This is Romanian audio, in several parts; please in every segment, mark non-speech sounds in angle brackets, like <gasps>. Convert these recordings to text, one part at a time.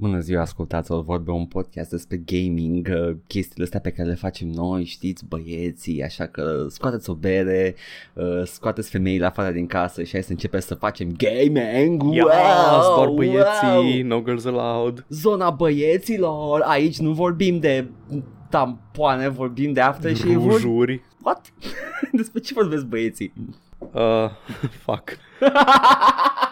Bună ziua, ascultați-o, vorbe un podcast despre gaming, uh, chestiile astea pe care le facem noi, știți, băieții, așa că scoateți o bere, uh, scoateți femeile afară din casă și hai să începem să facem gaming, Yes, wow, doar băieții, wow. no girls allowed. Zona băieților, aici nu vorbim de tampoane, vorbim de after și vor... Rujuri. What? <laughs> Despre ce vorbesc băieții? Uh, <laughs> fuck. <laughs>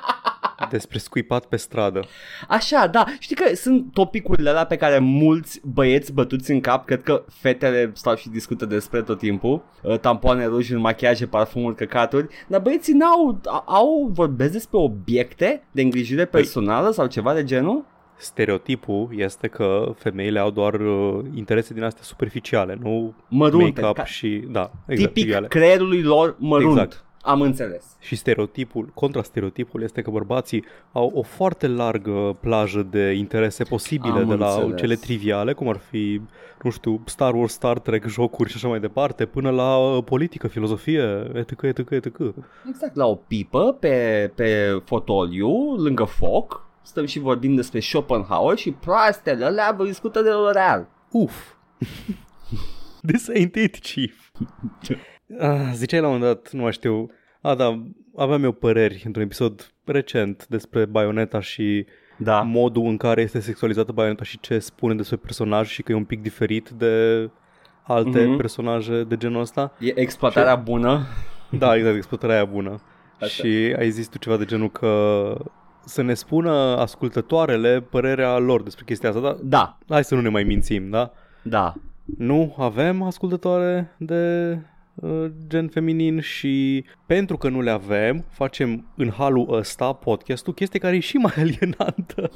Despre scuipat pe stradă. Așa, da, știi că sunt topicurile alea pe care mulți băieți bătuți în cap, cred că fetele stau și discută despre tot timpul, uh, tampoane ruji în machiaje, parfumuri, căcaturi, dar băieții n-au, au, vorbesc despre obiecte de îngrijire personală sau ceva de genul? Stereotipul este că femeile au doar uh, interese din astea superficiale, nu Mărunte, make-up ca- și... Da, exact. Tipic triviale. creierului lor mărunt. Exact. Am înțeles. Și stereotipul, contrastereotipul este că bărbații au o foarte largă plajă de interese posibile, Am de la înțeles. cele triviale, cum ar fi, nu știu, Star Wars, Star Trek, jocuri și așa mai departe, până la uh, politică, filozofie, etc., etc., etc. Exact, la o pipă, pe, pe fotoliu, lângă foc, stăm și vorbim despre Schopenhauer și proastele alea vă discută de L'Oreal. Uf! <laughs> This ain't it, chief. <laughs> Ah, ziceai la un moment dat, nu mai știu, a, da, aveam eu păreri într-un episod recent despre Bayonetta și Da. modul în care este sexualizată Bayonetta și ce spune despre personaj și că e un pic diferit de alte Mhm. personaje de genul ăsta. E exploatarea bună. Da, exact, exploatarea aia bună. Așa. Și ai zis tu ceva de genul că să ne spună ascultătoarele părerea lor despre chestia asta, dar Da, hai să nu ne mai mințim, da? da. Nu avem ascultătoare de uh, gen feminin și pentru că nu le avem, facem în halul ăsta podcastul chestie care e și mai <laughs> alienantă.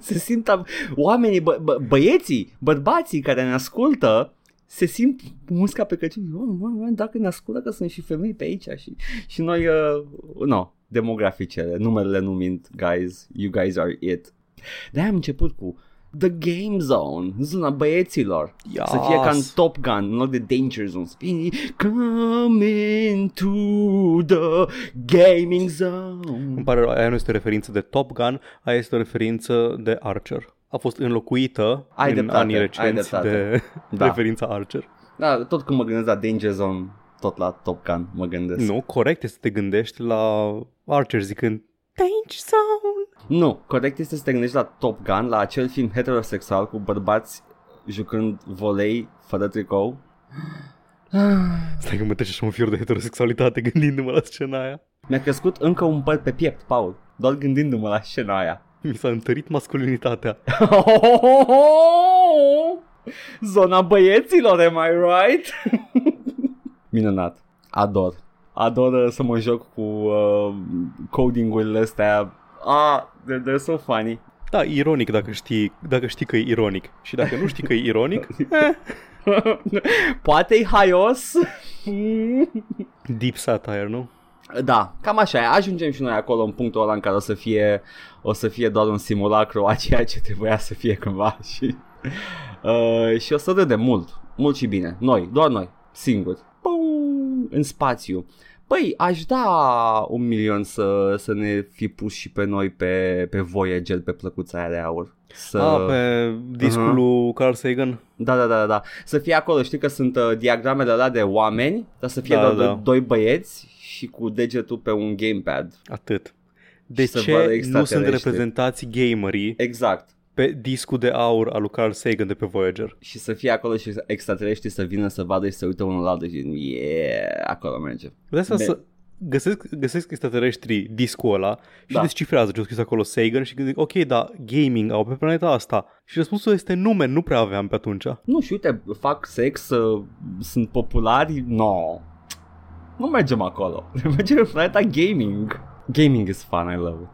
Se simt am... oamenii, bă, bă, băieții, bărbații care ne ascultă se simt musca pe căciun. Oh, mă, mă, dacă ne ascultă că sunt și femei pe aici și, și noi, uh, no, demograficele, numerele nu mint, guys, you guys are it. de am început cu The Game Zone, zona băieților. Yes. Să fie ca în Top Gun, în loc de Danger Zone. Să fie Come into the gaming zone. Îmi pare rău, aia nu este o referință de Top Gun, aia este o referință de Archer. A fost înlocuită Ai în dreptate, anii ai recenți dreptate. de <laughs> Da. referința Archer. Da, tot când mă gândesc la Danger Zone, tot la Top Gun mă gândesc. Nu, corect este să te gândești la Archer zicând Danger Zone. Nu, corect este să te gândești la Top Gun, la acel film heterosexual cu bărbați jucând volei fără tricou. <sighs> Stai că mă trece așa un fior de heterosexualitate gândindu-mă la scena aia. Mi-a crescut încă un păr pe piept, Paul, doar gândindu-mă la scena aia. Mi s-a întărit masculinitatea. <laughs> Zona băieților, am I right? <laughs> Minunat. Ador. Ador uh, să mă joc cu uh, coding-urile astea. Ah, they're, they're so funny. Da, ironic dacă știi, dacă știi că e ironic. Și dacă nu știi că e ironic, <laughs> Poate e haios. deep satire, nu? Da, cam așa e. Ajungem și noi acolo în punctul ăla în care o să fie, o să fie doar un simulacru a ceea ce trebuia să fie cândva <laughs> și, uh, și o să râdem mult, mult și bine. Noi, doar noi, singuri. Pum, în spațiu. Păi, aș da un milion să, să ne fi pus și pe noi pe, pe Voyager, pe plăcuța aia de aur. Să... A, pe discul Uh-huh. lui Carl Sagan. Da, da, da, da, da. Să fie acolo, știi că sunt uh, diagramele alea de oameni, dar să fie Da, doar da. doi, doi băieți și cu degetul pe un gamepad. Atât. De să vadă ce nu sunt extraterestri. reprezentați gamerii Exact. Pe discul de aur al lui Carl Sagan de pe Voyager? Și să fie acolo și extraterestri să vină să vadă și să uite unul la altul și yeah, acolo merge. De asta Be- să găsesc, găsesc extraterestrii discul ăla și Da. descifrează ce a scris acolo Sagan și gândesc, ok, da, gaming au pe planeta asta. Și răspunsul este nume, nu prea aveam pe atunci. Nu, și uite, fac sex, uh, sunt populari, no. Nu mergem acolo. <laughs> Mergem în planeta gaming. Gaming is fun, I love it.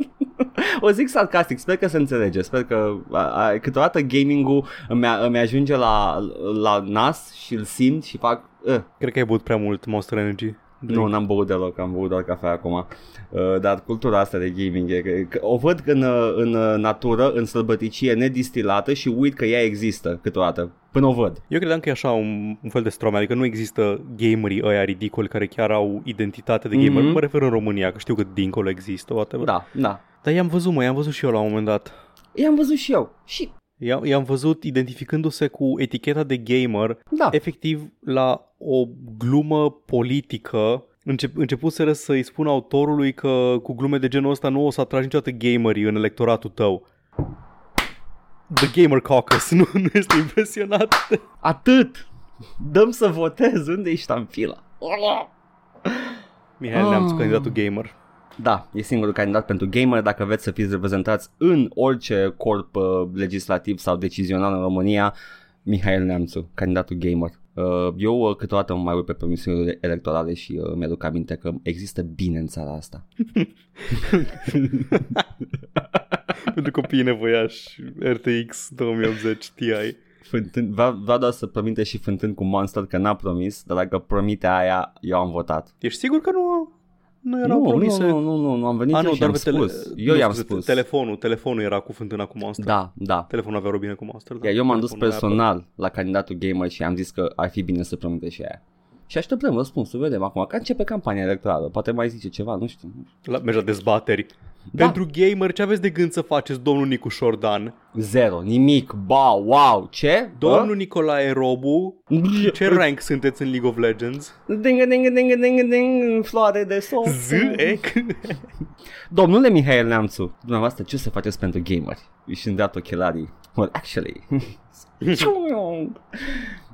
<laughs> <laughs> o zic sarcastic, sper că se înțelege, sper că a, a, câteodată gaming-ul îmi, a- îmi ajunge la, la nas și îl simt și fac uh, Cred că ai băut prea mult Monster Energy. Nu, n-am băut deloc, am băut doar cafea acum. Uh, dar cultura asta de gaming e, că o văd în, uh, în uh, natură, în sălbăticie nedistilată și uit că ea există câteodată, până o văd. Eu credeam că e așa un, un fel de strome, adică nu există gamerii ăia ridicoli care chiar au identitate de gamer. Mhm. Mă refer în România, că știu că dincolo există, whatever. Da, da. Dar i-am văzut, mă, i-am văzut și eu la un moment dat. I-am văzut și eu. Și, I-am, i-am văzut identificându-se cu eticheta de gamer, da, efectiv la o glumă politică. Încep, începuseră să-i spun autorului că cu glume de genul ăsta nu o să atragi niciodată gamerii în electoratul tău. The Gamer Caucus <laughs> nu, nu este impresionat. atât. Dăm să votez, unde ești în fila? Mihai Neamț, Ah. candidatul gamer. Da, e singurul candidat pentru gamer dacă vreți să fiți reprezentați în orice corp uh, legislativ sau decizional în România. Mihail Neamțu, candidatul gamer. Uh, eu uh, câteodată mă mai uit pe promisiunile electorale și uh, mi-aduc aminte că există bine în țara asta. <laughs> Pentru copiii nevoiași RTX 2080 Ti. Fântân, vreau, vreau doar să promite și fântân cu Monster că n-a promis, dar dacă promite aia, eu am votat. Ești sigur că nu, nu erau Nu, nu, promise? nu, nu, nu, nu, am venit A, eu nu, și doar am pe tele... spus. Eu nu, i-am scuze, spus. Telefonul, telefonul era cu fântâna cu Monster. Da, da. Telefonul avea robine cu Monster. Da. Iar eu m-am dus Telefonul Apple. personal la candidatul gamer și am zis că ar fi bine să promite și aia. Și așteptăm răspunsul, vedem acum, că începe campania electorală, poate mai zice ceva, nu știu. La mergea dezbateri. Da. Pentru gamer, ce aveți de gând să faceți, domnul Nicu Șordan? Zero, nimic, ba, wow, ce? Domnul Nicolae Robu, Bă? ce <laughs> rank sunteți în League of Legends? Dingă, dingă, dingă, dingă, dingă, floare de sol. Z, ec. Domnule Mihail Neamțu, dumneavoastră ce o să faceți pentru gameri? Și îndreaptă ochelarii. Well, actually. <laughs>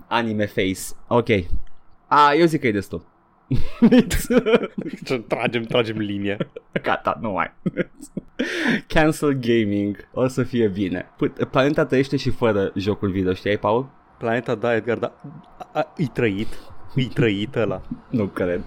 Anime face. Ok. A, eu zic că e destul. <laughs> tragem, tragem linie. Gata, nu mai. Cancel gaming. O să fie bine. Put- Planeta trăiește și fără jocul video, știai, Paul? Planeta, da, Edgar, da. A, a, e trăit. E trăit ăla. Nu cred.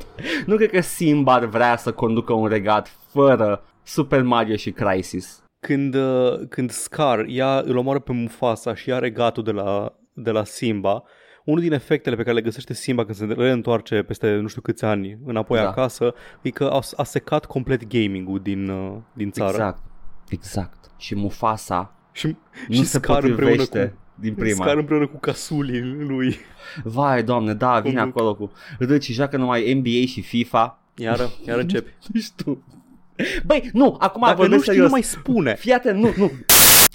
Nu cred că Simba ar vrea să conducă un regat fără Super Mario și Crysis. Când, uh, când Scar ia, îl omoară pe Mufasa și ia regatul de la, de la Simba, unul din efectele pe care le găsește Simba când se reîntoarce peste nu știu câți ani înapoi Da. acasă, e că a, a secat complet gaming-ul din, uh, din țară. Exact. Exact. Și Mufasa Și, nu și se Scar împreună potrivește cu, din prima. Scar împreună cu casulii lui. Vai, doamne, da, vine Conduc. acolo cu râd și joacă numai NBA și FIFA. Iară, iar începi. <laughs> Nu știu. Băi, nu, acum Dacă vorbesc nu știi, serios. nu mai spune. Fii atent, nu, nu.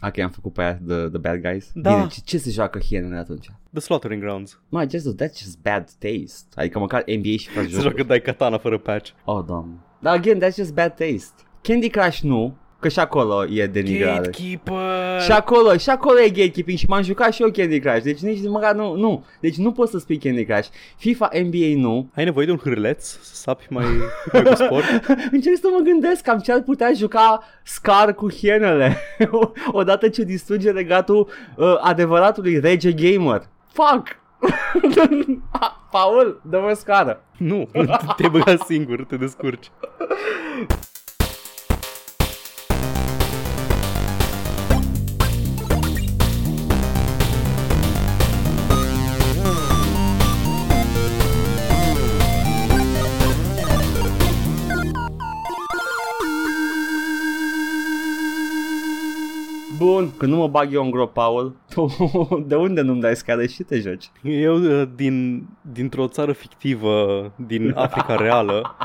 Ok, am făcut pe aia the, the bad guys. Da. Bine, ce, ce se joacă hienele atunci? The Slaughtering Grounds. Mai just, that's just bad taste. Adică măcar NBA și faci <laughs> Se jocuri. joacă dai katana fără patch. Oh, doamne. Dar again, that's just bad taste. Candy Crush nu, că și acolo e denigrare. Gatekeeper! Și acolo, și acolo e gatekeeping și m-am jucat și eu Candy Crush, deci nici măcar nu, nu. Deci nu poți să spui Candy Crush. FIFA, NBA nu. Ai nevoie de un hârleț să sapi mai, mai cu sport? <laughs> Încerc să mă gândesc cam ce ar putea juca Scar cu hienele <laughs> odată ce distruge regatul uh, adevăratului rege gamer. Fuck! <laughs> Paul, dă-mă scară. nu, <laughs> te-ai băgat singur, te descurci. Bun, când nu mă bag eu în grop, Paul, tu <laughs> de unde nu-mi dai scară și te joci? Eu, uh, din, dintr-o țară fictivă, din Africa reală,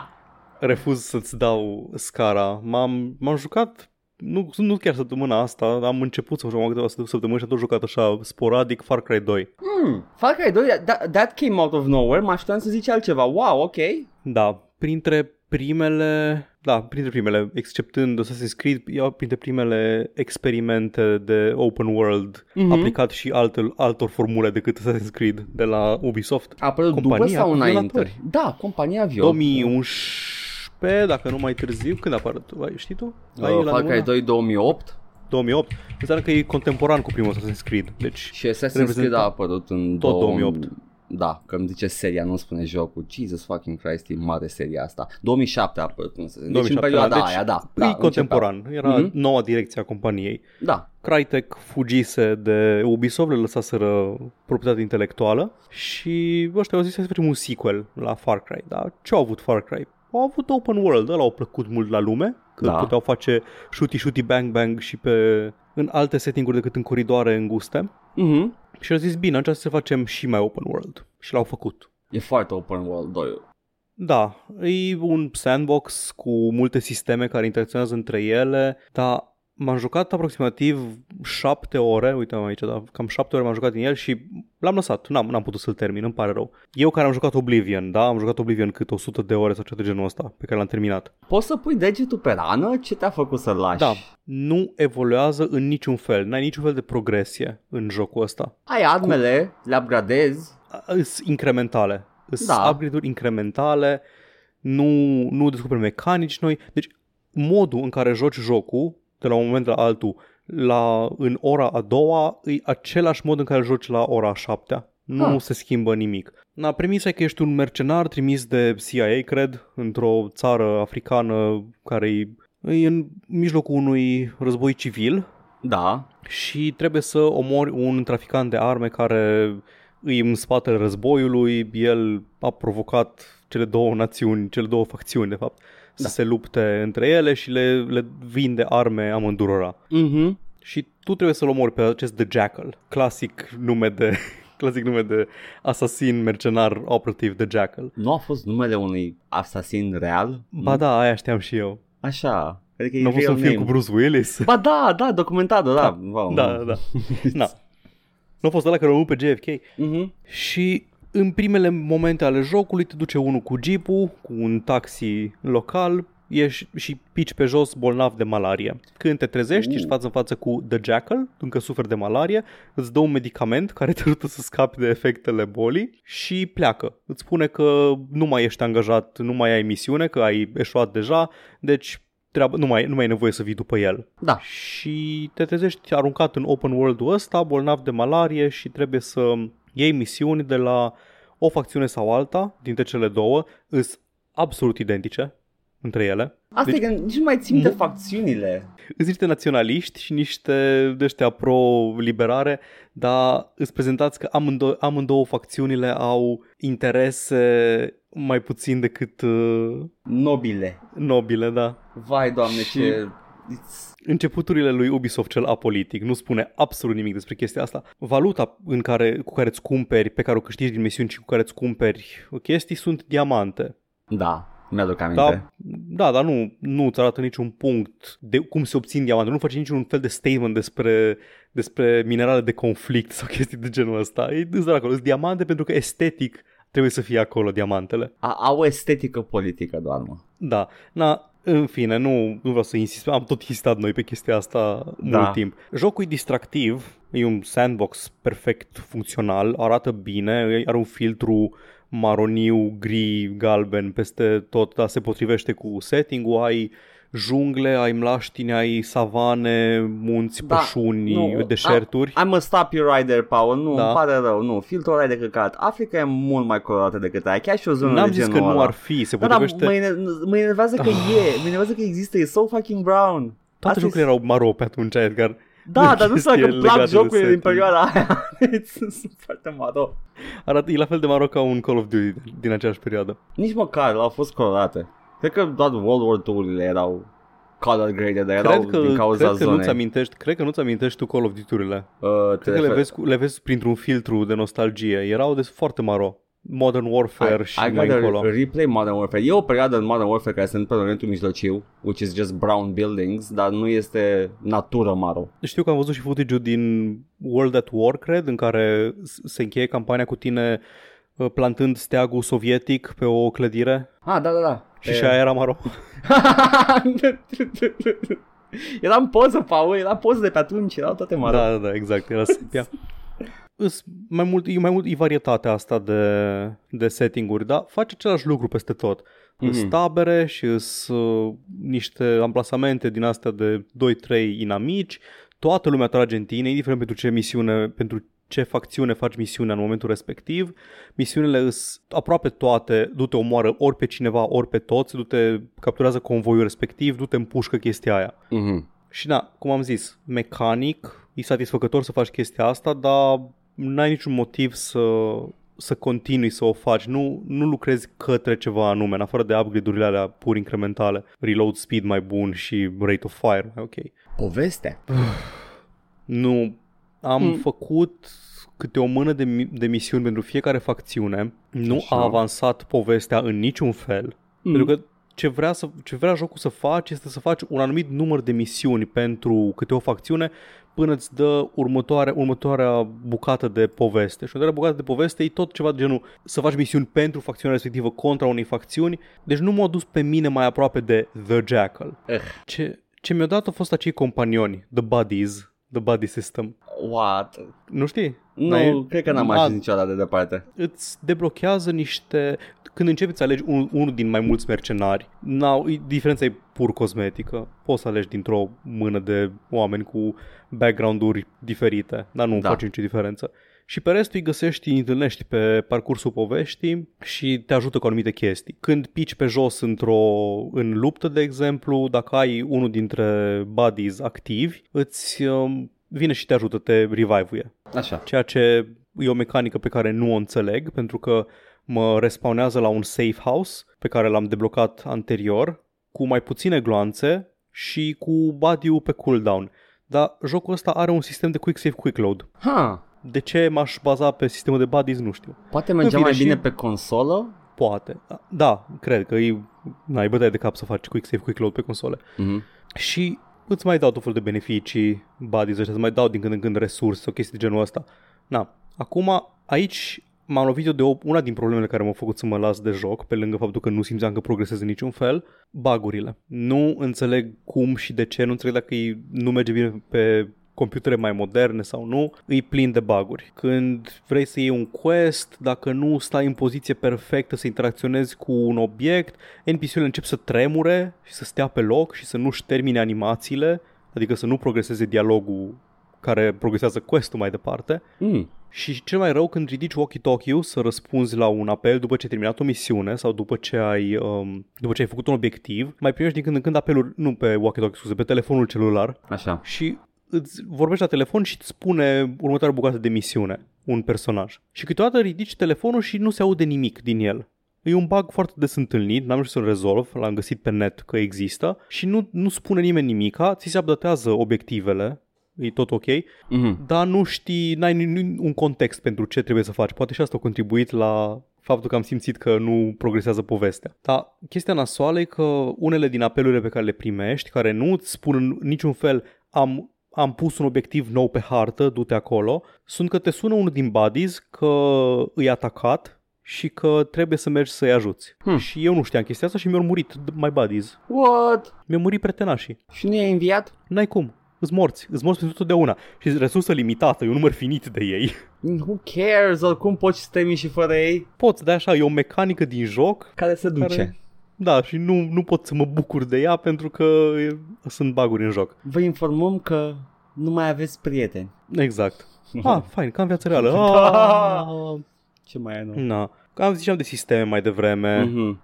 refuz să-ți dau scara. M-am, m-am jucat, nu, nu chiar săptămâna asta, am început să joc câteva săptămâni și am tot jucat așa sporadic Far Cry 2. Hmm, Far Cry 2, that, that came out of nowhere, mă așteptam să zici altceva. Wow, ok. Da, printre primele, da, printre primele, exceptând Assassin's Creed, iau printre primele experimente de open world Mhm. aplicat și altor, altor formule decât Assassin's Creed de la Ubisoft. A apărut după Compania sau cu înainte? violatori. Da, compania Vio. 2011, dacă nu mai târziu, când a apărut? Ai, știi tu? Ai Uh, la Far Cry mână? 2 2008 2008. Înseamnă că e contemporan cu primul Assassin's Creed. Deci, și Assassin's Reprezenta- Creed a apărut în Tot 2000 2008. Da, că îmi zice seria, nu spune jocul. Jesus fucking Christ, e mare seria asta. 2007 a apărut. Deci 2007, în perioada deci aia, da. e da contemporan. Era Mhm. noua direcție a companiei. Da. Crytek fugise de Ubisoft, le lăsaseră proprietate intelectuală și ăștia au zis să facem un sequel la Far Cry. Dar ce au avut Far Cry? Au avut open world, ăla au plăcut mult la lume, că Da. da. puteau face shooty shooty bang bang și pe în alte setting-uri decât în coridoare înguste. Mhm. Și au zis, bine, atunci să facem și mai open world. Și l-au făcut. E foarte open world 2 Da, e un sandbox cu multe sisteme care interacționează între ele, dar m-am jucat aproximativ șapte ore, uite aici, da, cam șapte ore m-am jucat în el și l-am lăsat, n-am, n-am putut să-l termin, îmi pare rău. Eu care am jucat Oblivion, da, am jucat Oblivion cât 100 de ore sau ceva de genul ăsta, pe care l-am terminat. Poți să pui degetul pe rană? Ce te-a făcut să-l lași? Da, nu evoluează în niciun fel, n-ai niciun fel de progresie în jocul ăsta. Ai armele, le upgradezi. Sunt incrementale, sunt Da. upgrade-uri incrementale, nu, nu descoperi mecanici noi, deci modul în care joci jocul de la un moment la altul la, în ora a doua e același mod în care joci la ora a șaptea. Nu Ah. se schimbă nimic. Na, premisa e că ești un mercenar trimis de CIA, cred, într-o țară africană care e, e în mijlocul unui război civil Da. și trebuie să omori un traficant de arme care îi în spatele războiului, el a provocat cele două națiuni, cele două facțiuni de fapt, să Da. se lupte între ele și le, le vinde arme amândurora. Mhm. Și tu trebuie să-l omori pe acest The Jackal, clasic nume de <laughs> clasic nume de asasin mercenar operativ The Jackal. Nu a fost numele unui asasin real? Ba da, aia știam și eu. Așa. Adică e Nu a fost real un film name. cu Bruce Willis? Ba da, da, documentarul, da. Da, Wow, Da, nu. da. <laughs> Na. Nu a fost ăla care a pe JFK? Mhm. Și în primele momente ale jocului te duce unul cu jeepul, cu un taxi local, ieși și pici pe jos bolnav de malarie. Când te trezești, Uh. ești față în față cu The Jackal, încă suferi de malarie, îți dă un medicament care te ajută să scapi de efectele bolii și pleacă. Îți spune că nu mai ești angajat, nu mai ai misiune, că ai eșuat deja, deci treabă, nu, mai, nu mai ai nevoie să vii după el Da. și te trezești aruncat în open world-ul ăsta, bolnav de malarie și trebuie să iei misiuni de la o facțiune sau alta, dintre cele două, îs absolut identice între ele. Asta Deci- e că nici nu mai țin de Mu- facțiunile. Sunt niște naționaliști și niște de ăștia pro-liberare, dar îți prezentați că amândouă, amândouă facțiunile au interese mai puțin decât uh, Nobile. nobile, da. Vai, doamne, Și- ce... It's... începuturile lui Ubisoft cel apolitic nu spune absolut nimic despre chestia asta. Valuta în care, cu care îți cumperi, pe care o câștigi din misiuni și cu care îți cumperi chestii sunt diamante. Da, mi-aduc aminte. Da, da, dar nu, nu îți arată niciun punct de cum se obțin diamante. Nu face niciun fel de statement despre, despre minerale de conflict sau chestii de genul ăsta. E îți doar acolo. Sunt diamante pentru că estetic trebuie să fie acolo diamantele. A, au o estetică politică doar, mă. Da, na, în fine, nu, nu vreau să insist, am tot insistat noi pe chestia asta Da. mult timp. Jocul e distractiv, e un sandbox perfect funcțional, arată bine, are un filtru maroniu, gri, galben peste tot, dar se potrivește cu setting-ul, ai jungle, ai mlaștini, ai savane, munți, Da, pășuni, nu, deșerturi. I'm a stop you right there, Paul. Nu, Da. îmi pare rău. Nu, filtrul ăla e de căcat. Africa e mult mai colorată decât aia. Chiar și o zonă N-am de zis genul că nu ăla. ar fi, se Da, da, potrivește... mă, ene- mă enervează că e, mă enervează că există, e so fucking brown. Toate Asta e- jocurile erau maro pe atunci, Edgar. Da, dar nu știu chestie dacă plac legată de jocurile din setting. perioada aia. <laughs> Sunt foarte maro. Arată, e la fel de maro ca un Call of Duty din aceeași perioadă. Nici măcar, au fost colorate. Cred că doar World War II-urile erau color graded, dar erau Cred că, din cauza cred că nu-ți zonei. amintești, cred că nu-ți amintești tu Call of Duty-urile. Uh, te Cred că le refer- vezi, cu- le vezi printr-un filtru de nostalgie. Erau de foarte maro. Modern Warfare și Și, I mai gotta încolo. replay Modern Warfare. E o perioadă în Modern Warfare care se întâmplă în Orientul Mijlociu, which is just brown buildings, dar nu este natură maro. Știu că am văzut și footage din World at War, cred, în care s- se încheie campania cu tine uh, plantând steagul sovietic pe o clădire Ah, da, da, da. Și și aia era maro. <laughs> era în poză, Paul, era poză de pe atunci, erau toate maro. Da, da, da, exact, era sepia. <laughs> Îs mai mult, e mai mult e varietatea asta de, de setting-uri, dar face același lucru peste tot. Mm-hmm. Mhm. tabere și îs uh, niște amplasamente din astea de 2-3 inamici. Toată lumea trage în tine, indiferent pentru ce misiune, pentru ce facțiune faci misiunea în momentul respectiv. Misiunile îs aproape toate, du-te omoară ori pe cineva, ori pe toți, du-te capturează convoiul respectiv, du-te împușcă chestia aia. Mhm. Și da, cum am zis, mecanic, e satisfăcător să faci chestia asta, dar n-ai niciun motiv să, să continui să o faci. Nu, nu lucrezi către ceva anume, în afară de upgrade-urile alea pur incrementale. Reload speed mai bun și rate of fire mai ok. Povestea. Nu, am Mm. mm. făcut câte o mână de, mi- de misiuni pentru fiecare facțiune. Nu Așa. a avansat povestea în niciun fel. Mm. Pentru că ce vrea, să, ce vrea jocul să faci este să faci un anumit număr de misiuni pentru câte o facțiune până îți dă următoarea, următoarea bucată de poveste. Și următoarea bucată de poveste e tot ceva de genul să faci misiuni pentru facțiunea respectivă contra unei facțiuni. Deci nu m-a dus pe mine mai aproape de The Jackal. Eh. Ce, ce mi-a dat au fost acei companioni, The Buddies, The Buddy System. What? Nu știi? Nu, N-ai- cred că n-am A, ajuns niciodată de departe. îți deblochează niște... Când începi să alegi un, unul din mai mulți mercenari, n-au, e- diferența e pur cosmetică. Poți să alegi dintr-o mână de oameni cu background-uri diferite, dar nu Da. da. face nicio diferență. Și pe restul îi găsești, îi întâlnești pe parcursul poveștii și te ajută cu anumite chestii. Când pici pe jos într-o, în luptă, de exemplu, dacă ai unul dintre buddies activi, îți um, vine și te ajută, te revive-uie Așa. ceea ce e o mecanică pe care nu o înțeleg pentru că mă respawnează la un safe house pe care l-am deblocat anterior cu mai puține gloanțe și cu body pe cooldown. Dar jocul ăsta are un sistem de quick save quick load. Ha, De ce m-aș baza pe sistemul de buddies, nu știu. poate mergea În mai fine, bine și- pe consolă? Poate. Da, cred că e, n-ai bătaie de cap să faci quick save quick load pe console. Mhm. Și îți mai dau tot felul de beneficii, buddies ăștia, îți mai dau din când în când resurse sau chestii de genul ăsta. Na, acum aici m-am lovit eu de o, una din problemele care m-au făcut să mă las de joc, pe lângă faptul că nu simțeam că progresez în niciun fel, bagurile. Nu înțeleg cum și de ce, nu înțeleg dacă e, nu merge bine pe computere mai moderne sau nu, îi plin de baguri. Când vrei să iei un quest, dacă nu stai în poziție perfectă să interacționezi cu un obiect, NPC-urile încep să tremure și să stea pe loc și să nu-și termine animațiile, adică să nu progreseze dialogul care progresează quest-ul mai departe. Mm. Și cel mai rău când ridici walkie-talkie-ul să răspunzi la un apel după ce ai terminat o misiune sau după ce ai, um, după ce ai făcut un obiectiv, mai primești din când în când apeluri, nu pe walkie-talkie, scuze, pe telefonul celular Așa. și îți vorbești la telefon și îți spune următoarea bucată de misiune, un personaj. Și câteodată ridici telefonul și nu se aude nimic din el. E un bug foarte des întâlnit, n-am reușit să-l rezolv, l-am găsit pe net că există și nu, nu spune nimeni nimica, ți se updatează obiectivele, e tot ok, Mhm. dar nu știi, n-ai ni- ni- un context pentru ce trebuie să faci. Poate și asta a contribuit la faptul că am simțit că nu progresează povestea. Dar chestia nasoală e că unele din apelurile pe care le primești, care nu îți spun în niciun fel am, am pus un obiectiv nou pe hartă, du-te acolo, sunt că te sună unul din buddies că îi atacat și că trebuie să mergi să-i ajuți. Hmm. Și eu nu știam chestia asta și mi-au murit my buddies. What? Mi-au murit pretenașii. Și nu i-ai înviat? N-ai cum. Îți morți. Îți morți pentru totdeauna. Și resursă limitată, e un număr finit de ei. <laughs> Who cares? Oricum poți să termini și fără ei. Poți, de așa, e o mecanică din joc. Care se duce. Care- Da, și nu, nu pot să mă bucur de ea pentru că e, sunt baguri în joc. Vă informăm că nu mai aveți prieteni. Exact. <laughs> Ah, fain, ca în viața reală. Da. Ah, Ce mai ai nou? na. Am ziceam de sisteme mai devreme. Mhm.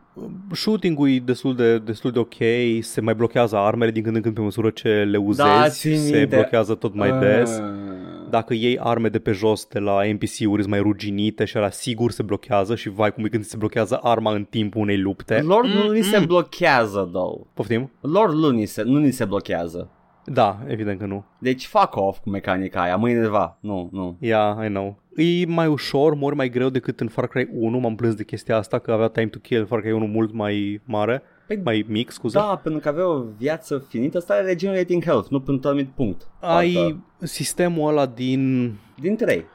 Shooting-ul e destul de, destul de ok, se mai blochează armele din când în când pe măsură ce le uzezi, Da, țin se minte. blochează tot mai des. Ah. Dacă iei arme de pe jos de la NPC-uri sunt mai ruginite și ala sigur se blochează și vai cum e când se blochează arma în timpul unei lupte. Lor nu ni se blochează, though. Poftim? Lor nu ni se, nu ni se blochează. Da, evident că nu. Deci fuck off cu mecanica aia, mâine va. Nu, nu. Yeah, I know. E mai ușor, mori mai greu decât în Far Cry 1, m-am plâns de chestia asta că avea time to kill Far Cry 1 mult mai mare, Păi, mai mic, scuze. Da, pentru că avea o viață finită, asta are regenerating health, nu pentru un anumit punct. Ai Parcă- sistemul ăla din, Din trei.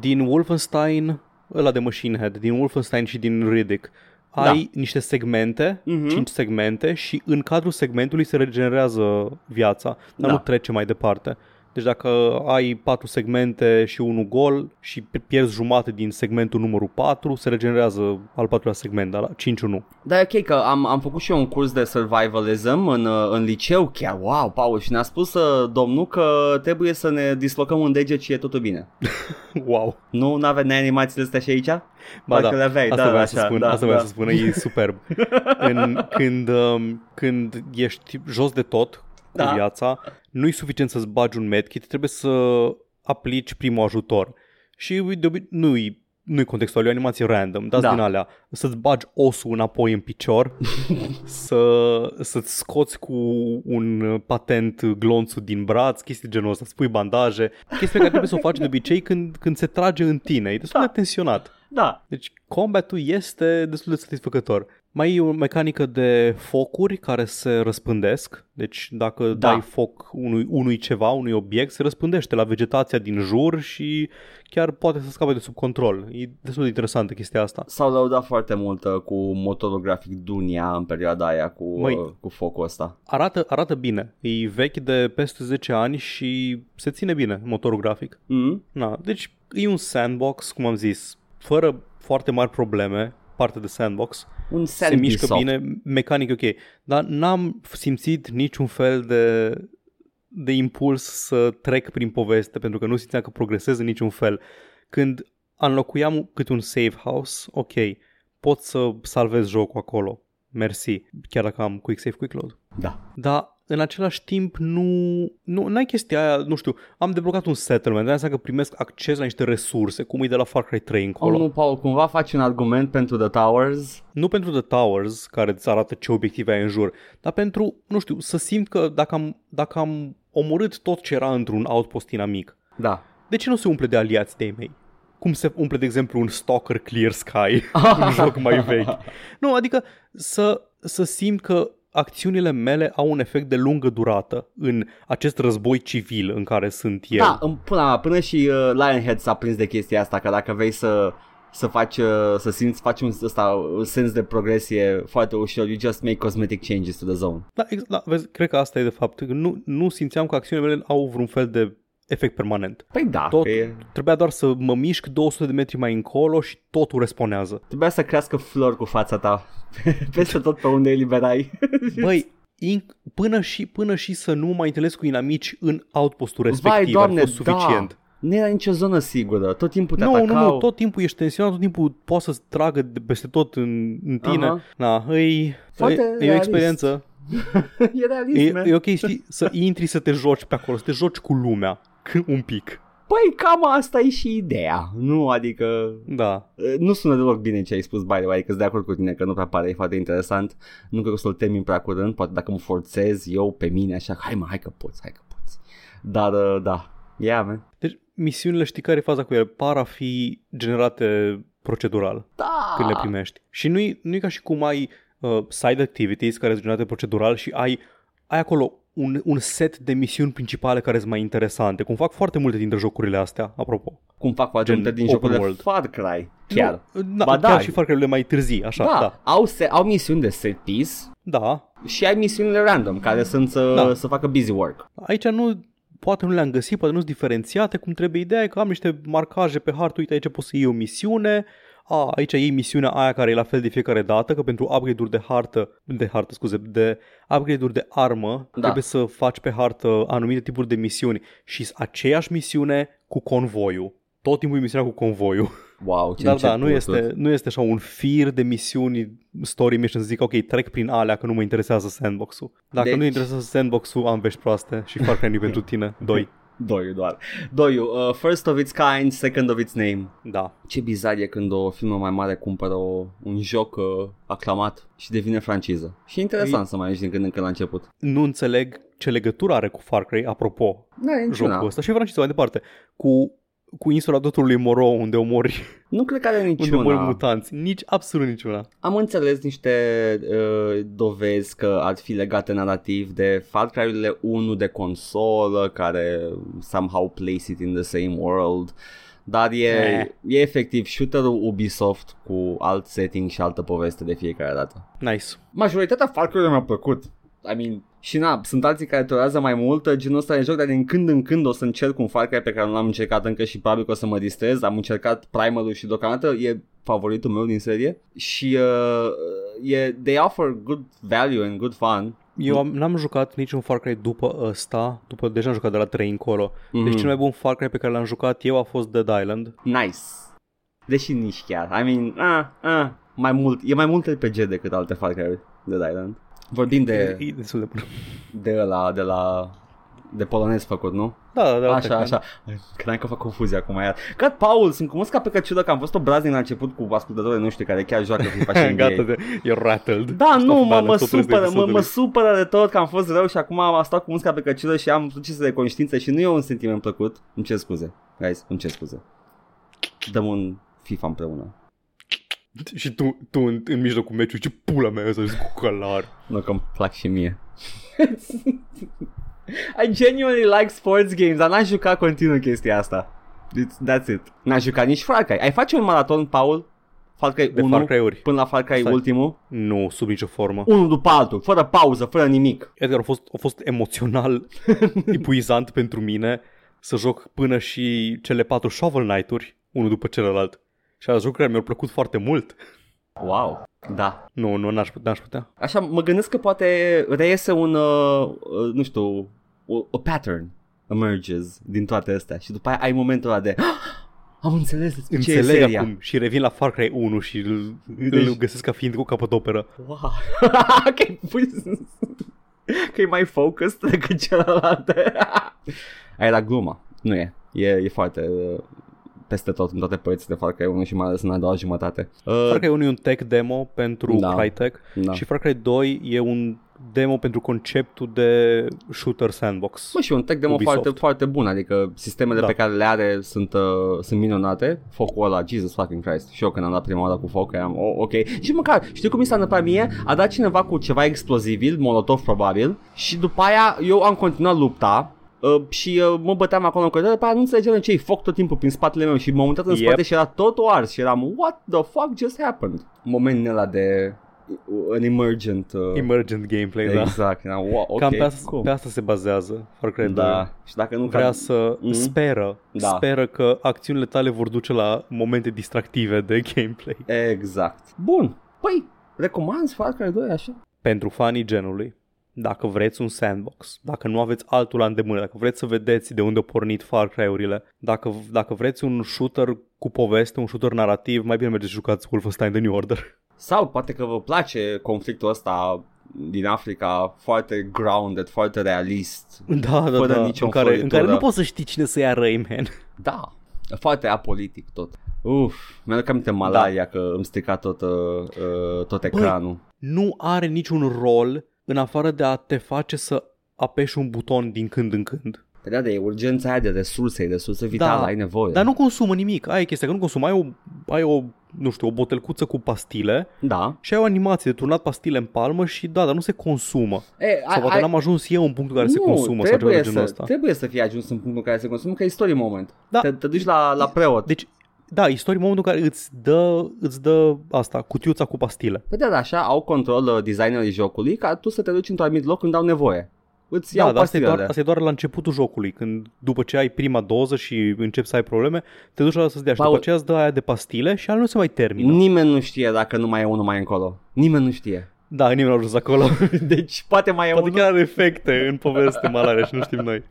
din Wolfenstein, ăla de Machine Head, din Wolfenstein și din Riddick. Ai niște segmente, Mhm. 5 segmente și în cadrul segmentului se regenerează viața, dar Da. nu trece mai departe. Deci dacă ai patru segmente și unul gol și pierzi jumate din segmentul numărul 4, se regenerează al patrulea segment, dar la 5 nu. Da, e ok că am, am făcut și eu un curs de survivalism în, uh, în liceu, chiar, wow, Paul, și ne-a spus uh, domnul că trebuie să ne dislocăm un deget și e totul bine. <laughs> Wow! Nu, n-avea animațiile astea și aici? Ba Parcă da, le aveai, asta da, vreau așa, să spun, da, asta da. vreau să spun, e <laughs> superb. în, când, um, când ești jos de tot cu Da. viața, nu-i suficient să-ți bagi un medkit, trebuie să aplici primul ajutor. Și de obi- nu-i nu-i contextual, e o animație random, dați Da. da. din alea, să-ți bagi osul înapoi în picior, <laughs> să, să-ți scoți cu un patent glonțul din braț, chestii de genul ăsta, spui bandaje, chestii pe care trebuie să o faci de obicei când, când se trage în tine, e destul Da. de tensionat. Da, Deci combatul este destul de satisfăcător. Mai e o mecanică de focuri care se răspândesc. Deci dacă Da. da. dai foc unui, unui ceva, unui obiect, se răspândește la vegetația din jur și chiar poate să scape de sub control. E destul de interesantă chestia asta. s-au lăudat foarte mult uh, cu motorul grafic Dunia în perioada aia cu, Măi. uh, cu focul ăsta. Arată, arată bine. E vechi de peste 10 ani și se ține bine motorul grafic. Mm? Na, deci e un sandbox, cum am zis, fără foarte mari probleme, parte de sandbox. Un se Sandy mișcă soft. bine, mecanic ok, dar n-am simțit niciun fel de, de impuls să trec prin poveste, pentru că nu simțeam că progresez în niciun fel. Când înlocuiam câte un save house, ok, pot să salvez jocul acolo, mersi, chiar dacă am quick save, quick load. Da. Dar în același timp nu, nu n-ai chestia aia, nu știu, am deblocat un settlement, de înseamnă că primesc acces la niște resurse, cum e de la Far Cry 3 încolo. Oh, nu, Paul, cumva faci un argument pentru The Towers? Nu pentru The Towers, care îți arată ce obiective ai în jur, dar pentru, nu știu, să simt că dacă am, dacă am omorât tot ce era într-un outpost inamic, Da. de ce nu se umple de aliați de mei? Cum se umple, de exemplu, un Stalker Clear Sky, <laughs> un joc mai vechi. Nu, adică să, să simt că acțiunile mele au un efect de lungă durată în acest război civil în care sunt eu. Da, în- până, până și uh, Lionhead s-a prins de chestia asta, că dacă vrei să să faci, uh, să simți, faci un, ăsta, un sens de progresie foarte ușor, you just make cosmetic changes to the zone. Da, ex- da vezi, cred că asta e de fapt. că Nu, nu simțeam că acțiunile mele au vreun fel de efect permanent. Păi da, Tot, că e, trebuia doar să mă mișc 200 de metri mai încolo și totul responează. trebuia să crească flori cu fața ta <laughs> peste tot pe unde eliberai. <laughs> Băi, in, până, și, până și să nu mă mai întâlnesc cu inamici în outpostul respectiv Vai, doamne, ar fi suficient. da. Nu era nicio zonă sigură, tot timpul te Nu, nu, atacau. nu, tot timpul ești tensionat, tot timpul poți să tragă de peste tot în, în tine. Aha. Na, e, Foarte e, e o realist. experiență. <laughs> e realism, E, e ok, știi, să intri să te joci pe acolo, să te joci cu lumea. Un pic. Păi cam asta e și ideea, nu? Adică Da. Uh, Nu sună deloc bine ce ai spus, by the way, că sunt de acord cu tine că nu prea pare foarte interesant. Nu cred că o să-l termin prea curând, poate dacă mă forțez eu pe mine așa, hai mă, hai că poți, hai că poți. Dar, uh, da, yeah, man. Deci, misiunile, știi care e faza cu ele? Par a fi generate procedural. Da! când le primești. Și nu-i, nu-i ca și cum ai uh, side activities care sunt generate procedural și ai, ai acolo un, un set de misiuni principale care sunt mai interesante, cum fac foarte multe dintre jocurile astea, apropo. Cum fac foarte Gen multe din open jocurile world. Far Cry, chiar. Nu, da, Ba chiar da. și Far Cry-urile mai târzii, așa, Da, da. da. Au, se, au misiuni de set piece Da, și ai misiunile random care sunt să, Da. să facă busy work. aici nu, poate nu le-am găsit, poate nu sunt diferențiate cum trebuie. Ideea e că am niște marcaje pe hartă, uite aici poți să iei o misiune, a, aici iei misiunea aia care e la fel de fiecare dată, că pentru upgrade-uri de hartă, de hartă, scuze, de upgrade-uri de armă, Da. trebuie să faci pe hartă anumite tipuri de misiuni și aceeași misiune cu convoiul. Tot timpul e misiunea cu convoiul. Wow, ce Dar da, nu început. este, nu este așa un fir de misiuni, story mission, să zic, ok, trec prin alea că nu mă interesează sandbox-ul. Dacă Deci- nu interesează sandbox-ul, am vești proaste și Far Cry nu pentru tine. Doi. Doiu doar. Doiu, uh, first of its kind, second of its name. Da. Ce bizar e când o firmă mai mare cumpără o, un joc uh, aclamat și devine franciză. Și e interesant să mai ești din când în când la început. Nu înțeleg ce legătură are cu Far Cry, apropo, Da, e niciuna. jocul ăsta. Și franciză mai departe. Cu, cu insula doctorului Moreau, unde omori, Nu cred că are <laughs> unde omori niciuna. mutanți. Nici, absolut niciuna. Am înțeles niște uh, dovezi că ar fi legate narrativ de Far Cry-urile 1 de consolă care somehow place it in the same world. Dar e, Eh. e efectiv shooter-ul Ubisoft cu alt setting și altă poveste de fiecare dată. Nice. Majoritatea Far Cry-urilor mi-au plăcut. I mean, și na, sunt alții care tolerează mai mult genul ăsta de joc, dar din când în când o să încerc un Far Cry pe care nu l-am încercat încă și probabil că o să mă distrez. Am încercat Primal-ul și deocamdată e favoritul meu din serie și uh, e, they offer good value and good fun. Eu am, n-am jucat niciun Far Cry după ăsta, după deja am jucat de la 3 încolo. Mhm. Deci cel mai bun Far Cry pe care l-am jucat eu a fost Dead Island. Nice. Deși nici chiar. I mean, ah, ah, mai mult, e mai mult RPG decât alte Far Cry de Island. Vorbim de, E destul de bun. de la, de la de polonez făcut, nu? Da, da, da. Așa, așa. Credeam că fac confuzie acum iar. Că Paul, sunt cum ca pe căciudă că am fost o braznic la început cu ascultătorii noștri care chiar joacă FIFA și <laughs> NBA. Gata, de, e rattled. Da, Stop nu, mă, balance mă tot restul supără, mă, mă episodului. supără de tot că am fost rău și acum am stat cu muzica pe căciulă și am succes de conștiință și nu e un sentiment plăcut. Îmi cer scuze, guys, îmi cer scuze. Dăm un FIFA împreună. <laughs> Și tu, tu în, în mijlocul meciului, ce pula mea să cu călar. Nu că îmi plac și mie. <laughs> I genuinely like sports games, dar n-aș juca continuu chestia asta. It's, that's it. N-aș juca nici Far Cry. Ai face un maraton, Paul? Far Cry De 1 Far Cry-uri. până la Far Cry Stai. ultimul? Nu, sub nicio formă. Unul după altul, fără pauză, fără nimic. Edgar a fost, a fost emoțional <laughs> epuizant pentru mine să joc până și cele patru Shovel Knight-uri, unul după celălalt. Și a care mi-au plăcut foarte mult. Wow. Da. Nu, nu, n-aș, putea- n-aș putea. Așa, mă gândesc că poate reiese un, uh, uh, nu știu, o, o pattern emerges din toate astea și după aia ai momentul ala de "Ah, am înțeles despre ce e Înțeleg seria. acum și revin la Far Cry 1 și îl, Deci- îl găsesc ca fiind cu capodoperă. Wow. <laughs> că, pui, că e mai focused decât celelalte. <laughs> Aia era gluma. Nu e. E, e foarte uh, peste tot în toate părțile Far Cry 1 și mai ales în a doua jumătate. Uh, Far Cry 1 e un tech demo pentru Da. Crytek da. și Far Cry 2 e un demo pentru conceptul de shooter sandbox. Bă, și un tech demo Ubisoft. foarte, foarte bun, adică sistemele Da. pe care le are sunt, uh, sunt minunate. Focul ăla, Jesus fucking Christ. Și eu când am dat prima oară cu foc, am, oh, ok. Și măcar, știi cum mi s-a întâmplat mie? A dat cineva cu ceva explozibil, molotov probabil, și după aia eu am continuat lupta, Uh, și uh, mă băteam acolo în coridor, după aia nu înțelegeam ce e foc tot timpul prin spatele meu și m-am uitat în Yep. spate și era totul ars și eram what the fuck just happened? Momentul ăla de an emergent uh, Emergent gameplay, da. exact, eram, wow, ok, Cam pe asta, cool. pe asta se bazează Far Cry 2. Da, și dacă nu Vrea ca- să Mhm. speră, Da. speră că acțiunile tale vor duce la momente distractive de gameplay. Exact. Bun. Păi, recomanzi Far Cry 2 așa? Pentru fanii genului, dacă vreți un sandbox, dacă nu aveți altul la îndemână, dacă vreți să vedeți de unde au pornit Far Cry-urile, dacă, dacă vreți un shooter cu poveste, un shooter narrativ, mai bine mergeți și jucați Wolfenstein The New Order. Sau poate că vă place conflictul ăsta din Africa foarte grounded, foarte realist. Da, da, Fără da, nicio în care, în care floritură. nu poți să știi cine să ia răi, man. Da, foarte apolitic tot. Uf, mi-aduc aminte malaria Da. că îmi strica tot, uh, uh, tot ecranul. Nu are niciun rol în afară de a te face să apeși un buton din când în când. Pe da, de e urgența aia de resurse, e resurse vitale, Da, ai nevoie. Dar nu consumă nimic. Aia e chestia, că nu consumă. Ai o, ai o, nu știu, o botelcuță cu pastile Da. și ai o animație de turnat pastile în palmă și da, dar nu se consumă. E, Sau poate n-am ajuns eu în punctul în care se consumă sau ceva de trebuie genul să, ăsta. trebuie să fie ajuns în punctul în care se consumă, că e story moment. Da. Te, te duci la, la preot. Deci, da, istorie în momentul în care îți dă, îți dă asta, cutiuța cu pastile. Păi da, da, așa au control uh, designerii jocului ca tu să te duci într-un anumit loc când au nevoie. Îți Da, iau dar asta e, doar, pastilele. asta e doar la începutul jocului, când după ce ai prima doză și începi să ai probleme, te duci la să-ți dea și Paul- după aceea îți dă aia de pastile și alea nu se mai termină. Nimeni nu știe dacă nu mai e unul mai încolo. Nimeni nu știe. Da, nimeni nu a ajuns acolo. <laughs> Deci poate mai e Poate unul. chiar are efecte în poveste malare și nu știm noi.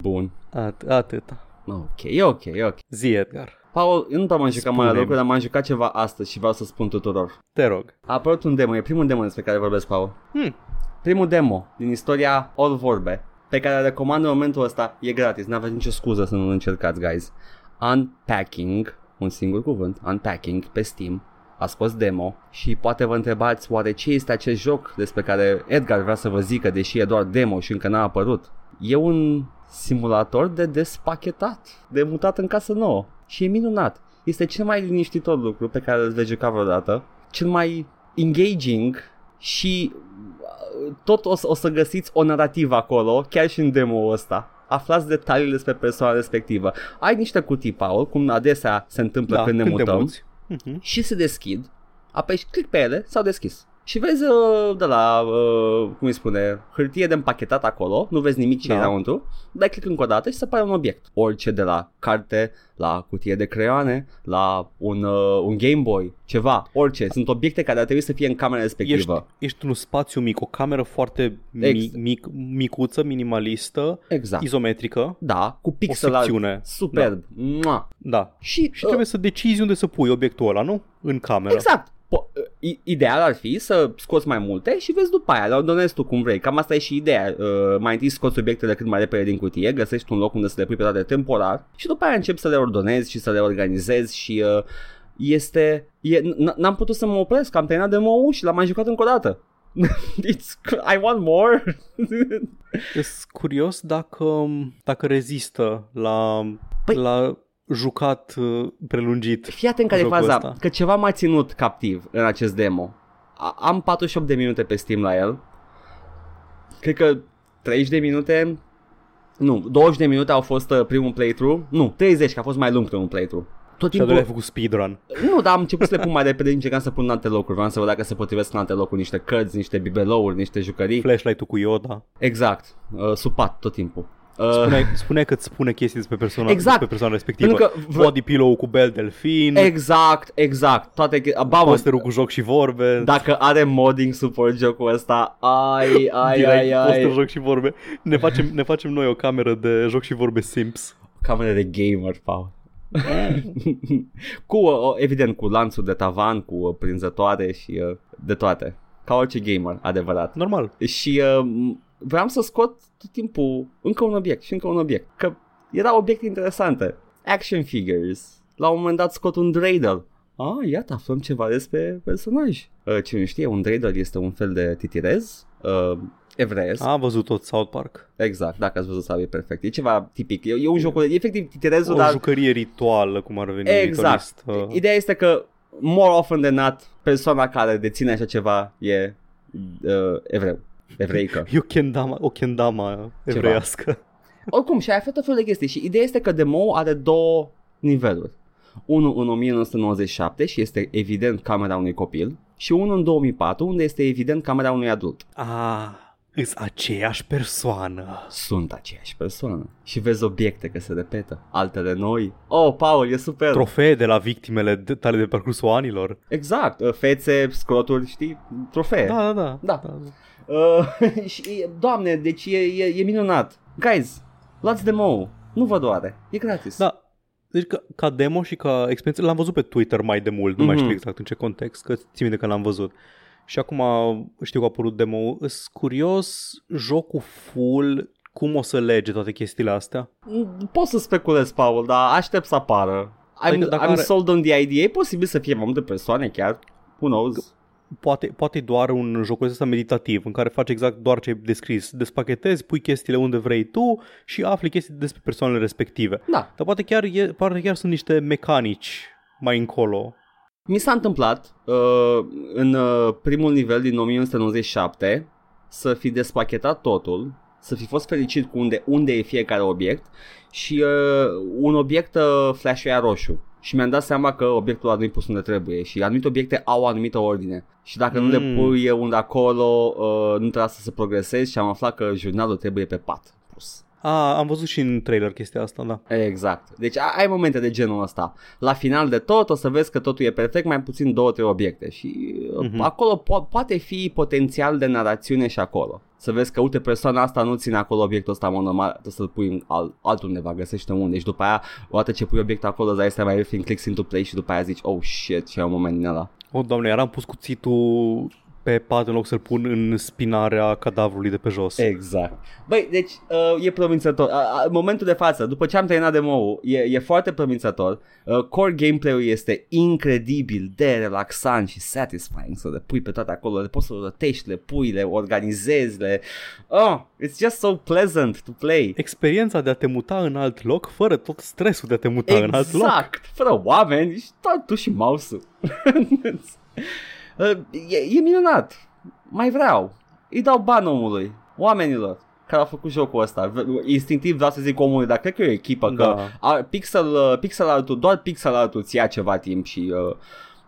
Bun. At- atâta. Ok, e ok, e ok. Zi, Edgar. Paul, eu nu prea m-am jucat mai Spune-mi. lucruri, dar m-am jucat ceva astăzi și vreau să spun tuturor. Te rog. A apărut un demo, e primul demo despre care vorbesc, Paul. Hmm. Primul demo din istoria All Vorbe, pe care îl recomand în momentul ăsta, e gratis, n-aveți nicio scuză să nu încercați, guys. Unpacking, un singur cuvânt, Unpacking, pe Steam, a scos demo și poate vă întrebați oare ce este acest joc despre care Edgar vrea să vă zică, deși e doar demo și încă n-a apărut. E un simulator de despachetat, de mutat în casă nouă și e minunat. Este cel mai liniștitor lucru pe care îl veți juca vreodată, cel mai engaging și uh, tot o, să- o să găsiți o narrativă acolo, chiar și în demo ăsta. Aflați detaliile despre persoana respectivă. Ai niște cutii, Paul, cum adesea se întâmplă Da, când ne când te mutăm muți. Mhm. și se deschid, apeși click pe ele, s-au deschis. Și vezi uh, de la, uh, cum îi spune, hârtie de împachetat acolo, nu vezi nimic ce Da. e înăuntru, dai click încă o dată și se apare un obiect. Orice de la carte, la cutie de creioane, la un, uh, un Game Boy, ceva, orice. Sunt obiecte care ar trebui să fie în camera Ești, respectivă. ești într-un spațiu mic, o cameră foarte mi, Ex- mic, micuță, minimalistă, Exact. izometrică. Da, cu pixel art secțiune. superb. Da. Da. Și, Și trebuie să decizi unde să pui obiectul ăla, nu? În cameră. Exact. Po- i- ideal ar fi să scoți mai multe și vezi după aia, le ordonezi tu cum vrei. Cam asta e și ideea. Uh, mai întâi scoți obiectele cât mai repede din cutie, găsești un loc unde să le pui pe toate temporar și după aia începi să le ordonezi și să le organizezi și uh, este... E, n- n-am putut să mă opresc, am terminat demo-ul și l-am mai jucat încă o dată. <laughs> It's, I want more. <laughs> Sunt curios dacă, dacă rezistă la, Păi- la jucat uh, prelungit. Fii atent care e Jocul faza, ăsta. că ceva m-a ținut captiv în acest demo. A- am 48 de minute pe Steam la el. Cred că 30 de minute... Nu, 20 de minute au fost uh, primul playthrough. Nu, 30, că a fost mai lung primul playthrough. Tot Și a timpul... doilea ai făcut speedrun. Nu, dar am început să le pun mai repede, încercam să pun în alte locuri. Vreau să văd dacă se potrivesc în alte locuri niște cărți, niște bibelouri, niște jucării. Flashlight-ul cu Yoda. Exact, uh, supat tot timpul. Uh, Spune, spune că îți spune chestii despre persoana, Exact. despre persoana respectivă. Pentru că vă- Body pillow cu bel delfin, exact, exact. Toate... che- Ba, mă, posterul cu joc și vorbe. Dacă are modding support jocul ăsta, ai, ai, Direct, ai, poster, ai. joc și vorbe. Ne facem, ne facem noi o cameră de joc și vorbe Sims. Cameră de gamer, Paul. cu, uh, evident, cu lanțuri de tavan, cu uh, prinzătoare și uh, de toate. Ca orice gamer, adevărat. Normal. Și uh, vreau să scot tot timpul încă un obiect și încă un obiect. Că erau obiecte interesante. Action figures. La un moment dat scot un dreidel. Ah, iată, aflăm ceva despre personaj. Uh, cine nu știe, un dreidel este un fel de titirez. Uh, evreiesc. Am văzut tot South Park. Exact, dacă ați văzut sau e perfect. E ceva tipic. E, e un joc, e efectiv titirezul, O dar... jucărie rituală, cum ar veni Exact. Vitorist. Uh, Ideea este că, more often than not, persoana care deține așa ceva e uh, evreu. Evreică. <laughs> E o kendama, o kendama evreiască. Oricum, și ai aflat tot felul de chestii și ideea este că demo are două niveluri. Unul în 1997 și este evident camera unui copil și unul în 2004 unde este evident camera unui adult. Ah, îs aceeași persoană. Sunt aceeași persoană și vezi obiecte că se repetă, altele noi. Oh, Paul, e super! Trofee de la victimele de, tale de parcursul anilor. exact, uh, fețe, scroturi, știi, trofee. Da, da, da. Da. Uh, <laughs> și, doamne, deci e, e, e minunat. Guys, luați demo Nu vă doare, e gratis. Da, deci ca, ca demo și ca experiență l-am văzut pe Twitter mai de mult, nu mai Mhm. știu exact în ce context, că țin minte că l-am văzut. Și acum știu că a apărut demo Sunt curios jocul full cum o să lege toate chestiile astea. Mm, Pot să speculez, Paul, dar aștept să apară. I'm, Adică dacă I'm are- sold on the idea. E posibil să fie mai multe persoane chiar. Who knows? Poate, poate e doar un joc ăsta meditativ în care faci exact doar ce ai descris. Despachetezi, pui chestiile unde vrei tu și afli chestii despre persoanele respective. Da. Dar poate chiar, e, poate chiar sunt niște mecanici mai încolo. Mi s-a întâmplat uh, în uh, primul nivel din 1997 să fi despachetat totul, să fi fost fericit cu unde, unde e fiecare obiect și uh, un obiect uh, flash roșu. Și mi-am dat seama că obiectul ăla nu-i pus unde trebuie și anumite obiecte au o anumită ordine. Și dacă mm. nu le Mm. pui unde acolo, uh, nu trebuie să se progresezi și am aflat că jurnalul trebuie pe pat pus. A, am văzut și în trailer chestia asta, da. Exact. Deci ai ai momente de genul ăsta. La final de tot o să vezi că totul e perfect, mai puțin două, trei obiecte și uh, Mhm. acolo po- poate fi potențial de narațiune și acolo. Să vezi că, uite, persoana asta nu ține acolo obiectul ăsta, mă, normal, trebuie să-l pui în alt, altundeva, găsește unde. Și după aia, odată ce pui obiectul acolo, îți dai seama, everything clicks into place și după aia zici, oh shit, și ai un moment din ăla. O, doamne, iar am pus cuțitul pe pat în loc să-l pun în spinarea cadavrului de pe jos. Exact. Băi, deci uh, e promițător. Uh, uh, în momentul de față, după ce am terminat demo-ul, e, e foarte promițător. Uh, core gameplay-ul este incredibil de relaxant și satisfying să le pui pe toate acolo, le poți să le rotești, le pui, le organizezi, le... Oh, it's just so pleasant to play. Experiența de a te muta în alt loc fără tot stresul de a te muta în alt loc. Exact, fără oameni, și tot tu și mouse-ul. <laughs> Uh, e, e minunat. Mai vreau. Îi dau bani omului, oamenilor care au făcut jocul ăsta. V- Instinctiv vreau să zic omului, dar cred că e o echipă, că Da. a, pixel, uh, pixel artul, doar pixel artul îți ia ceva timp și uh,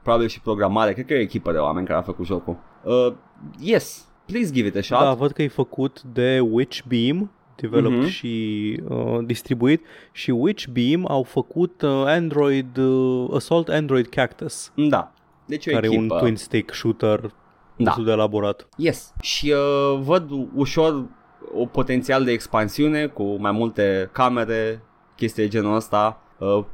probabil și programare. Cred că e o echipă de oameni care au făcut jocul. Uh, yes, please give it a shot. Da, văd că e făcut de Witchbeam, developed Mhm. și uh, distribuit și Witchbeam au făcut uh, Android uh, Assault Android Cactus, Da. Deci e o care e un echipă. twin stick shooter Da. destul de elaborat. Yes. Și uh, văd ușor o potențial de expansiune cu mai multe camere, chestii de genul ăsta. Uh,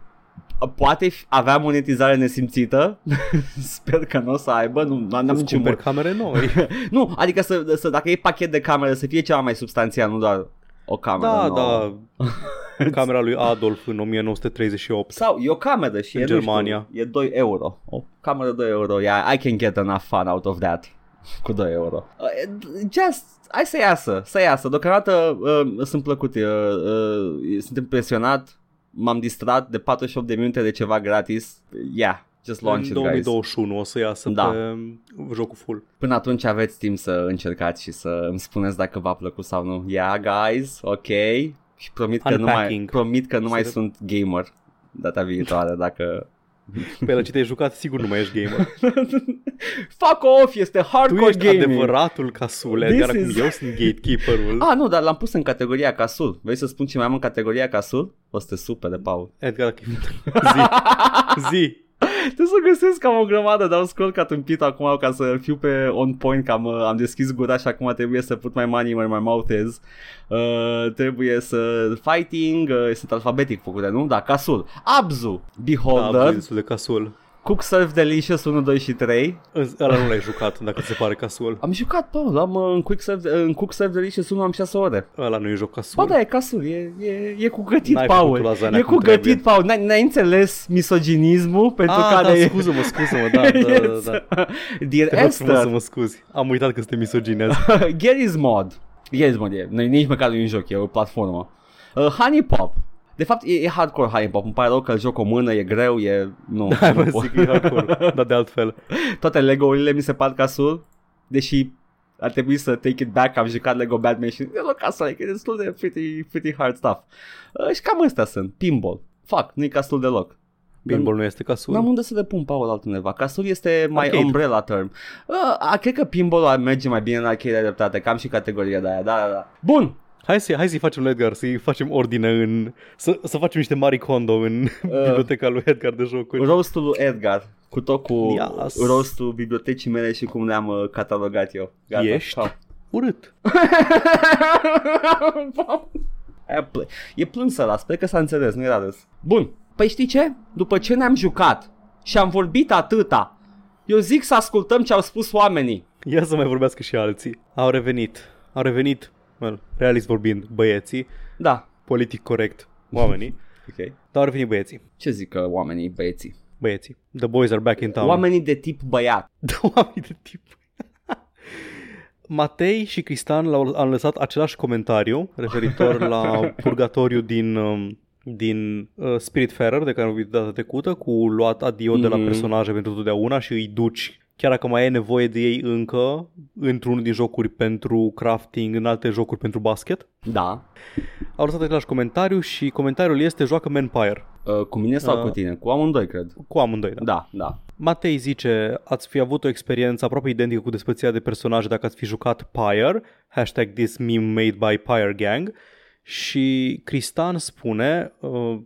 poate fi, avea monetizare nesimțită. <laughs> Sper că nu o să aibă. Nu n-am Îți niciun cumperi mod. camere noi. <laughs> Nu, adică să, să dacă e pachet de camere să fie ceva mai substanțial, nu doar o cameră da, nouă. da. <laughs> <laughs> Camera lui Adolf în 1938. Sau e o cameră și În e, nu Germania. Știu, e 2 euro. O cameră 2 euro. Yeah, I can get enough fun out of that. <laughs> Cu 2 euro. Uh, just, hai să iasă, să iasă. Deocamdată uh, sunt plăcut, uh, uh, sunt impresionat. M-am distrat de 48 de minute de ceva gratis. Yeah, just launch În it, guys. 2021 o să iasă Da. pe jocul full. Până atunci aveți timp să încercați și să îmi spuneți dacă v-a plăcut sau nu. Yeah, guys, ok. Și promit că nu mai, Unpacking. promit că nu mai Să- sunt gamer data viitoare dacă <laughs> Pe la ce te-ai jucat, sigur nu mai ești gamer. <laughs> Fuck off, este Tu hardcore ești gaming. adevăratul casule, This iar acum is- eu sunt gatekeeper-ul. Ah, nu, dar l-am pus în categoria casul. Vrei să spun ce mai am în categoria casul? O să te super de Paul. Edgar, <laughs> zi, zi. Trebuie să găsesc cam o grămadă, dar am scroll ca tâmpit acum ca să fiu pe on point, că am, uh, am deschis gura și acum trebuie să put my money where my mouth is. Uh, trebuie să fighting, uh, sunt alfabetic făcute, nu? Da, casul. Abzu, Da, Beholder, da destul de casul. Cook Serve Delicious 1, 2 și 3. În- Ăla nu l-ai jucat, dacă ți se pare casul. Am jucat, Paul, am uh, în Quick Serve, în Cook Serve Delicious 1 am 6 ore. Ăla nu e joc casul. Ba da, e casul, e, e, e cu gătit, N-ai Paul. făcut lasagna E cum cu gătit, trebuie. Paul. N-ai, n-ai înțeles misoginismul pentru Ah, care... da, scuză-mă, scuză-mă, da, <laughs> da, da, da. Dear Te rog frumos să Esther, mă scuzi. Am uitat că suntem misoginezi. Garry's <laughs> Mod. Garry's Mod e, nu- nici măcar nu e un joc, e o platformă. Uh, Honey Pop. De fapt, e, e hardcore Honey Pop. Îmi pare rău că îl joc o mână, e greu, e... Nu, <laughs> Hai nu mă pot. zic că e hardcore, dar de altfel. <laughs> Toate Lego-urile mi se par casul, deși ar trebui să take it back, am jucat Lego Batman și e loc casul, e destul de pretty, pretty hard stuff. Uh, și cam astea sunt, pinball. Fuck, nu e casul deloc. Pinball nu este casul. N-am unde să le pun, Paul, altundeva. Casul este mai Arcade. umbrella term. Uh, a, cred că pinball ar merge mai bine în arcade de dreptate, cam și categoria de aia, da, da, da. Bun, Hai, să, hai să-i facem lui Edgar, să-i facem ordine în... Să, să facem niște Marie Kondo în biblioteca lui Edgar de jocuri. roastul lui Edgar, cu tot cu Yes. roastul bibliotecii mele și cum le-am uh, catalogat eu. Gata. Ești? Ciao. Urât. <laughs> Aia pl- e plânsă la, sper că s-a înțeles, nu era râs. Bun, păi știi ce? După ce ne-am jucat și am vorbit atâta, eu zic să ascultăm ce au spus oamenii. Ia să mai vorbească și alții. Au revenit. Au revenit, well, realist vorbind, băieții, Da, politic corect, oamenii, <laughs> ok. dar au revenit băieții. Ce zic că oamenii, băieții? Băieții. The boys are back in town. Oamenii de tip băiat. <laughs> Da, oamenii de tip. Matei și Cristian l-au au lăsat același comentariu referitor <laughs> la purgatoriu din, um, din uh, Spiritfarer, de care am vorbit data trecută, cu luat adio de la Mhm. personaje pentru totdeauna și îi duci chiar dacă mai ai nevoie de ei încă într-unul din jocuri pentru crafting, în alte jocuri pentru basket. Da. Au lăsat același comentariu și comentariul este joacă Manpire. Uh, cu mine sau Uh. cu tine? Cu amândoi, cred. Cu amândoi, da. Da, da. Matei zice, ați fi avut o experiență aproape identică cu despărțirea de personaje dacă ați fi jucat Pyre, hashtag this meme made by Pyre Gang, și Cristan spune, uh,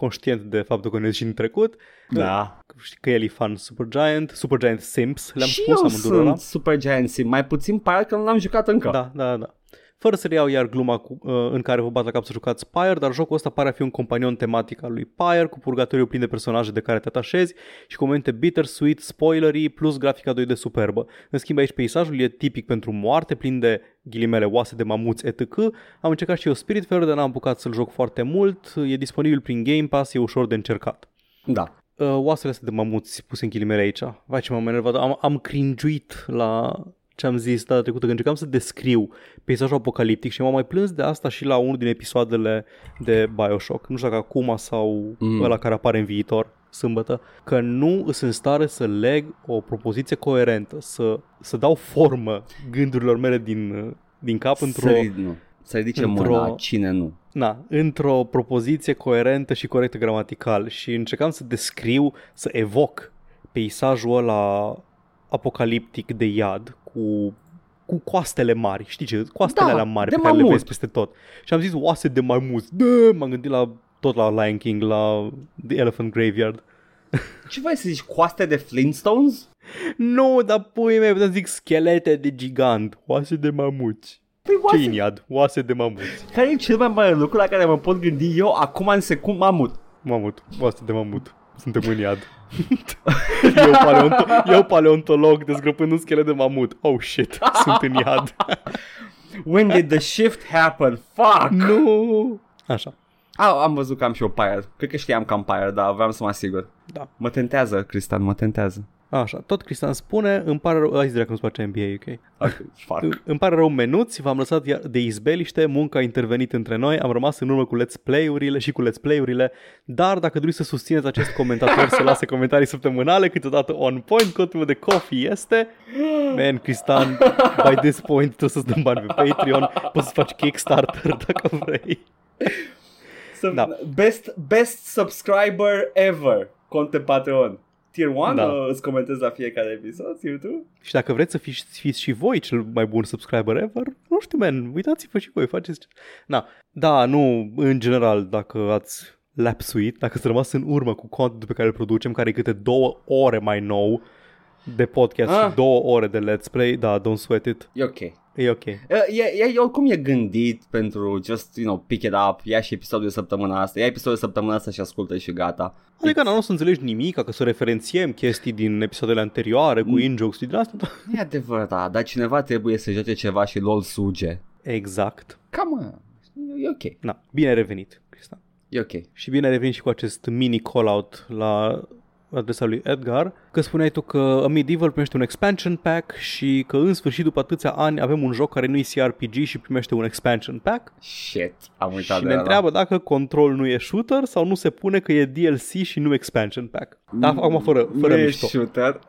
conștient de faptul că ne și în trecut, Da. știi că el e fan Supergiant, Supergiant Sims, le-am și spus eu amândurora. sunt Super Giant Sim, mai puțin pare că nu l-am jucat încă. Da, da, da. Fără să reiau iar gluma cu, uh, în care vă bat la cap să jucați Pyre, dar jocul ăsta pare a fi un companion tematic al lui Pyre, cu purgatoriu plin de personaje de care te atașezi și cu momente bittersweet, spoilery, plus grafica 2D superbă. În schimb aici peisajul e tipic pentru moarte, plin de ghilimele oase de mamuți etc. Am încercat și eu Spiritfarer, dar n-am apucat să-l joc foarte mult. E disponibil prin Game Pass, e ușor de încercat. Da. Uh, oasele astea de mamuți puse în ghilimele aici. Vai ce m-am enervat. Am, am cringuit la ce am zis data trecută, când încercam să descriu peisajul apocaliptic și m-am mai plâns de asta și la unul din episoadele de Bioshock. Nu știu dacă acum sau Mm. mm. ăla care apare în viitor, sâmbătă, că nu sunt în stare să leg o propoziție coerentă, să, să dau formă gândurilor mele din, din cap într-o... Să, ri- nu. Să ridice într-o- mâna, cine nu? Na, într-o propoziție coerentă și corectă gramatical și încercam să descriu, să evoc peisajul ăla apocaliptic de iad cu cu coastele mari, știi ce? Coastele Da, alea mari de pe care le mamut. vezi peste tot. Și am zis oase de maimuz. Da, m-am gândit la tot la Lion King, la The Elephant Graveyard. Ce vrei să zici, coaste de Flintstones? Nu, dar pui mei, puteam să zic schelete de gigant, oase de mamuți. Păi Ce oase, în iad? Oase de mamuți. care e cel mai mare lucru la care mă pot gândi eu acum în secund mamut? Mamut, oase de mamut. Suntem în iad. <laughs> eu, paleonto- eu paleontolog dezgropând un schelet de mamut. Oh shit, sunt în iad. <laughs> When did the shift happen? Fuck! nu! Așa, Ah, am văzut că am și o Pyre. Cred că știam că am Pyre, dar vreau să mă asigur. da. Mă tentează, Cristian, mă tentează. Așa, tot Cristian spune, îmi pare rău, ai zis că nu-ți place NBA, ok? Ok, fuck. Îmi pare rău menuți, v-am lăsat iar- de izbeliște, munca a intervenit între noi, am rămas în urmă cu let's play-urile și cu let's play-urile, dar dacă doriți să susțineți acest comentator să lase comentarii săptămânale, câteodată on point, codul de coffee este, man, Cristian, by this point trebuie să-ți dăm bani pe Patreon, poți să faci Kickstarter dacă vrei. Să, Da. best, best subscriber ever. Conte Patreon. Tier 1 Da. da. îți comentez la fiecare episod, Tier 2? Și dacă vreți să fiți, fiți și voi cel mai bun subscriber ever, nu știu, man, uitați-vă și voi, faceți... Na, da, nu, în general, dacă ați lapsuit, dacă ați rămas în urmă cu contentul pe care îl producem, care e câte două ore mai nou de podcast Ah. și două ore de let's play, da, don't sweat it, E ok. E ok. E, e, e, oricum e gândit pentru just, you know, pick it up, ia și episodul de săptămâna asta, ia episodul de săptămâna asta și ascultă și gata. Adică nu o să înțelegi nimic, că să referențiem chestii din episoadele anterioare cu in-jokes și din asta. E adevărat, dar cineva trebuie să joace ceva și LOL suge. Exact. Cam, e ok, Na, bine ai revenit, Cristian. e ok. Și bine ai revenit și cu acest mini call-out la adresa lui Edgar, că spuneai tu că A Medieval primește un expansion pack și că în sfârșit după atâția ani avem un joc care nu e CRPG și primește un expansion pack Shit, am uitat și de ne ăla. întreabă dacă control nu e shooter sau nu se pune că e DLC și nu expansion pack. Da, acum fără, fără nu e mișto. shooter.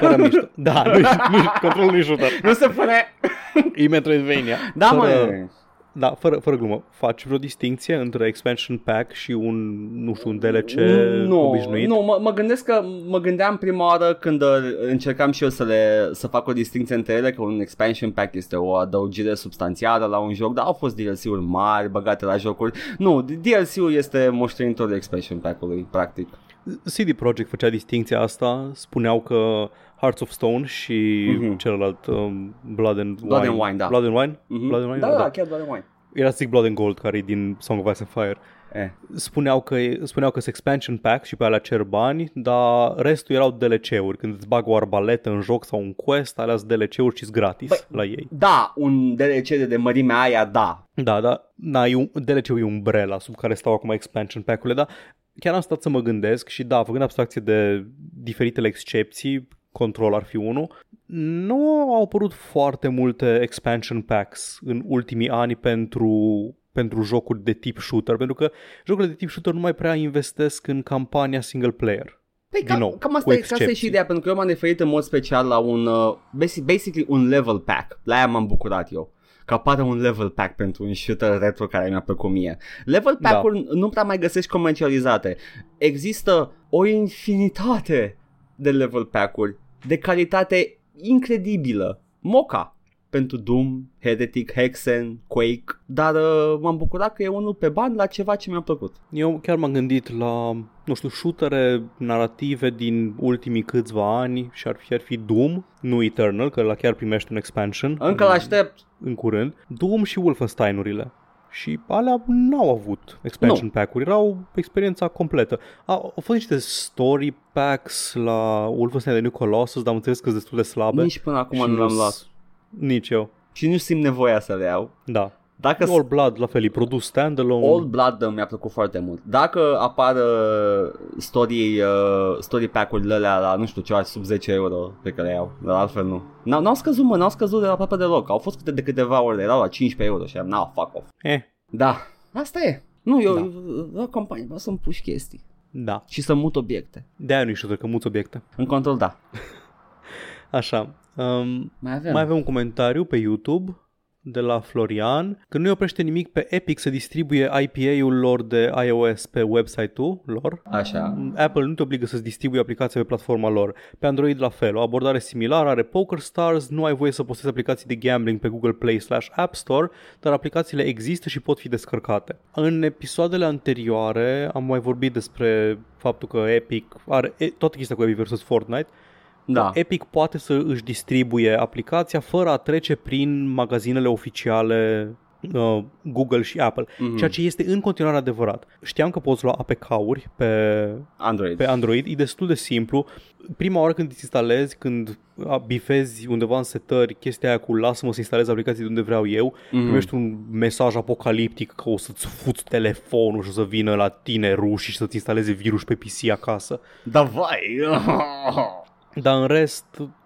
Fără mișto. Da, nu, nu, control nu e shooter. nu se pune... E Metroidvania. Da, fără, mă. Da, fără, fără glumă. Faci vreo distinție între expansion pack și un, nu știu, un DLC nu, obișnuit? Nu, mă, mă gândesc că mă gândeam prima oară când uh, încercam și eu să le să fac o distinție între ele că un expansion pack este o adăugire substanțială la un joc, dar au fost DLC-uri mari băgate la jocuri. Nu, DLC-ul este moștenitorul expansion pack-ului, practic. CD Projekt făcea distinția asta, spuneau că Hearts of Stone și Mhm. celălalt um, Blood and Blood Wine. and Wine, da. Blood and Wine? Mhm. Blood and Wine? Da, da, chiar doar wine. Era să zic Blood and Gold, care e din Song of Ice and Fire. Eh. Spuneau că, spuneau că sunt expansion pack și pe alea cer bani, dar restul erau DLC-uri. Când îți bag o arbaletă în joc sau un quest, alea sunt DLC-uri și gratis Băi, la ei. Da, un DLC de mărimea aia, da. Da, da, na, e un, DLC-ul e umbrela sub care stau acum expansion pack-urile, dar chiar am stat să mă gândesc și da, făcând abstracție de diferitele excepții, control ar fi unul, nu au apărut foarte multe expansion packs în ultimii ani pentru pentru jocuri de tip shooter, pentru că jocurile de tip shooter nu mai prea investesc în campania single player. Păi Din cam, nou, cam cu asta, e, asta e și excepții. ideea, pentru că eu m-am referit în mod special la un, uh, basic, basically un level pack. La aia m-am bucurat eu. Că apare un level pack pentru un shooter retro care mi-a plăcut mie. Level Da. pack-uri nu prea mai găsești comercializate. Există o infinitate de level pack-uri de calitate incredibilă. Moca pentru Doom, Heretic, Hexen, Quake, dar uh, m-am bucurat că e unul pe bani la ceva ce mi-a plăcut. Eu chiar m-am gândit la, nu știu, shootere narrative din ultimii câțiva ani și ar fi, ar fi Doom, nu Eternal, că la chiar primește un expansion Încă l-aștept. în curând, Doom și Wolfenstein-urile. Și alea n-au avut expansion pack-uri, erau experiența completă. A, au fost niște story packs la Wolfenstein The New Colossus, dar am înțeles că sunt destul de slabe. Nici până acum și nu l-am s- luat. Nici eu, Și nu simt nevoia să le iau. da. Dacă All Blood, la fel, e produs standalone. Old Blood uh, mi-a plăcut foarte mult. Dacă apar uh, story, uh, story pack-urile alea la, nu știu, ceva sub 10 euro pe care le iau, dar altfel nu. N-au, n-au scăzut, mă, n-au scăzut de la aproape deloc. Au fost câte de câteva ore, erau la 15 euro și am, na, fuck off. Eh, Da, asta e. Nu, eu Da. da. vreau companie, vreau să-mi puși chestii da. și să mut obiecte. De-aia nu-i shooter, că muți obiecte. În control, da. <laughs> Așa. Um, Mai avem. Mai avem un comentariu pe YouTube de la Florian că nu îi oprește nimic pe Epic să distribuie IPA-ul lor de iOS pe website-ul lor. Așa. Apple nu te obligă să-ți distribuie aplicația pe platforma lor. Pe Android la fel, o abordare similară are Poker Stars, nu ai voie să postezi aplicații de gambling pe Google Play slash App Store, dar aplicațiile există și pot fi descărcate. În episoadele anterioare am mai vorbit despre faptul că Epic are e, toată chestia cu Epic versus Fortnite Da. Epic poate să își distribuie aplicația fără a trece prin magazinele oficiale uh, Google și Apple, Mhm. ceea ce este în continuare adevărat. Știam că poți lua APK-uri pe, Android. pe Android, e destul de simplu. Prima oară când îți instalezi, când a, bifezi undeva în setări chestia aia cu lasă-mă să instalez aplicații de unde vreau eu, Mhm. primești un mesaj apocaliptic că o să-ți fuți telefonul și o să vină la tine rușii și să-ți instaleze virus pe PC acasă. Da, vai! <laughs> Dar în rest,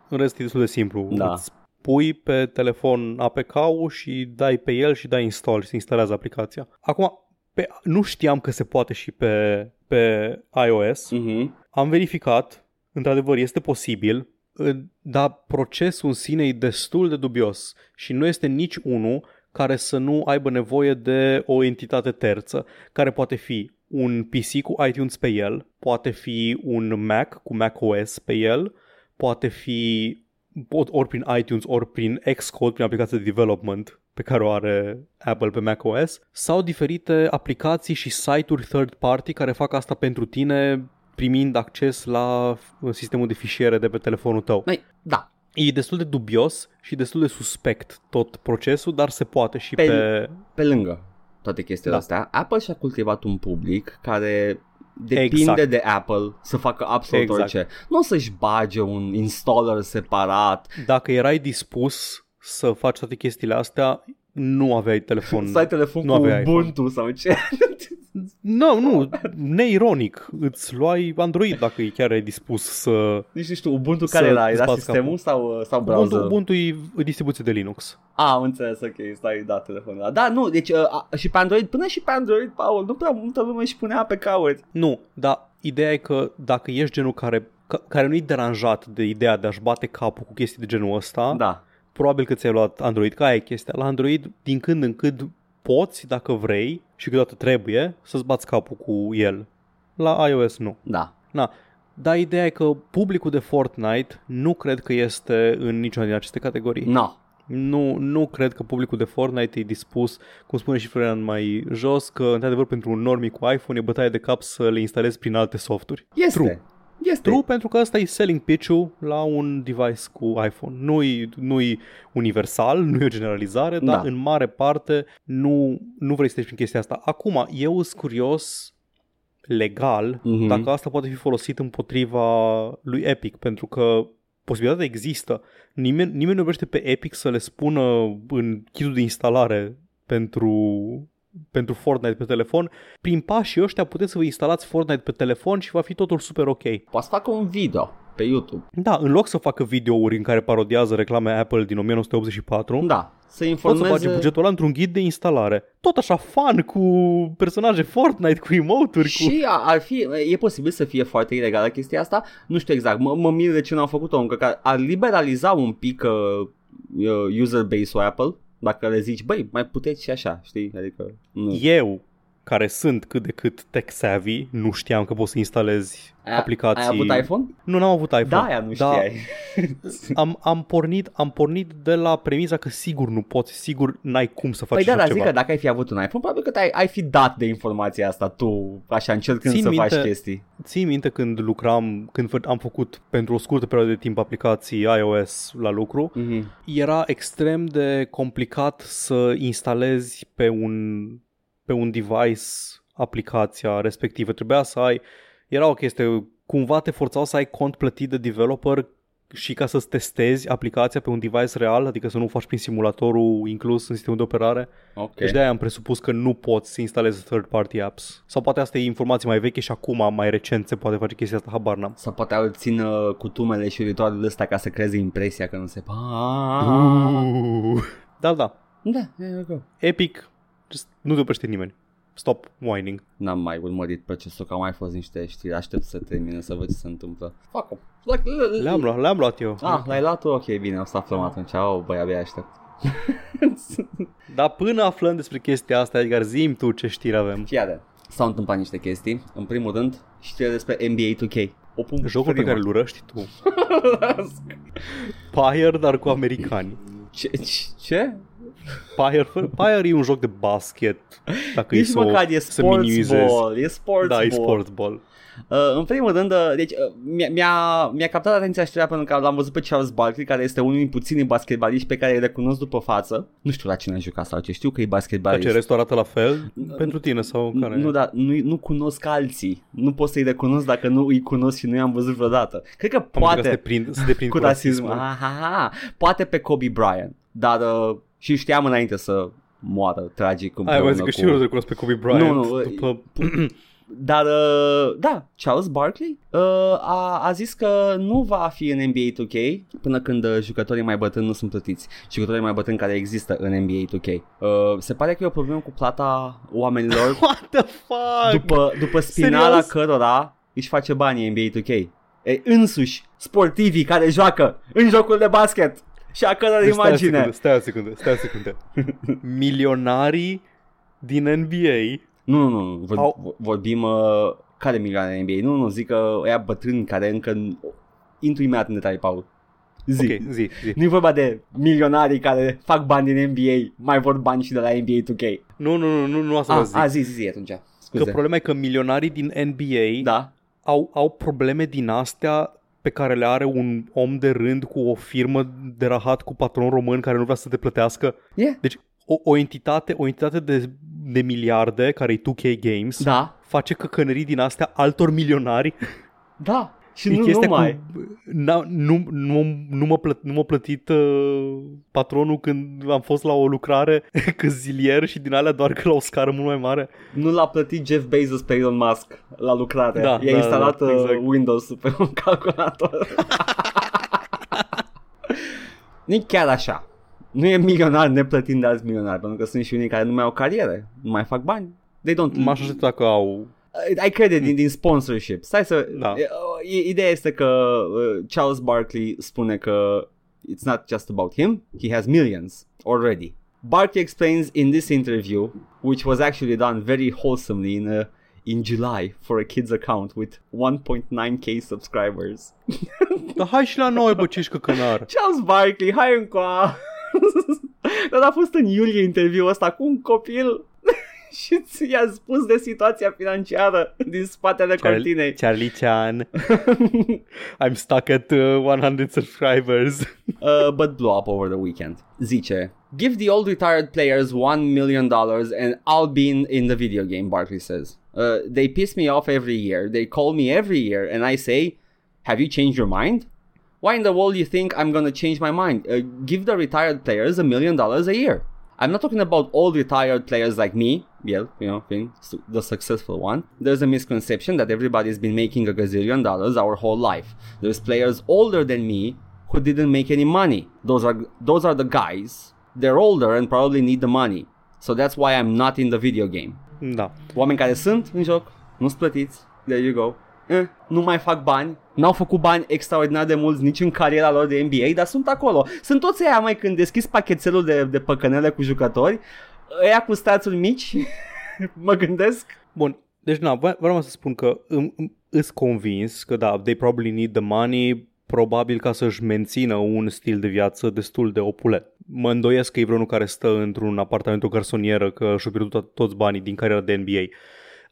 în rest e destul de simplu. Da. Îți pui pe telefon APK-ul și dai pe el și dai install și se instalează aplicația. Acum, pe, nu știam că se poate și pe, pe iOS. Mhm. Am verificat, într-adevăr este posibil, uh, dar procesul în sine e destul de dubios și nu este nici unul care să nu aibă nevoie de o entitate terță, care poate fi un PC cu iTunes pe el, poate fi un Mac cu macOS pe el, poate fi ori- ori prin iTunes, ori prin Xcode, prin aplicația de development pe care o are Apple pe macOS, sau diferite aplicații și site-uri third party care fac asta pentru tine primind acces la sistemul de fișiere de pe telefonul tău. Mai, da, E destul de dubios și destul de suspect tot procesul, dar se poate și Pe- pe... pe lângă toate chestiile Da. astea, Apple și-a cultivat un public care depinde Exact. de Apple să facă absolut Exact. orice. Nu o să-și bage un installer separat, Dacă erai dispus să faci toate chestiile astea, nu aveai telefon. să ai telefon nu cu aveai iPhone. Ubuntu sau ce. <laughs> Nu, nu, neironic. Îți luai Android dacă e chiar ai dispus să... Nici nu știu, Ubuntu Să care era? îți Era bați sistemul sau, sau Ubuntu, browser? Ubuntu e distribuție de Linux. Ah, am înțeles, ok, stai, da, telefonul. Da, nu, deci uh, a, și pe Android, până și pe Android, Paul, nu prea multă lume își punea pe cauri. Nu, dar ideea e că dacă ești genul care, ca- care nu-i deranjat de ideea de a-și bate capul cu chestii de genul ăsta, Da. Probabil că ți-ai luat Android, că aia e chestia. La Android, din când în când poți, dacă vrei și câteodată trebuie, să-ți bați capul cu el. La iOS nu. Da. Na. Dar ideea e că publicul de Fortnite nu cred că este în niciuna din aceste categorii. No. Nu, nu cred că publicul de Fortnite e dispus, cum spune și Florian mai jos, că într-adevăr pentru un normie cu iPhone e bătaie de cap să le instalezi prin alte softuri. Este. True. Este. True, pentru că ăsta e selling pitch-ul la un device cu iPhone. Nu-i, nu-i universal, nu e o generalizare, Da. dar în mare parte nu, nu vrei să treci prin chestia asta. Acum, eu sunt curios legal Mhm. dacă asta poate fi folosit împotriva lui Epic, pentru că posibilitatea există. Nimeni, nimeni nu vrește pe Epic să le spună în kit de instalare pentru, pentru Fortnite pe telefon. Prin pașii ăștia puteți să vă instalați Fortnite pe telefon și va fi totul super ok. Poți să facă un video pe YouTube. Da, în loc să facă videouri în care parodiază reclame Apple din 1984, Da. Să pot să informeze... bage bugetul ăla într-un ghid de instalare. Tot așa fan cu personaje Fortnite, cu emote-uri, cu... Și a- ar fi, e posibil să fie foarte ilegală chestia asta, nu știu exact, mă, mă mir de ce n-au făcut-o încă, că ar liberaliza un pic uh, uh, user base-ul Apple, dacă le zici, băi, mai puteți și așa, știi, adică, nu. Eu, care sunt cât de cât tech-savvy, nu știam că poți să instalezi Ai- aplicații... Ai avut iPhone? Nu, n-am avut iPhone. Da, aia nu Dar știai. <laughs> am, am, pornit, am pornit de la premisa că sigur nu poți, sigur n-ai cum să faci Păi da, așa dar ceva. zic că dacă ai fi avut un iPhone, probabil că ai, ai fi dat de informația asta tu, așa, încercând Țin să minte- faci chestii. Ții minte când lucram, când fă- am făcut pentru o scurtă perioadă de timp aplicații iOS la lucru, Mm-hmm. era extrem de complicat să instalezi pe un, pe un device aplicația respectivă. Trebuia să ai, era o chestie, cumva te forțau să ai cont plătit de developer și ca să-ți testezi aplicația pe un device real, adică să nu o faci prin simulatorul inclus în sistemul de operare. Ok. Deci de-aia am presupus că nu poți să instalezi third-party apps. Sau poate asta e informație mai veche și acum, mai recent, se poate face chestia asta, habar n-am. Sau poate au țin uh, cutumele și ritualul ăsta ca să creeze impresia că nu se... Ah. Da, da. Da, e ok. Epic, just nu te oprește nimeni. Stop whining. N-am mai urmărit procesul, că au mai fost niște știri, aștept să termine să văd ce se întâmplă. Fac-o. Like, Le-am luat, le-am luat eu. Ah, l-ai luat tu? Ok, bine, o să aflăm atunci. Oh, băi, abia aștept. <laughs> Dar până aflăm despre chestia asta, Edgar, zi tu ce știri avem. Fiare. S-au întâmplat niște chestii. În primul rând, știre despre NBA 2K. O pun Jocul pe prima. care îl urăști tu. <laughs> Pyre, dar cu americani. Ce? ce- Ce? Pyre, fă- Pyre e un joc de basket. Dacă Nici e să, măcar e să minimizezi. sports ball, e sports Da, e ball. sports ball. Uh, în primul rând, uh, deci, uh, mi-a, mi-a, mi-a captat atenția știrea pentru că l-am văzut pe Charles Barkley, care este unul din puținii basketbaliști pe care îi recunosc după față. Nu știu la cine a jucat sau ce, știu că e Dar basketbalist. ce, restul arată la fel? Pentru tine sau care? Nu, da, nu, nu cunosc alții. Nu pot să-i recunosc dacă nu îi cunosc și nu i-am văzut vreodată. Cred că Am înțeles, poate Să te prind, să te prind <laughs> cu rasism. Aha, poate pe Kobe Bryant. Dar uh, și știam înainte să moară tragic Ai împreună mai zic că cu... și eu îl recunosc pe Kobe Bryant. Nu, nu, după... <clears throat> Dar, uh, da, Charles Barkley uh, a, a zis că nu va fi în NBA 2K până când uh, jucătorii mai bătrâni nu sunt plătiți. Jucătorii mai bătrâni care există în NBA 2K. Uh, se pare că e o problemă cu plata oamenilor <laughs> What the fuck? după, după spinala Serios? cărora își face banii NBA 2K. E, însuși sportivii care joacă în jocul de basket și a căror Deci stai o imagine. secundă, Stai o secundă, stai o secundă. <laughs> Milionarii din NBA Nu, nu, nu, vor, Au- vorbim uh, care milioane în NBA. Nu, nu, zic că ăia bătrâni care încă intru imediat în detalii, Paul. Zi. Ok, zi, zi. Nu e vorba de milionarii care fac bani din NBA, mai vor bani și de la NBA 2K. Nu, nu, nu, nu, nu asta Ah, vă zic. a, zi, zi, zi atunci. Că Scuze. problema e că milionarii din NBA Da. au, au probleme din astea pe care le are un om de rând cu o firmă de rahat cu patron român care nu vrea să te plătească. Yeah. Deci o, o entitate, o entitate de, de miliarde, care e 2K Games, Da. face căcănării din astea altor milionari. Da. Și E nu chestia numai. Cu, na, nu, nu, nu, m-a plăt, nu m-a plătit uh, patronul când am fost la o lucrare <laughs> câzilier și din alea doar că la o scară mult mai mare. Nu l-a plătit Jeff Bezos pe Elon Musk la lucrare. Da, I-a da, instalat da, uh, exact. Windows pe un <laughs> calculator. <laughs> nu chiar așa. Nu e milionar neplătind de alți milionari, pentru că sunt și unii care nu mai au cariere, nu mai fac bani. They don't... M-aș aștepta că au... Ai crede din, din sponsorship. Stai să... Da. E- Ideea este că uh, Charles Barkley spune că it's not just about him, he has millions already. Barkley explains in this interview, which was actually done very wholesomely in uh, in July for a kid's account with 1.9k subscribers. <laughs> Dar hai și la noi, bă, ce căcănar. <laughs> Charles Barkley, hai încoa! <laughs> Dar a fost în iulie interviul ăsta cu un copil și ți-a spus de situația financiară din spatele cortinei. Charlie Chan. <laughs> I'm stuck at uh, 100 subscribers. <laughs> uh, but blew up over the weekend. Zice, give the old retired players one million dollars and I'll be in, in the video game, Barkley says. Uh, they piss me off every year. They call me every year and I say, have you changed your mind? Why in the world do you think I'm gonna change my mind? Uh, give the retired players a million dollars a year. I'm not talking about old retired players like me, yeah, you know, being the successful one. There's a misconception that everybody's been making a gazillion dollars our whole life. There's players older than me who didn't make any money. Those are those are the guys. They're older and probably need the money. So that's why I'm not in the video game. Da. Oameni care sunt în joc, nu sunt plătiți, there you go. Eh, nu mai fac bani, n-au făcut bani extraordinar de mulți nici în cariera lor de NBA, dar sunt acolo. Sunt toți aia mai când deschizi pachetelul de, de păcănele cu jucători, ăia cu stațuri mici, <laughs> mă gândesc. Bun, deci na, vre- vreau să spun că îmi- îmi- îs convins că da, they probably need the money probabil ca să-și mențină un stil de viață destul de opulent. Mă îndoiesc că e vreunul care stă într-un apartament, o garsonieră, că și-a pierdut to- toți banii din cariera de NBA.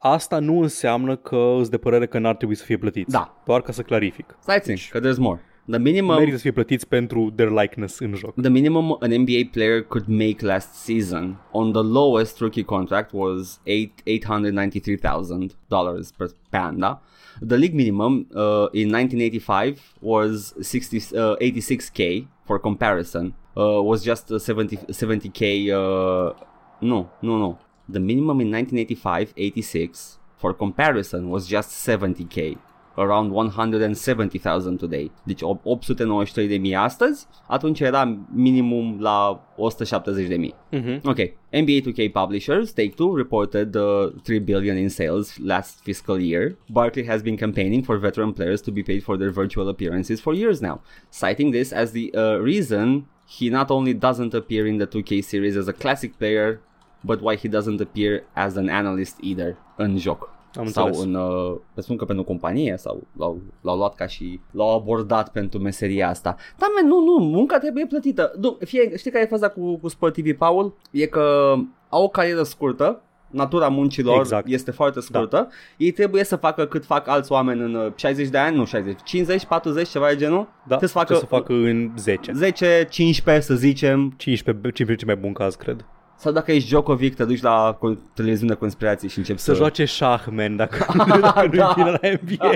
Asta nu înseamnă că îți de părere că n-ar trebui să fie plătiți. Da. Doar ca să clarific. Stai țin, că there's more. The minimum, Merită să fie plătiți pentru their likeness în joc. the minimum an NBA player could make last season on the lowest rookie contract was eight eight hundred ninety three thousand dollars per per an. Da? The league minimum uh, in 1985 was 60, uh, 86k. For comparison, uh, was just uh, 70 70k. Uh, no, no, no. The minimum in 1985 86 for comparison was just 70k. Around 170,000 today. Deci 893.000 astăzi, atunci era minimum la 170.000. Mhm. Okay, NBA 2K publishers Take Two reported uh, 3 billion in sales last fiscal year. Barkley has been campaigning for veteran players to be paid for their virtual appearances for years now, citing this as the uh, reason he not only doesn't appear in the 2K series as a classic player, but why he doesn't appear as an analyst either în joc. Am sau înțeles. în, uh, presupun că pentru companie sau l-au, l-au luat ca și l-au abordat pentru meseria asta. Da, man, nu, nu, munca trebuie plătită. Du, fie, știi care e faza cu, cu Sport TV, Paul? E că au o carieră scurtă, natura muncilor Exact. este foarte scurtă, da. ei trebuie să facă cât fac alți oameni în uh, 60 de ani, nu 60, 50, 40, ceva de genul, Da, trebuie să facă, trebuie să facă în 10. 10, 15 să zicem, 15, 15 mai bun caz, cred. Sau dacă ești Djokovic, te duci la co- televiziune de conspirații și începi Să să... joace șah, man, dacă, <laughs> dacă nu Da. vine la NBA.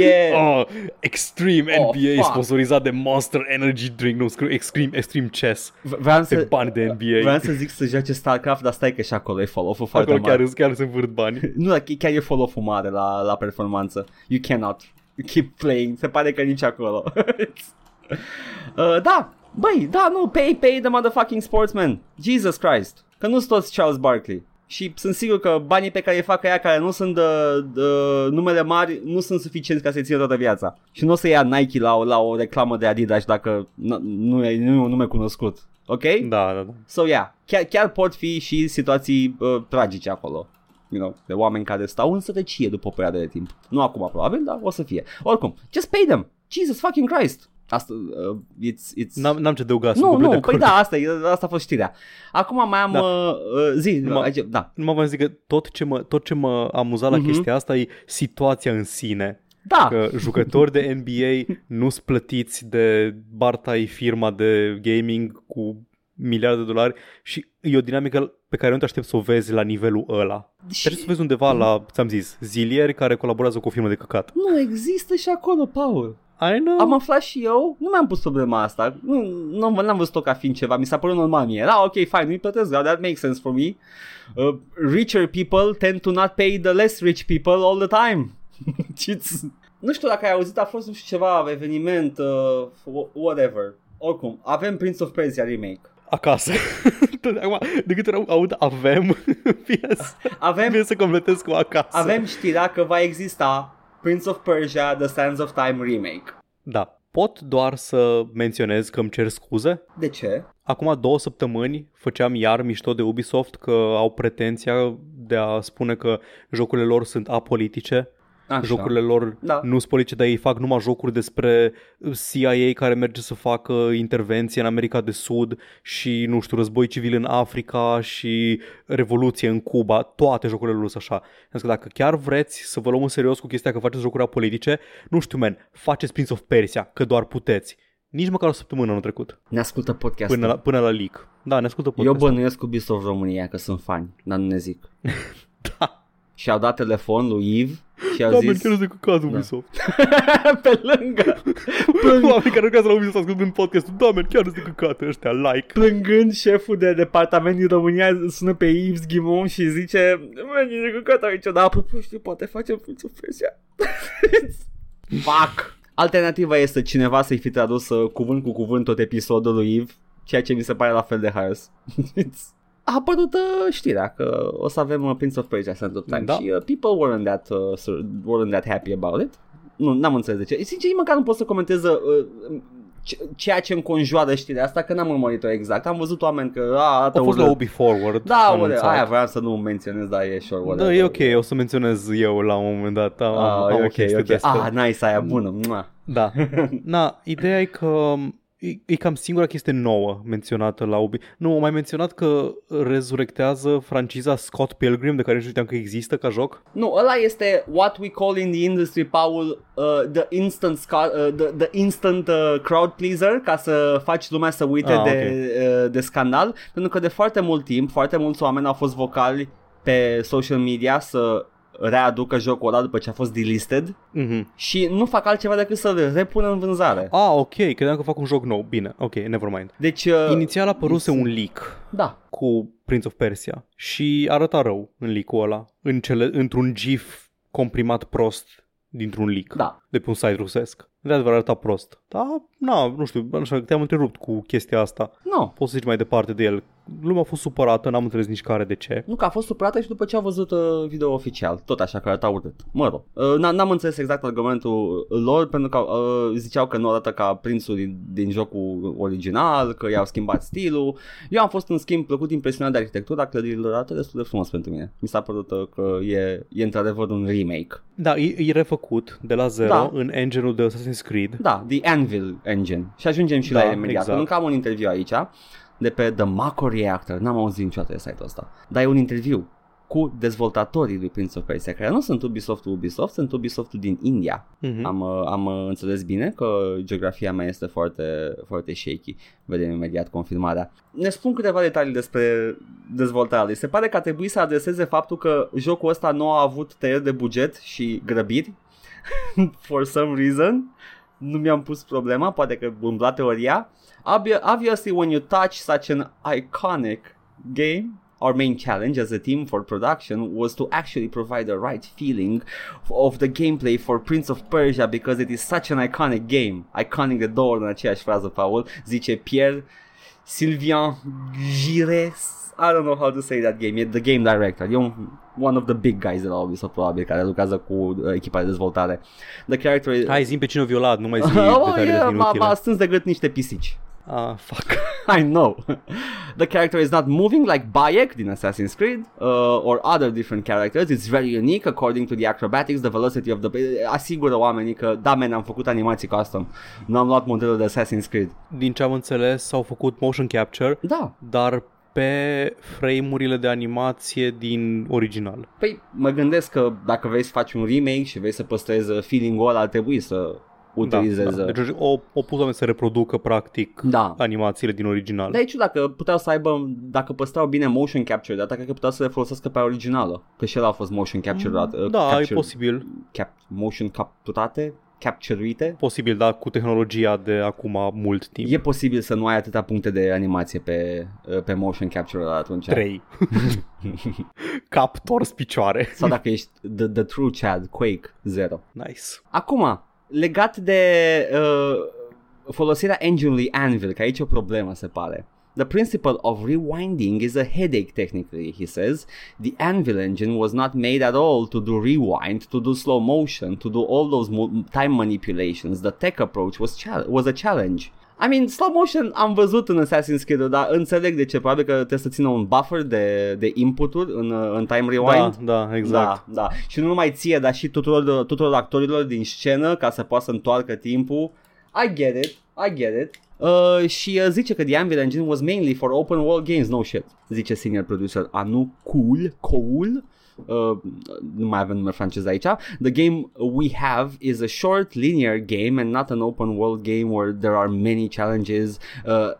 E... Oh, Extreme Oh, NBA fuck. sponsorizat de Monster Energy Drink, nu, scriu Extreme, Extreme Chess. V- Vreau Pe să, bani de NBA. vreau să zic să joace StarCraft, dar stai că și acolo e follow-ul foarte Acolo mare. chiar, chiar se învârt bani. <laughs> Nu, dar chiar e follow-ul mare la, la performanță. You cannot keep playing. Se pare că nici acolo. <laughs> uh, da, băi, da, nu, pay, pay the motherfucking sportsman. Jesus Christ. Că nu sunt toți Charles Barkley. Și sunt sigur că banii pe care îi fac ea care nu sunt de, de numele mari nu sunt suficienți ca să-i țină toată viața. Și nu o să ia Nike la, o- la o reclamă de Adidas dacă n- nu e, nu e un nume cunoscut. Ok? Da, da, da. So, yeah, chiar, chiar pot fi și situații uh, tragice acolo. You know, de oameni care stau în sărăcie după o perioadă de timp. Nu acum probabil, dar o să fie. Oricum, just pay them. Jesus fucking Christ. Asta, uh, it's, it's... N-am, n-am ce adăuga, sunt nu, complet de nu, păi acord. da, asta, e, asta a fost știrea. Acum mai am Da. uh, uh, zi, Numai- aici, da. Nu mă zic că tot ce mă, tot ce mă amuza la Mhm. chestia asta e situația în sine. Da, Că jucători de NBA <laughs> nu sunt plătiți de Bartai, firma de gaming cu miliarde de dolari și e o dinamică pe care nu te aștept să o vezi la nivelul ăla. și Trebuie să o vezi undeva la, ți-am zis, zilieri care colaborează cu o firmă de căcat. nu există și acolo, Paul. I know. Am aflat și eu, nu mi-am pus problema asta, nu, nu n-am văzut-o ca fiind ceva, mi s-a părut normal mie. Da, ok, fine, nu-i plătesc, da, that makes sense for me. Uh, richer people tend to not pay the less rich people all the time. <laughs> It's- nu știu dacă ai auzit, a fost nu știu ceva eveniment, uh, wh- whatever. Oricum, avem Prince of Persia remake. Acasă. <laughs> Acum, de câte ori aud avem, <laughs> fie să, Avem, fie să completez cu acasă. avem știrea că va exista Prince of Persia The Sands of Time remake. Da. Pot doar să menționez că îmi cer scuze De ce? Acum două săptămâni făceam iar mișto de Ubisoft că au pretenția de a spune că jocurile lor sunt apolitice. Așa. Jocurile lor Da. nu sunt politice, dar ei fac numai jocuri despre CIA care merge să facă intervenție în America de Sud și, nu știu, război civil în Africa și revoluție în Cuba. Toate jocurile lor sunt așa. Am zis că dacă chiar vreți să vă luăm în serios cu chestia că faceți jocuri apolitice, nu știu, men, faceți Prince of Persia, că doar puteți. Nici măcar o săptămână anul trecut. Ne ascultă podcastul. Până la, până la leak. Da, ne ascultă Eu podcast. bănuiesc cu Ubisoft România că sunt fani, dar nu ne zic. <laughs> Da. Și au dat telefon lui Yves și au Da, zis... men, chiar de căcatul Ubisoft. <laughs> pe lângă, <laughs> Oamenii care lucrează la Ubisoft ascultând podcastul, da, men, chiar de căcate ăștia, like. plângând șeful de departament din România sună pe Yves Ghimon și zice Mă, e de căcat aici, dar apropo știi, poate facem Prince of Persia. Fuck! Alternativa este cineva să-i fi tradus uh, cuvânt cu cuvânt tot episodul lui Yves, ceea ce mi se pare la fel de haios. <laughs> A apărut uh, știrea că o să avem uh, Prince of Persia Sands of Time Da. și uh, people weren't that, uh, sur- weren't that happy about it. Nu, n-am înțeles de ce. Sincer, nici măcar nu pot să comentez uh, ce- ceea ce înconjoară știrea asta, că n-am urmărit-o exact. Am văzut oameni că a, arată Au fost la urât. Ubi Forward. Da, anunțat. whatever. aia vreau să nu menționez, dar e sure, whatever. Da, e ok, o să menționez eu la un moment dat. Am, Ah, am e o ok, chestie ok. de asta. Ah, nice, aia bună. Mua. Da. <laughs> Na, ideea e că e, e cam singura chestie nouă menționată la Ubi. Nu, au mai menționat că rezurectează franciza Scott Pilgrim, de care nu știam că există ca joc. Nu, ăla este what we call in the industry, Paul, uh, the instant sca- uh, the, the instant uh, crowd pleaser, ca să faci lumea să uite Ah, de, uh, de scandal, pentru că de foarte mult timp, foarte mulți oameni au fost vocali pe social media să readucă jocul ăla după ce a fost delisted Mhm. și nu fac altceva decât să-l repună în vânzare. Ah, ok, credeam că fac un joc nou. Bine, ok, never mind. Deci, uh, Inițial apăruse un leak da, cu Prince of Persia și arăta rău în leak-ul ăla, în cele, într-un GIF comprimat prost dintr-un leak da. de pe un site rusesc. De adevăr arăta prost. Da, na, nu știu, așa, te-am întrerupt cu chestia asta. Nu, Poți să zici mai departe de el. Lumea a fost supărată, n-am înțeles nici care de ce. Nu că a fost supărată și după ce a văzut uh, video oficial, tot așa că arăta urât. Mă rog, uh, n- n-am înțeles exact argumentul lor pentru că uh, ziceau că nu arată ca prințul din, din jocul original, că i-au schimbat stilul. Eu am fost în schimb plăcut impresionat de arhitectura clădirilor, arată destul de frumos pentru mine. Mi s-a părut uh, că e, e într-adevăr un remake. Da, e, e refăcut de la zero Da. în engine-ul de Assassin's Creed. Da, The Anvil Engine. Și ajungem și Da, la el imediat. exact. Pentru că am un interviu aici de pe The Mako Reactor. N-am auzit niciodată de site-ul ăsta. Dar e un interviu cu dezvoltatorii lui Prince of Persia, care nu sunt Ubisoft Ubisoft, sunt Ubisoft din India. Mhm. Am, uh, am uh, înțeles bine că geografia mea este foarte, foarte shaky. Vedem imediat confirmarea. Ne spun câteva detalii despre dezvoltarea lui. Se pare că a trebuit să adreseze faptul că jocul ăsta nu a avut tăieri de buget și grăbiri <laughs> for some reason. Nu mi-am pus problema, poate că umbla teoria. Obvi- Obviously, when you touch such an iconic game, our main challenge as a team for production was to actually provide the right feeling of the gameplay for Prince of Persia because it is such an iconic game. Iconic de două ori în aceeași frază, Paul, zice Pierre Sylvain Gires. I don't know how to say that game. E the game director. E un, one of the big guys de la Ubisoft probabil care lucrează cu uh, echipa de dezvoltare. The character is... Hai, zi pe cine a violat, nu mai zi <laughs> oh, detaliile yeah, m-a, inutile. m-a strâns de gât niște pisici. Ah, fuck. <laughs> I know. the character is not moving like Bayek din Assassin's Creed uh, or other different characters. It's very unique according to the acrobatics, the velocity of the... Asigură oamenii că, da, man, am făcut animații custom. Nu am luat modelul de Assassin's Creed. Din ce am înțeles, s-au făcut motion capture, Da. dar pe frame-urile de animație din original. Păi mă gândesc că dacă vrei să faci un remake și vrei să păstrezi feeling-ul ăla, ar trebui să utilizezi... Da, da. Deci o, o pus oameni să reproducă practic Da. animațiile din original. Dar e ciudat că puteau să aibă, dacă păstrau bine motion capture data, cred că puteau să le folosească pe originală. Că și el a fost motion capture uh, da, capture, e posibil. Cap, motion capturate, capturite. Posibil, dar cu tehnologia de acum mult timp. E posibil să nu ai atâtea puncte de animație pe, uh, pe motion capture atunci. 3. <laughs> Cap, tors, picioare. Sau dacă ești the, the true Chad, Quake 0. Nice. Acum, legat de uh, folosirea engine-ului Anvil, că aici e o problemă, se pare. The principle of rewinding is a headache technically, he says. The Anvil engine was not made at all to do rewind, to do slow motion, to do all those mo- time manipulations. The tech approach was, chal- was a challenge. I mean, slow motion am văzut în Assassin's Creed, dar înțeleg de ce. Probabil că trebuie să țină un buffer de, de input-uri în, uh, în time rewind. Da, da, exact. Da, da. Și nu numai ție, dar și tuturor, tuturor actorilor din scenă ca să poată să întoarcă timpul. I get it, I get it. Uh, și uh, zice că The Anvil Engine was mainly for open world games, no shit. Zice senior producer Anu Cool, Cool. Uh, nu mai avem nume francez aici. The game we have is a short linear game and not an open world game where there are many challenges. Uh,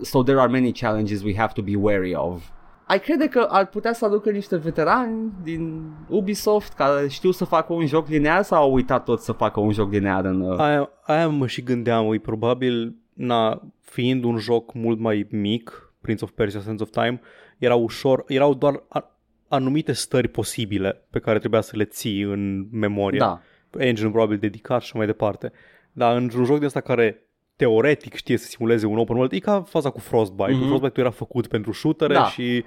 so there are many challenges we have to be wary of. Ai crede că ar putea să aducă niște veterani din Ubisoft care știu să facă un joc linear sau au uitat tot să facă un joc linear în... Uh... Aia, aia mă și gândeam, e probabil, na, fiind un joc mult mai mic, Prince of Persia Sands of Time, era ușor, erau doar a, anumite stări posibile pe care trebuia să le ții în memorie. Da. Engine probabil dedicat și așa mai departe. Dar într-un joc de ăsta care teoretic știe să simuleze un open world, e ca faza cu Frostbite. Mhm. Mm-hmm. Frostbite era făcut pentru shootere Da. și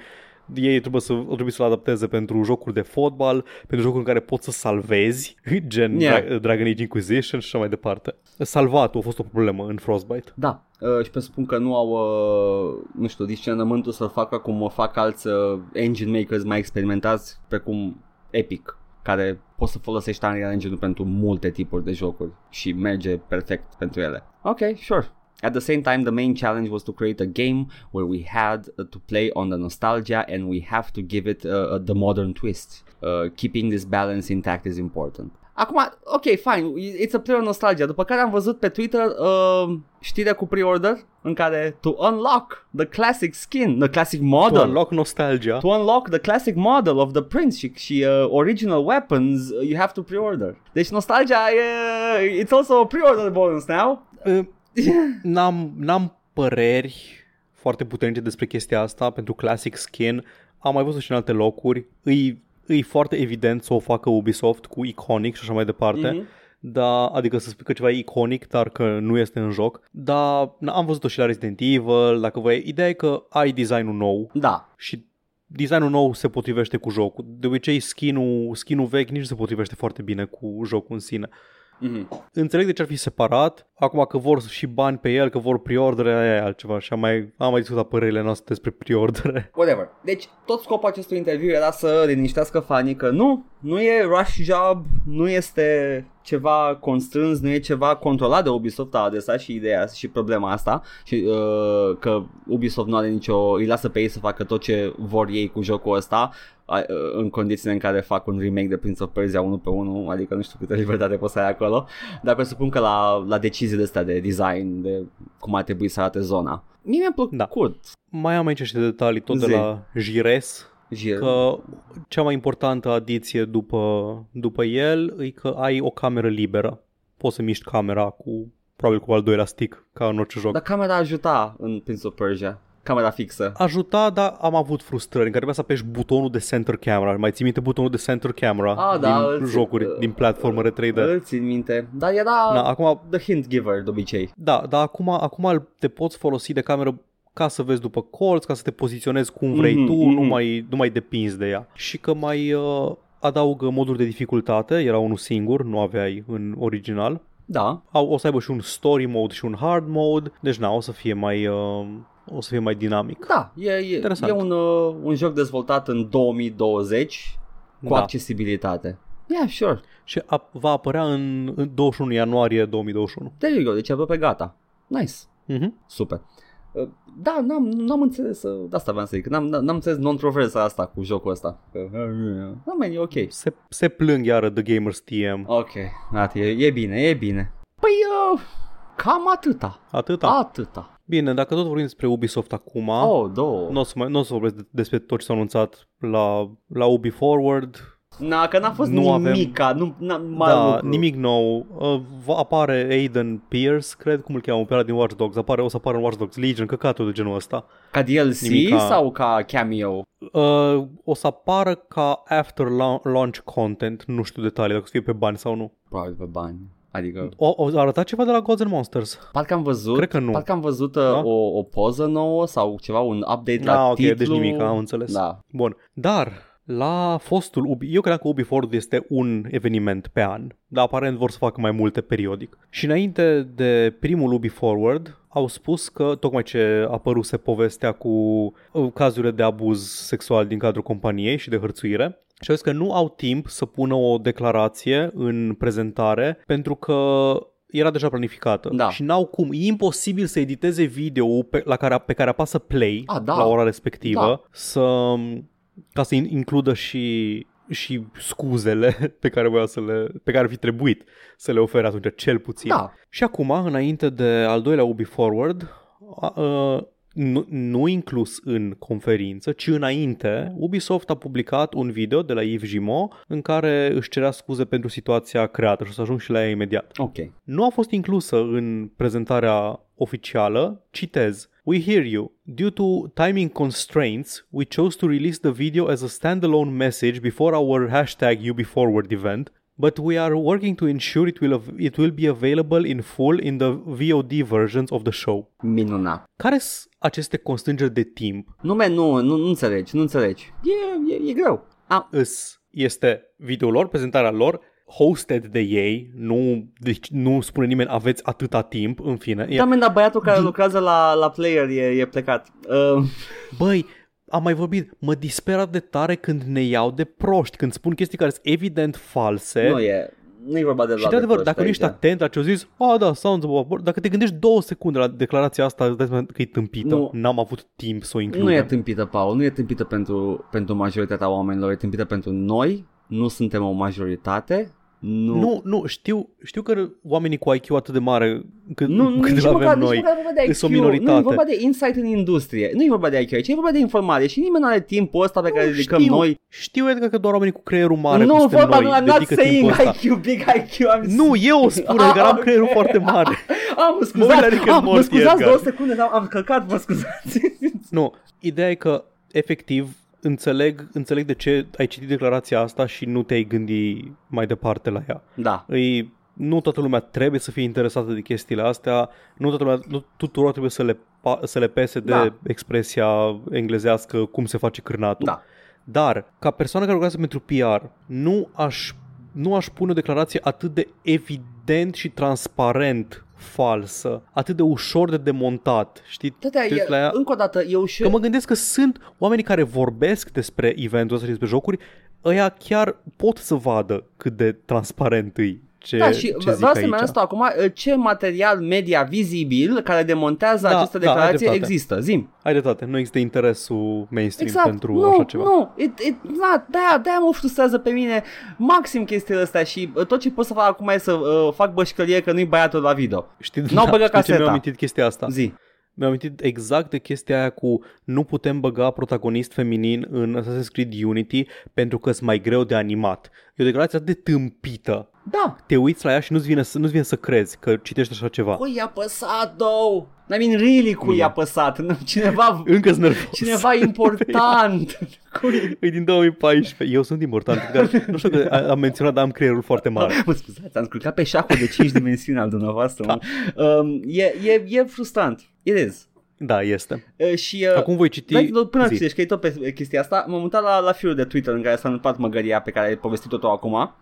ei trebuie să, trebuie să-l adapteze pentru jocuri de fotbal, pentru jocuri în care poți să salvezi, <laughs> gen Yeah. Dra- Dragon Age Inquisition și așa mai departe. Salvatul a fost o problemă în Frostbite. Da, uh, și presupun că nu au, uh, nu știu, discernământul să facă cum o fac alți uh, engine makers mai experimentați, precum Epic, care poți să folosești Unreal Engine pentru multe tipuri de jocuri și merge perfect pentru ele. Ok, sure. At the same time, the main challenge was to create a game where we had uh, to play on the nostalgia and we have to give it uh, the modern twist. Uh, keeping this balance intact is important. Acum, ok, fine, it's a player nostalgia. După care am văzut pe Twitter uh, știrea cu pre-order în care to unlock the classic skin, the classic model. To unlock nostalgia. To unlock the classic model of the prince și, și uh, original weapons, uh, you have to pre-order. Deci nostalgia e, it's also a pre-order bonus now. Uh, <laughs> n-am, n-am păreri foarte puternice despre chestia asta pentru Classic Skin. Am mai văzut și în alte locuri. Îi, îi foarte evident să o facă Ubisoft cu Iconic și așa mai departe. Mhm. da, adică să spui că ceva e iconic, dar că nu este în joc. Dar na, am văzut-o și la Resident Evil, dacă voi, ideea e că ai designul nou Da, și designul nou se potrivește cu jocul. De obicei skin-ul, skin-ul vechi nici nu se potrivește foarte bine cu jocul în sine. Mm-hmm. Înțeleg de ce ar fi separat, acum că vor și bani pe el, că vor preordere, aia e altceva și am mai, am mai discutat părerile noastre despre preordere. <laughs> whatever. Deci, tot scopul acestui interviu era să liniștească fanii că nu, nu e rush job, nu este ceva constrâns, nu e ceva controlat de Ubisoft, a adresat și ideea și problema asta și uh, că Ubisoft nu are nicio, îi lasă pe ei să facă tot ce vor ei cu jocul ăsta uh, în condițiile în care fac un remake de Prince of Persia 1 pe 1, adică nu știu câtă libertate poți să ai acolo, dar presupun că la, la deciziile astea de design, de cum ar trebui să arate zona. Mie mi-a plăcut. Da. Mai am aici și detalii tot Zi. de la Jires, Jir. că cea mai importantă adiție după, după el e că ai o cameră liberă. Poți să miști camera cu probabil cu al doilea stick, ca în orice joc. Dar camera ajuta în Prince of Persia. Camera fixă. Ajuta, dar am avut frustrări în care trebuia să apeși butonul de center camera. Mai ții minte butonul de center camera Ah, da, din îl- jocuri, din platformere 3D? Îl țin minte. Dar era Da, acum, the hint giver de obicei. da, dar acum, acum îl- te poți folosi de cameră ca să vezi după colț, ca să te poziționezi cum vrei Mhm, tu, mhm. nu, mai, nu mai depinzi de ea. Și că mai uh, adaugă moduri de dificultate, era unul singur, nu aveai în original. Da. Au, o să aibă și un story mode și un hard mode, deci na, o să fie mai, uh, o să fie mai dinamic. Da, e, e, Interesant. e un, uh, un joc dezvoltat în 2020 cu Da. accesibilitate. Yeah, sure. Și a, va apărea în, în 21 ianuarie 2021. There you go, deci e aproape gata. Nice. Mhm. Super. Uh, Da, n-am, n-am înțeles, uh, de asta vreau să zic, n-am, n-am înțeles non-controversa asta cu jocul ăsta. Că, Da, man, e ok. Se, se plâng iară The Gamers TM. Ok, gata, e, e bine, e bine. Păi, uh, cam atâta. Atâta. Atâta. Bine, dacă tot vorbim despre Ubisoft acum, Oh, două. nu o să, mai, n-o să vorbesc de- despre tot ce s-a anunțat la, la Ubi Forward. Na, că n-a fost Nu avem- nimica, nu, n-a, mare da, lucru. nimic nou. Uh, va apare Aiden Pierce, cred, cum îl cheamă, pe ăla din Watch Dogs. Apare, o să apară în Watch Dogs Legion, căcatul de genul ăsta. Ca DLC Nimica. sau ca cameo? Uh, o să apară ca after la- launch content, nu știu detalii, dacă o să fie pe bani sau nu. Probabil pe bani. Adică, O, o a arătat ceva de la Gods and Monsters. parcă am văzut, Cred că nu. parcă am văzut uh, Da? o, o poză nouă sau ceva, un update la Ah, ok, titlu. deci nimic, am înțeles. Da. Bun, dar la fostul Ubi, eu credeam că Ubi Forward este un eveniment pe an, dar aparent vor să facă mai multe periodic. Și înainte de primul Ubi Forward, au spus că tocmai ce apăruse povestea cu uh, cazurile de abuz sexual din cadrul companiei și de hărțuire, și au zis că nu au timp să pună o declarație în prezentare pentru că era deja planificată Da. și n-au cum. E imposibil să editeze video pe, la care, pe care apasă play Ah, da. la ora respectivă Da. să, ca să in- includă și și scuzele <laughs> pe care voia să le, pe care ar fi trebuit să le ofere atunci, cel puțin. Da. Și acum, înainte de al doilea Ubi Forward, a, a, nu, nu inclus în conferință, ci înainte, Ubisoft a publicat un video de la Yves Gimo în care își cerea scuze pentru situația creată și o să ajung și la ea imediat. Ok. Nu a fost inclusă în prezentarea oficială, citez, We hear you. Due to timing constraints, we chose to release the video as a standalone message before our hashtag UbiForward event, but we are working to ensure it will, av- it will be available in full in the VOD versions of the show. Minunat. Care sunt aceste constrângeri de timp? Nume, nu, nu, nu înțelegi, nu înțelegi. E, e, e greu. A, Îs este videoul lor, prezentarea lor, hosted de ei, nu, deci nu spune nimeni aveți atâta timp, în fine. E, da, men, dar băiatul care lucrează la, la player e, e plecat. Uh, Băi, am mai vorbit, mă disperă de tare când ne iau de proști, când spun chestii care sunt evident false. nu e, nu e vorba de și luat de adevăr, proști dacă nu ești aici. atent la ce au zis, a, da, sounds of dacă te gândești două secunde la declarația asta, îți dai seama că e tâmpită. Nu. N-am avut timp să o includem. Nu e tâmpită, Paul, nu e tâmpită pentru, pentru majoritatea oamenilor, e tâmpită pentru noi, nu suntem o majoritate, nu... Nu, nu, știu, știu că oamenii cu IQ atât de mare cât, nu, nu cât nici îl măcar, avem nici noi. măcar e vorba de Îs o IQ, nu minoritate. e vorba de insight în industrie, nu e vorba de IQ aici, e vorba de informare și nimeni nu are timpul ăsta pe care îl dedicăm știu, noi. Știu, Edgar, că doar oamenii cu creierul mare, cum Nu, suntem vorba, noi, nu, I'm not dedică saying timpul ăsta. IQ, big IQ, I'm Nu, eu spun, Edgar, am <laughs> creierul foarte mare. <laughs> Am, mă Mă scuzați, uit la Rick and am, mă Morty, scuzați Edgar. două secunde, am, am călcat, mă scuzați. Nu, ideea e că, efectiv, înțeleg, înțeleg de ce ai citit declarația asta și nu te-ai gândi mai departe la ea. Da, Îi, nu toată lumea trebuie să fie interesată de chestiile astea, nu toată lumea, nu tuturor trebuie să le, pa- să le pese de Da. expresia englezească cum se face cârnatul. Da. Dar, ca persoană care lucrează pentru PR, nu aș, nu aș pune o declarație atât de evident și transparent falsă, atât de ușor de demontat, știi? Tătea, Te e, uiți la ea- încă o dată, eu și... Că mă gândesc că sunt oamenii care vorbesc despre eventul ăsta și despre jocuri, ăia chiar pot să vadă cât de transparent e ce, da, și ce vreau zic să aici. mai asta acum, uh, ce material media vizibil care demontează Da, această da, ai declarație dreptate. există? Zim. Ai dreptate, nu există interesul mainstream Exact, pentru nu, așa ceva. nu, it, it, na, de-aia, de-aia mă frustrează pe mine maxim chestiile astea și uh, tot ce pot să fac acum e să uh, fac bășcălie că nu-i băiatul la video. Știi, N-au băgat știi ce caseta. mi-a amintit chestia asta? Zi. Mi-am amintit exact de chestia aia cu nu putem băga protagonist feminin în Assassin's Creed Unity pentru că sunt mai greu de animat. E o declarație atât de tâmpită. Da, Te uiți la ea și nu-ți vine să, nu-ți vine să crezi că citești așa ceva. cui i-a păsat, though? I mean, really cui Mie. i-a păsat? Nu, Cineva, Încă sunt nervos. cineva <laughs> important. Cui? E din 2014. Eu sunt important. Că, nu știu că a- am menționat, dar am creierul foarte mare. Mă scuzați, am scurcat pe șacul de 5 dimensiuni al dumneavoastră. Da. Um, e, e, e frustrant. It is. Da, este. Uh, și, uh, Acum voi citi... Dai, până zi. citești, că e tot pe chestia asta, m-am mutat la, la firul de Twitter în care s-a întâmplat măgăria pe care ai povestit tot acum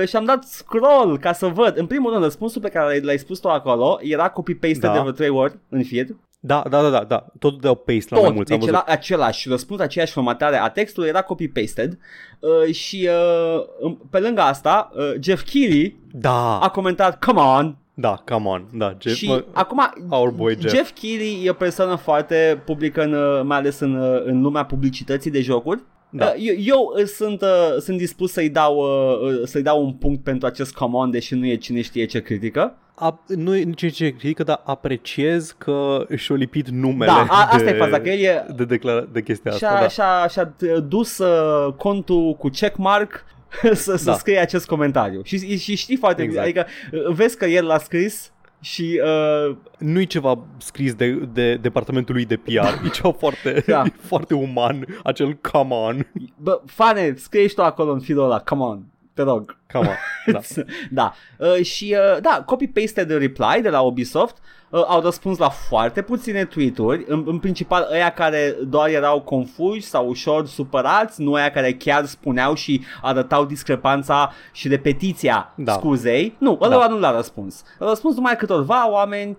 uh, și am dat scroll ca să văd. În primul rând, răspunsul pe care l-ai, l-ai spus tu acolo era copy-paste Da. de vreo 3 ori în feed. Da, da, da, da, da. Tot dau paste la mai Tot, mulți. Am deci văzut. era același răspuns, aceeași formatare a textului, era copy-pasted. Uh, și uh, în- pe lângă asta, uh, Jeff Keighley Da, a comentat, come on, da, come on. Da, Jeff, și mă, acum our boy Jeff. Jeff Keighley e o persoană foarte publică, în, uh, mai ales în, uh, în lumea publicității de jocuri. Da. Uh, Eu, eu uh, sunt, uh, sunt dispus să-i dau, uh, uh, să-i dau un punct pentru acest command, deși nu e cine știe ce critică. A, nu e nici ce critică, dar apreciez că și-a lipit numele Da, a, asta de, e faza, că el e, de, declara- de chestia și-a, asta. Da. și-a, și-a uh, dus uh, contul cu checkmark <laughs> să, să Da. scrie acest comentariu. Și, și știi foarte Exact. bine, adică uh, vezi că el l-a scris și uh, Nu-i ceva scris de, de departamentul lui de PR, <laughs> e ceva foarte, Da. <laughs> e foarte uman, acel come on, bă, fane, scrie și tu acolo în feed ăla, come on, te rog. come on. Da. <laughs> da. Uh, și uh, da, copy-paste de reply de la Ubisoft uh, au răspuns la foarte puține tweet-uri, în, în principal ăia care doar erau confuși sau ușor supărați, nu ăia care chiar spuneau și arătau discrepanța și repetiția Da. scuzei. Nu, ăla Da. nu l-a răspuns. A răspuns numai câtorva oameni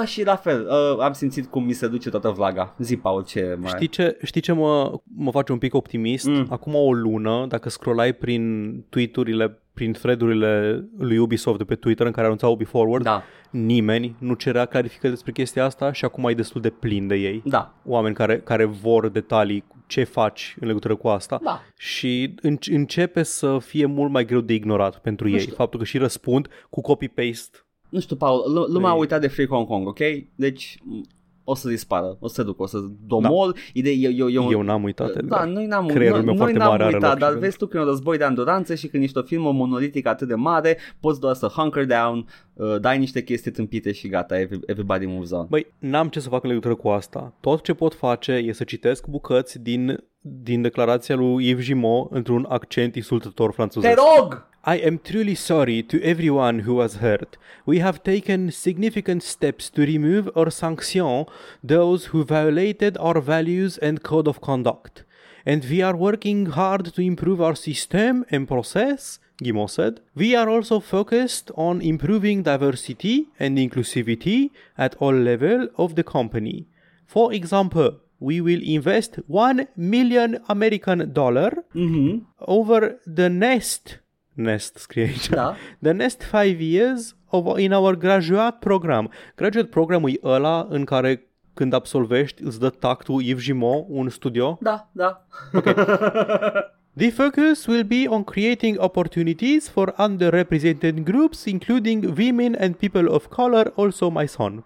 uh, și la fel, uh, am simțit cum mi se duce toată vlaga. Zi, Paul, ce mai... Știi ce, știi ce mă, mă face un pic optimist? Mm. Mm. Acum o lună, dacă scrollai prin tweet-urile, prin thread-urile lui Ubisoft de pe Twitter în care anunțau Ubi Forward, Da, nimeni nu cerea clarificări despre chestia asta și acum e destul de plin de ei. da, Oameni care, care vor detalii cu ce faci în legătură cu asta da. și înce- începe să fie mult mai greu de ignorat pentru ei. știu. Faptul că și răspund cu copy-paste. Nu știu, Paul, l- lumea a Ei. uitat de Free Hong Kong, ok? Deci m, o să dispară, o să se ducă, o să domol. Da. Ideea, eu, eu, eu, Eu n-am uitat. da, Edgar. noi n-am, Creierul noi, meu noi foarte n-am mare are uitat, loc dar și vezi tu că e un război de anduranță și când ești o firmă monolitică atât de mare, poți doar să hunker down, uh, dai niște chestii tâmpite și gata, every, everybody moves on. Băi, n-am ce să fac în legătură cu asta. Tot ce pot face e să citesc bucăți din, din declarația lui Yves Gimot într-un accent insultător Te franțuzesc. rog! I am truly sorry to everyone who was hurt. We have taken significant steps to remove or sanction those who violated our values and code of conduct. And we are working hard to improve our system and process, Guimot said. We are also focused on improving diversity and inclusivity at all levels of the company. For example, we will invest 1 million American dollar Mhm, over the next next scrie aici. Da. The next five years of, in our graduate program. Graduate program e ăla în care când absolvești îți dă tactul Yves Gimot, un studio. Da, da. <laughs> The focus will be on creating opportunities for underrepresented groups, including women and people of color, also my son.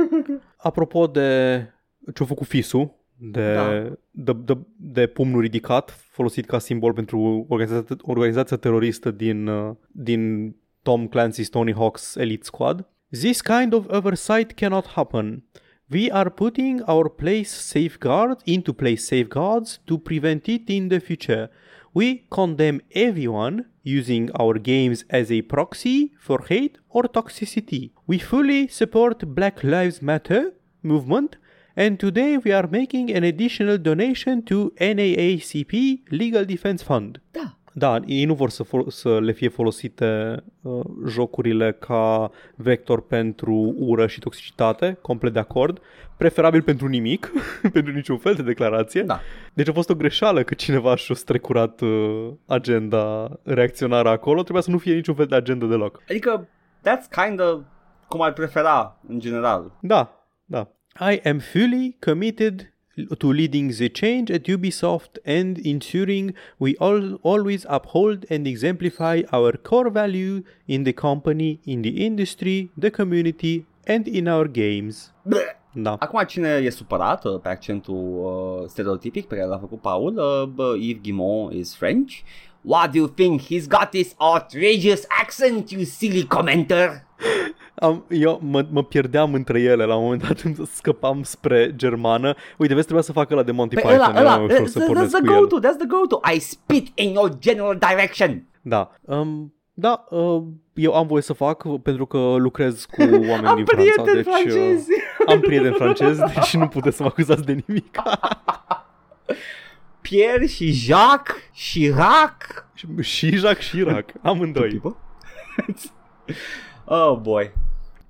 <laughs> Apropo de ce-a făcut fisul, de, Da. de, de, de pumnul ridicat, folosit ca simbol pentru organizația, organizația teroristă din, uh, din Tom Clancy's Tony Hawk's Elite Squad. This kind of oversight cannot happen. We are putting our place safeguard into place safeguards to prevent it in the future. We condemn everyone using our games as a proxy for hate or toxicity. We fully support Black Lives Matter movement and today we are making an additional donation to NAACP Legal Defense Fund. Da. Da, ei nu vor să, fol- să le fie folosite uh, jocurile ca vector pentru ură și toxicitate, complet de acord, preferabil pentru nimic, <laughs> pentru niciun fel de declarație. Da. Deci a fost o greșeală că cineva și-a strecurat uh, agenda reacționară acolo, trebuia să nu fie niciun fel de agenda deloc. Adică, that's kind of cum ar prefera, în general. Da, da. I am fully committed to leading the change at Ubisoft and ensuring we all, always uphold and exemplify our core value in the company, in the industry, the community and in our games. Bleh. Da. Acum cine e supărat uh, pe accentul uh, stereotipic pe care l-a făcut Paul, uh, Yves Guimont is French. What do you think? He's got this outrageous accent, you silly commenter. Am, eu mă, mă pierdeam între ele la un moment dat <laughs> îmi scăpam spre germană. Uite, vezi, trebuia să fac ăla de Monty Pe Python, ăla, era ăla, mai ușor that's, să that's pornesc the cu el. go-to, that's the go-to. I spit in your general direction. Da. Um, da, uh, eu am voie să fac pentru că lucrez cu <laughs> oameni Am din Franța, prieteni deci uh, francezi. am prieteni francezi, deci nu puteți să mă acuzați de nimic. <laughs> Pierre și Jacques Chirac. și Jacques Chirac, amândoi. oh boy.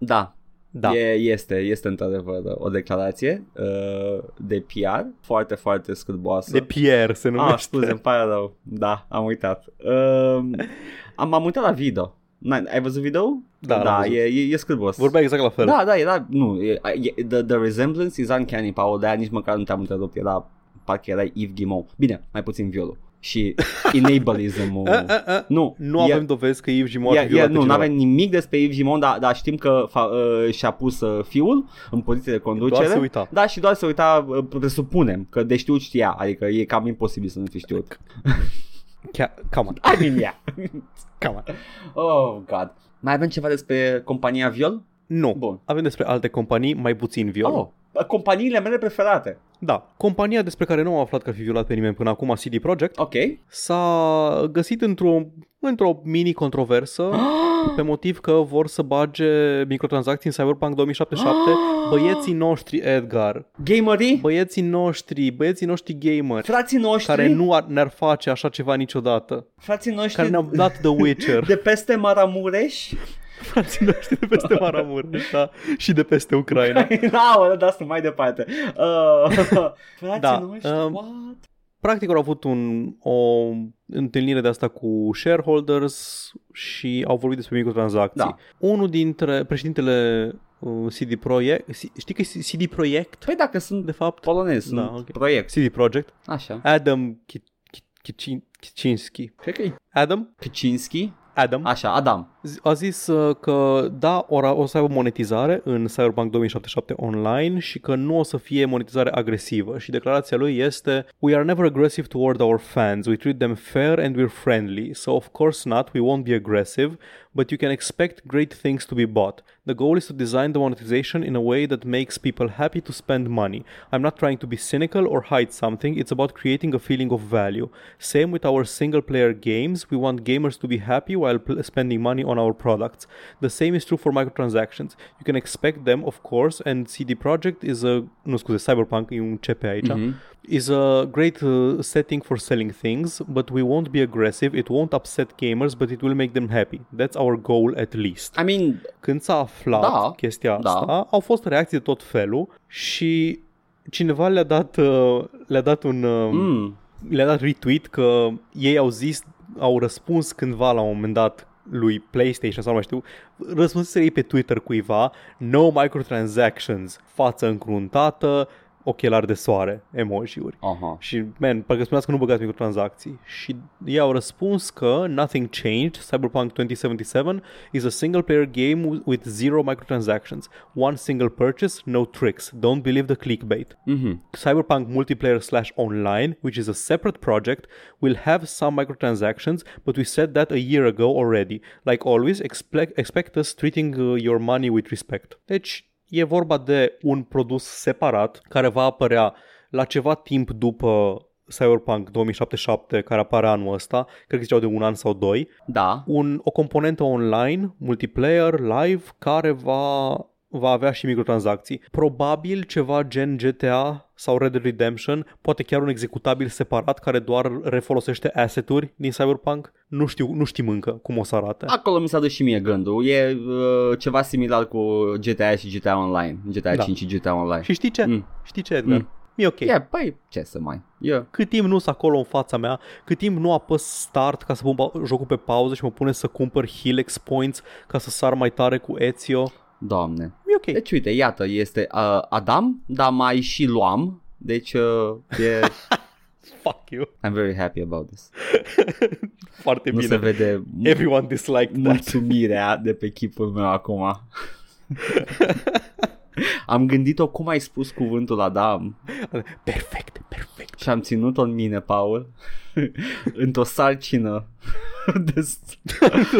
Da, Da. E, este, este într-adevăr o declarație uh, de PR foarte, foarte scârboasă. De Pierre se Ah, numește. scuze, îmi pare rău. Da, am uitat. Uh, am, am uitat la video. N-ai, ai văzut video? Da, l-am da văzut. e, e, e scârbos. Vorbea exact la fel. Da, da, era, nu, e, e, the, the resemblance is uncanny, Paul, de-aia nici măcar nu te-am întrerupt, era, parcă era Yves Guimont. Bine, mai puțin violul. Și <laughs> enablism-ul. A, a, a. nu, Nu e- avem dovezi că Yves Gimont Ia, a fi ia, violat nu, pe nu cineva. avem nimic despre Yves Gimont, dar, dar știm că fa, uh, și-a pus uh, fiul în poziție de conducere. Doar se uita. Da, și doar se uita, uh, presupunem, că de știut știa, adică e cam imposibil să nu fi știut. Chiar, come on, I mean, yeah. come on. oh, God. Mai avem ceva despre compania Viol? Nu, Bun. avem despre alte companii mai puțin viol. Oh, companiile mele preferate. Da, compania despre care nu am aflat că ar fi violat pe nimeni până acum, CD Projekt, Ok. s-a găsit într-o, într-o mini-controversă <gasps> pe motiv că vor să bage microtransacții în Cyberpunk 2077 <gasps> băieții noștri, Edgar, Gamerii? băieții noștri, băieții noștri gamer, Frații noștri? care nu ar, ne-ar face așa ceva niciodată, Frații noștri care ne-au dat The Witcher, de peste Maramureș? <laughs> frații noștri de peste Maramureș da? și de peste Ucraina. <laughs> Da, da, sunt mai departe. Uh, <laughs> frații Da, noștri, um, what? Practic au avut un, o întâlnire de asta cu shareholders și au vorbit despre microtransacții. Da. Unul dintre președintele uh, CD Projekt, știi că e CD Projekt Păi dacă sunt de fapt? polonez, sunt Da, ok. proiect. CD Projekt, Așa. Adam Ki- Ki- Kicin- Kicinski. Cred că e Adam? Kaczynski. Adam Așa, Adam. Z- a zis uh, că da, ora, o să aibă monetizare în Cyberpunk 2077 online și că nu o să fie monetizare agresivă și declarația lui este We are never aggressive toward our fans, we treat them fair and we're friendly, so of course not, we won't be aggressive, but you can expect great things to be bought. The goal is to design the monetization in a way that makes people happy to spend money. I'm not trying to be cynical or hide something, it's about creating a feeling of value. Same with our single player games, we want gamers to be happy while pl- spending money on our products. The same is true for microtransactions. You can expect them, of course, and CD Projekt is a, nu scuze, Cyberpunk e un CP aici, Mhm. is a great uh, setting for selling things, but we won't be aggressive, it won't upset gamers, but it will make them happy. That's our goal at least. I mean, Când s-a aflat Da, chestia da. asta, au fost reacții de tot felul și cineva le-a dat, uh, le-a dat un... uh, mm, le-a dat retweet că ei au zis, au răspuns cândva la un moment dat lui PlayStation sau nu mai știu, răspunsese ei pe Twitter cuiva, no microtransactions, față încruntată, ochelari de soare, emoji-uri. aha. Și, man, parcă spuneați că nu băgați microtransacții. Și ei au răspuns că nothing changed, Cyberpunk 2077 is a single player game with- with zero microtransactions. One single purchase, no tricks. Don't believe the clickbait. Mhm. Cyberpunk multiplayer slash online, which is a separate project, will have some microtransactions, but we said that a year ago already. Like always, expect, expect us treating uh, your money with respect. Deci, e vorba de un produs separat care va apărea la ceva timp după Cyberpunk 2077 care apare anul ăsta, cred că ziceau de un an sau doi, Da. un, o componentă online, multiplayer, live, care va, va avea și microtransacții. Probabil ceva gen GTA sau Red Dead Redemption, poate chiar un executabil separat care doar refolosește asset-uri din Cyberpunk. Nu știu, nu știm încă cum o să arate. Acolo mi s-a dus și mie gândul. E uh, ceva similar cu GTA și GTA Online. GTA Da. 5 și GTA Online. Și știi ce? Mm. Știi ce, Edgar? Mm. E ok. Yeah, păi, ce să mai... Yeah. Cât timp nu sunt acolo în fața mea, cât timp nu apăs start ca să pun pa- jocul pe pauză și mă pune să cumpăr Helix Points ca să sar mai tare cu Ezio, Doamne. e ok. Deci uite, iată, este uh, Adam, dar mai și luam. Deci uh, e... <laughs> Fuck you. I'm very happy about this. <laughs> Foarte Nu bine. se vede Everyone disliked that. mulțumirea de pe chipul meu acum. <laughs> <laughs> Am gândit-o cum ai spus cuvântul Adam Perfect, perfect. și am ținut-o în mine, Paul, <laughs> într-o sarcină. <laughs> de...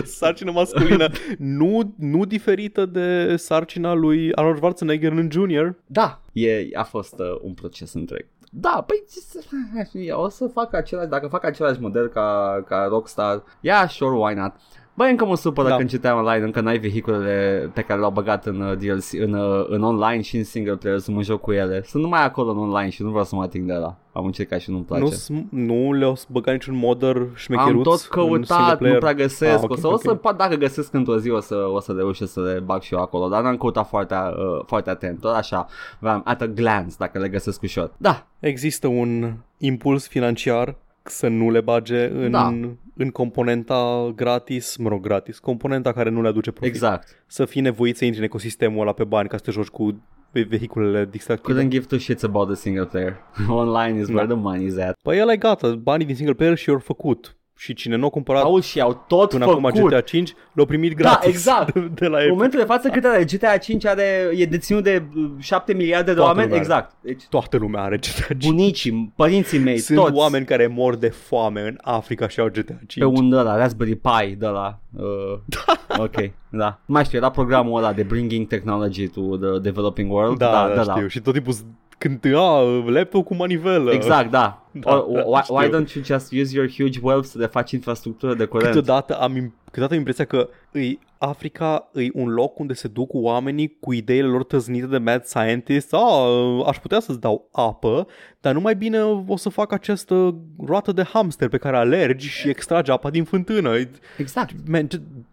Sarcină masculină nu, nu diferită de sarcina lui Arnold Schwarzenegger în Junior. Da, e, a fost uh, un proces întreg. Da, păi ce să- o să fac același, dacă fac același model ca, ca Rockstar, yeah, sure, why not? Băi, încă mă supără Da. când citeam online, încă n-ai vehiculele pe care le-au băgat în uh, DLC, în, uh, în online și în single player să mă joc cu ele. Sunt numai acolo în online și nu vreau să mă ating de la. Am încercat și nu-mi place. Nu, s- nu le-au băgat niciun modder șmecheruț Am tot în single căutat, player. nu prea găsesc. Ah, ok, o să, o ok. să, pa- dacă găsesc într-o zi, o să, o să reușesc să le bag și eu acolo. Dar n-am căutat foarte, uh, foarte atent. Tot așa, vreau at a glance, dacă le găsesc ușor. Da, Există un impuls financiar să nu le bage în, Da. În componenta gratis, mă rog, gratis, componenta care nu le aduce profit. exact. Să fii nevoit să intri în ecosistemul ăla pe bani ca să te joci cu ve- vehiculele distractive. Couldn't give two shits about the single player. <laughs> Online is where the money is at. Păi ăla e gata, banii din single player și i-au făcut. Și cine nu a cumpărat Paul și au tot până făcut. acum GTA 5, l-au primit gratis. exact. De, <laughs> de la În Epic. momentul de față cât are GTA 5 are, e deținut de uh, 7 miliarde de Toată oameni. lumea are. Exact. Deci Toată lumea are GTA 5. bunicii, părinții mei, Sunt toți. oameni care mor de foame în Africa și au GTA 5. Pe un de la Raspberry Pi de la uh, <laughs> Ok, da Mai știu, era programul ăla de Bringing Technology to the Developing World da, da, da, știu. Și tot timpul s- când a, laptop cu manivelă. Exact, da, <laughs> Da, Or, da, why, știu. why don't you just use your huge wealth să le faci infrastructură de curent? Câteodată am, im- câteodată am impresia că îi, Africa e un loc unde se duc oamenii cu ideile lor tăznite de mad scientists. Ah, aș putea să-ți dau apă, dar numai bine o să fac această roată de hamster pe care alergi și extragi apa din fântână. Exact Man, ce- du-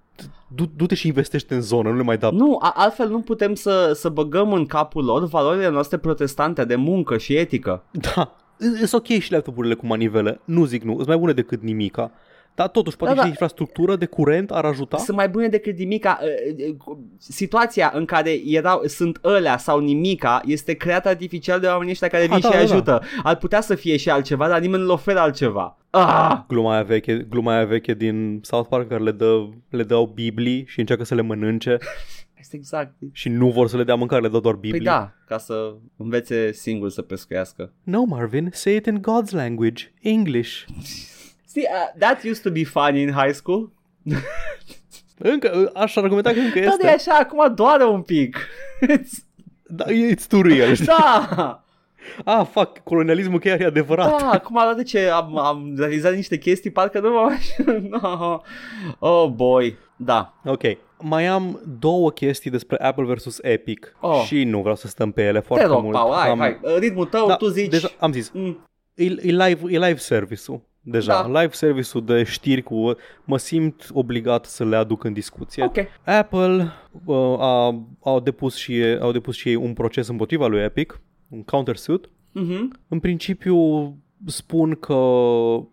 du-te și investește în zonă, nu le mai da Nu, a- altfel nu putem să, să băgăm în capul lor valorile noastre protestante de muncă și etică. Da, sunt ok și laptopurile cu manivele, nu zic nu, sunt mai bune decât nimica. Dar totuși, poate Da, și da. infrastructură de curent ar ajuta? Sunt mai bune decât nimica. Uh, uh, Situația în care erau, sunt ălea sau nimica este creată artificial de oamenii ăștia care vin Ah, și da, îi da, da. ajută. Ar putea să fie și altceva, dar nimeni nu le oferă altceva. Ah! Gluma aia veche, gluma aia veche din South Park care le, dă, le dau Biblii și încearcă să le mănânce <laughs> Este exact. și nu vor să le dea mâncare, le dau doar Biblii. Păi da, ca să învețe singur să pescuiască. No, Marvin, say it in God's language, English. <laughs> See, uh, that used to be funny in high school. Încă, aș argumenta că încă Da, este. de așa, acum doare un pic. Da, it's too real. știi? <laughs> da! Ah, fuck, colonialismul chiar e adevărat. Da, acum de ce am, am realizat niște chestii, parcă nu mă <laughs> no. Oh boy, da. Ok, mai am două chestii despre Apple versus Epic Oh. și nu vreau să stăm pe ele Te foarte rog, mult. Paul, hai, Am- hai, ritmul tău, Da, tu zici. Deja, am zis, Mm, e, e, live, e live service-ul. Deja, Da. live service-ul de știri cu mă simt obligat să le aduc în discuție. ok. Apple uh, a, au, depus și, ei- au depus și ei un proces împotriva lui Epic, un countersuit. Mhm. În principiu spun că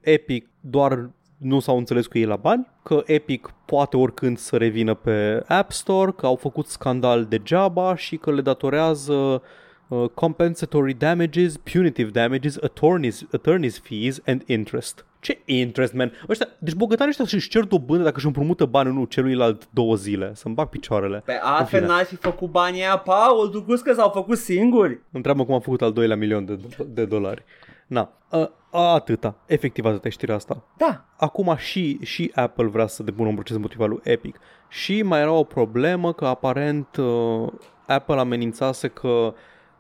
Epic doar nu s-au înțeles cu ei la bani, că Epic poate oricând să revină pe App Store, că au făcut scandal degeaba și că le datorează uh, compensatory damages, punitive damages, attorneys, attorneys fees and interest. Ce interest, man? Ăștia, deci bogătanii ăștia și-și cer dobândă dacă își împrumută bani nu celuilalt două zile. Să-mi bag picioarele. Pe altfel fine. n-ar fi făcut banii aia, Paul, tu crezi că s-au făcut singuri? Întreabă cum a făcut al doilea milion de, de dolari. Na, a, a, atâta. Efectiv atâta e știrea asta. Da. Acum și, și Apple vrea să depună un proces împotriva lui Epic. Și mai era o problemă că aparent uh, Apple amenințase că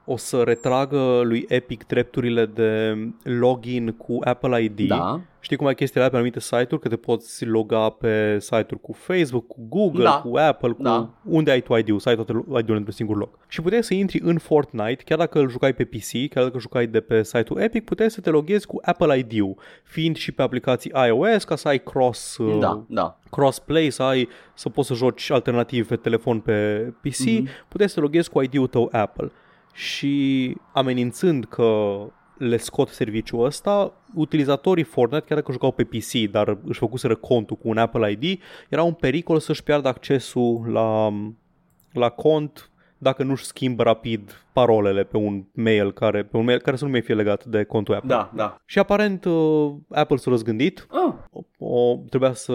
o să retragă lui Epic drepturile de login cu Apple ID. Da. Știi cum ai chestiile alea pe anumite site-uri, că te poți loga pe site-uri cu Facebook, cu Google, Da. cu Apple, cu Da. unde ai tu ID-ul, să ai toate ID-urile într-un singur loc. Și puteai să intri în Fortnite, chiar dacă îl jucai pe PC, chiar dacă jucai de pe site-ul Epic, puteai să te loghezi cu Apple ID-ul, fiind și pe aplicații iOS, ca să ai cross uh, Da, da. crossplay, să ai să poți să joci alternativ pe telefon pe PC, Mhm. mm-hmm. puteai să te loghezi cu ID-ul tău Apple. Și amenințând că le scot serviciul ăsta, utilizatorii Fortnite, chiar dacă jucau pe PC, dar își făcuseră contul cu un Apple ID, era un pericol să-și piardă accesul la, la cont dacă nu-și schimbă rapid parolele pe un mail care, pe un mail care să nu mai fie legat de contul Apple. Da, da. Și aparent uh, Apple s-a răzgândit Oh, o, trebuia, să,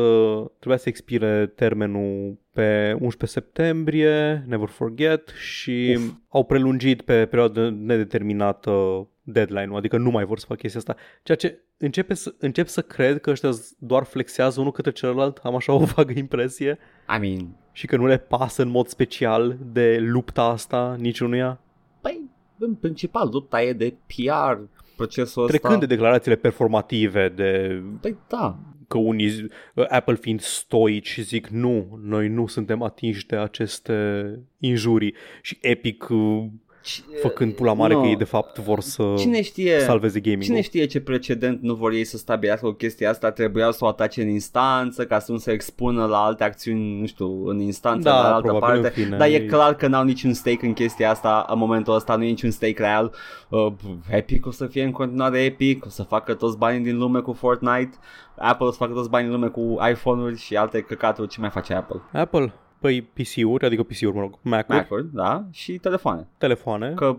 trebuia să expire termenul pe 11 septembrie, never forget, și Uf. au prelungit pe perioadă nedeterminată deadline-ul, adică nu mai vor să facă chestia asta. Ceea ce începe să, încep să cred că ăștia doar flexează unul către celălalt, am așa o vagă impresie, I mean, și că nu le pasă în mod special de lupta asta niciunuia. păi, în principal, lupta e de PR, procesul ăsta. Trecând de declarațiile performative, de Păi da, că unii, zi- Apple fiind stoici, zic nu, noi nu suntem atinși de aceste injurii. Și Epic uh, C- făcând pula mare nu. că ei de fapt vor să Cine știe, salveze gaming cine știe ce precedent nu vor ei să stabilească cu chestia asta, trebuia să o atace în instanță ca să nu se expună la alte acțiuni, nu știu, în instanță, Da, la altă probabil, parte. în fine. Dar e clar că n-au niciun stake în chestia asta, în momentul ăsta nu e niciun stake real. Uh, Epic o să fie în continuare Epic, o să facă toți banii din lume cu Fortnite, Apple o să facă toți banii din lume cu iPhone-uri și alte căcaturi, ce mai face Apple? Apple? Păi PC-uri, adică PC-uri, mă rog, Mac-uri, Mac. Mac-uri, da, și telefoane. telefoane, Că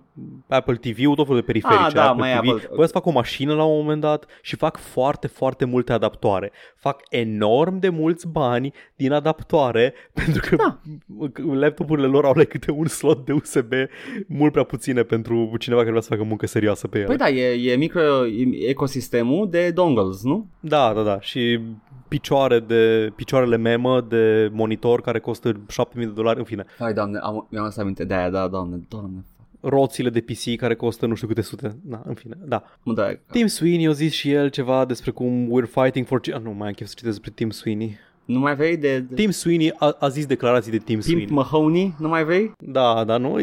Apple TV-ul, tot felul de periferice, Ah, da, Apple mai TV. Apple- Voia să fac o mașină la un moment dat și fac foarte, foarte multe adaptoare. Fac enorm de mulți bani din adaptoare <laughs> pentru că Da. laptopurile lor au like câte un slot de USB mult prea puține pentru cineva care vrea să facă muncă serioasă pe ele. Păi da, e, e micro e ecosistemul de dongles, nu? Da, da, da. Și picioare de, picioarele memă de monitor care costă 7000 de dolari, în fine. Hai, doamne, am, mi-am lăsat aminte de aia, da, doamne, doamne. Roțile de PC care costă nu știu câte sute. Da, în fine, da. Mă da, Tim Sweeney a zis și el ceva despre cum we're fighting for... Ah, nu mai am chef să citesc despre Tim Sweeney. nu mai vrei de, de Tim Sweeney a, a zis declarații de Tim Pimp Sweeney. Mahoney? Nu mai vrei? Da, da, nu.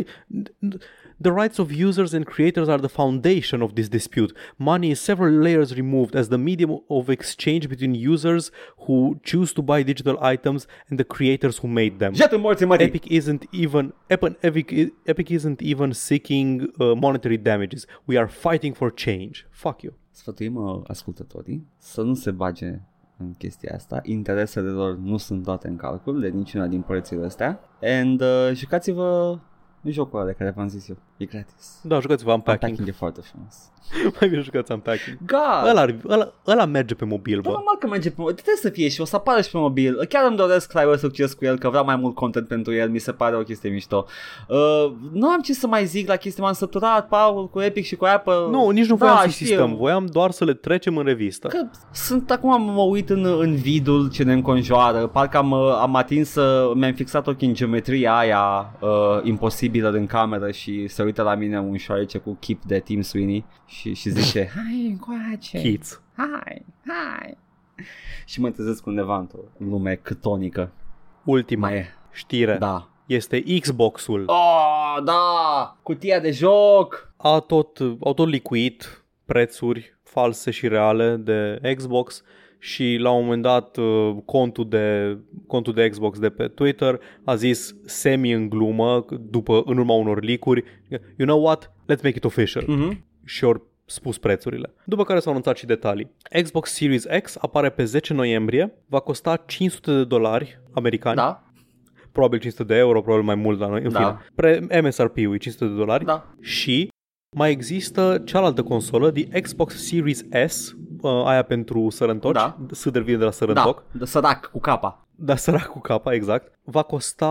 The rights of users and creators are the foundation of this dispute. Money is several layers removed as the medium of exchange between users who choose to buy digital items and the creators who made them. Jetă morții mării! Epic isn't even Epic, Epic, Epic isn't even seeking uh, monetary damages. We are fighting for change. Fuck you. Sfătuim uh, ascultătorii să nu se bage în chestia asta. Interesele lor nu sunt luate în calcul de niciuna din părțile astea. And uh, jucați-vă jocul ăla de care v-am zis eu. E gratis. Da, jucați-vă Unpacking. Unpacking e foarte frumos. <laughs> Mai bine jucați Unpacking. God! Ăla, ar- ăla, ăla merge pe mobil, Da, bă. normal că merge pe mobil. Trebuie să fie și o să apară și pe mobil. Chiar îmi doresc să aibă succes cu el, că vreau mai mult content pentru el. Mi se pare o chestie mișto. Uh, nu am ce să mai zic la chestia. M-am săturat, Paul, cu Epic și cu Apple. Nu, nici nu voiam da, să știu. insistăm. Voiam doar să le trecem în revistă. Că sunt acum mă uit în, în vidul ce ne înconjoară Parcă am, uh, am atins să Mi-am fixat ochii în geometria aia uh, Imposibilă din cameră Și se uită la mine un șoarece cu chip de Tim Sweeney Și, și zice <laughs> Hai încoace. Kids. Hai, hai. Și mă trezesc undeva într-o lume câtonică. Ultima Mai e. știre. Da. Este Xbox-ul. Oh, da! Cutia de joc! A tot, au tot licuit prețuri false și reale de Xbox și la un moment dat uh, contul de, contul de Xbox de pe Twitter a zis semi în glumă după în urma unor leak-uri You know what? Let's make it official. mm-hmm. și ori spus prețurile. După care s-au anunțat și detalii. Xbox Series X apare pe 10 noiembrie, va costa 500 de dolari americani, Da, probabil 500 de euro, probabil mai mult la noi, în Da. fine. Pre- MSRP-ul e 500 de dolari da și mai există cealaltă consolă, de Xbox Series S, uh, aia pentru sărăntoci, Da. S devine de la sărăntoc, Da, de sărac cu capa dar <laughs> sărac cu capa, exact, va costa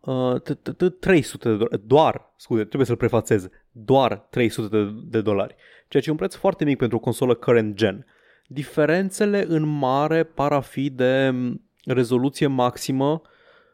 uh, t- t- t- 300 de dolari, doar, scuze, trebuie să-l prefațez, doar 300 de, de dolari, ceea ce e un preț foarte mic pentru o consolă current gen. Diferențele în mare par a fi de mm, rezoluție maximă,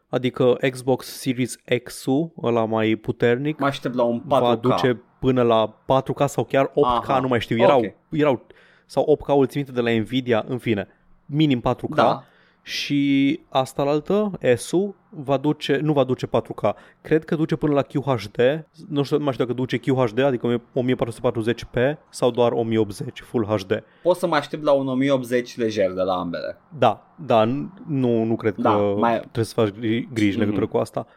adică Xbox Series X-ul, ăla mai puternic, Mă aștept la un 4K. va duce până la 4K sau chiar 8K, Aha. nu mai știu, erau, Ok. erau sau 8K ultimite de la Nvidia, în fine, minim 4K Da. și asta la altă, S-ul, va duce, nu va duce 4K, cred că duce până la QHD, nu știu, nu mai știu dacă duce QHD, adică 1440p sau doar 1080 Full HD. Pot să mă aștept la un 1080 lejer de la ambele. Da, da, n- nu, nu cred Da, că mai- trebuie să faci gri- griji în Mhm. legătură cu asta.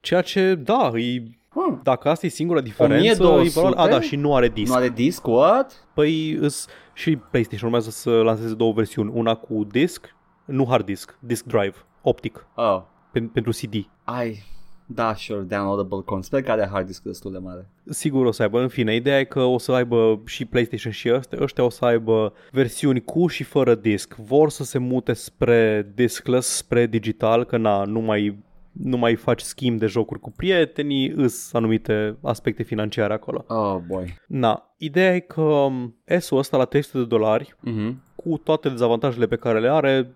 Ceea ce, da, e, Hmm. dacă asta e singura diferență, 1200? e valoare, a, da, și nu are disc. Nu are disc? What? Păi îs, și PlayStation urmează să lanseze două versiuni, una cu disc, nu hard disk, disk drive, optic, Oh. pen, pentru CD. Ai, da, sure, downloadable con. Sper că are hard disk destul de mare. Sigur o să aibă, în fine, ideea e că o să aibă și PlayStation și ăștia, ăștia o să aibă versiuni cu și fără disc. Vor să se mute spre discless, spre digital, că na, nu mai, nu mai faci schimb de jocuri cu prietenii, îs anumite aspecte financiare acolo. Oh, boy. Na, ideea e că um, S-ul ăsta la 300 de dolari Mhm. cu toate dezavantajele pe care le are,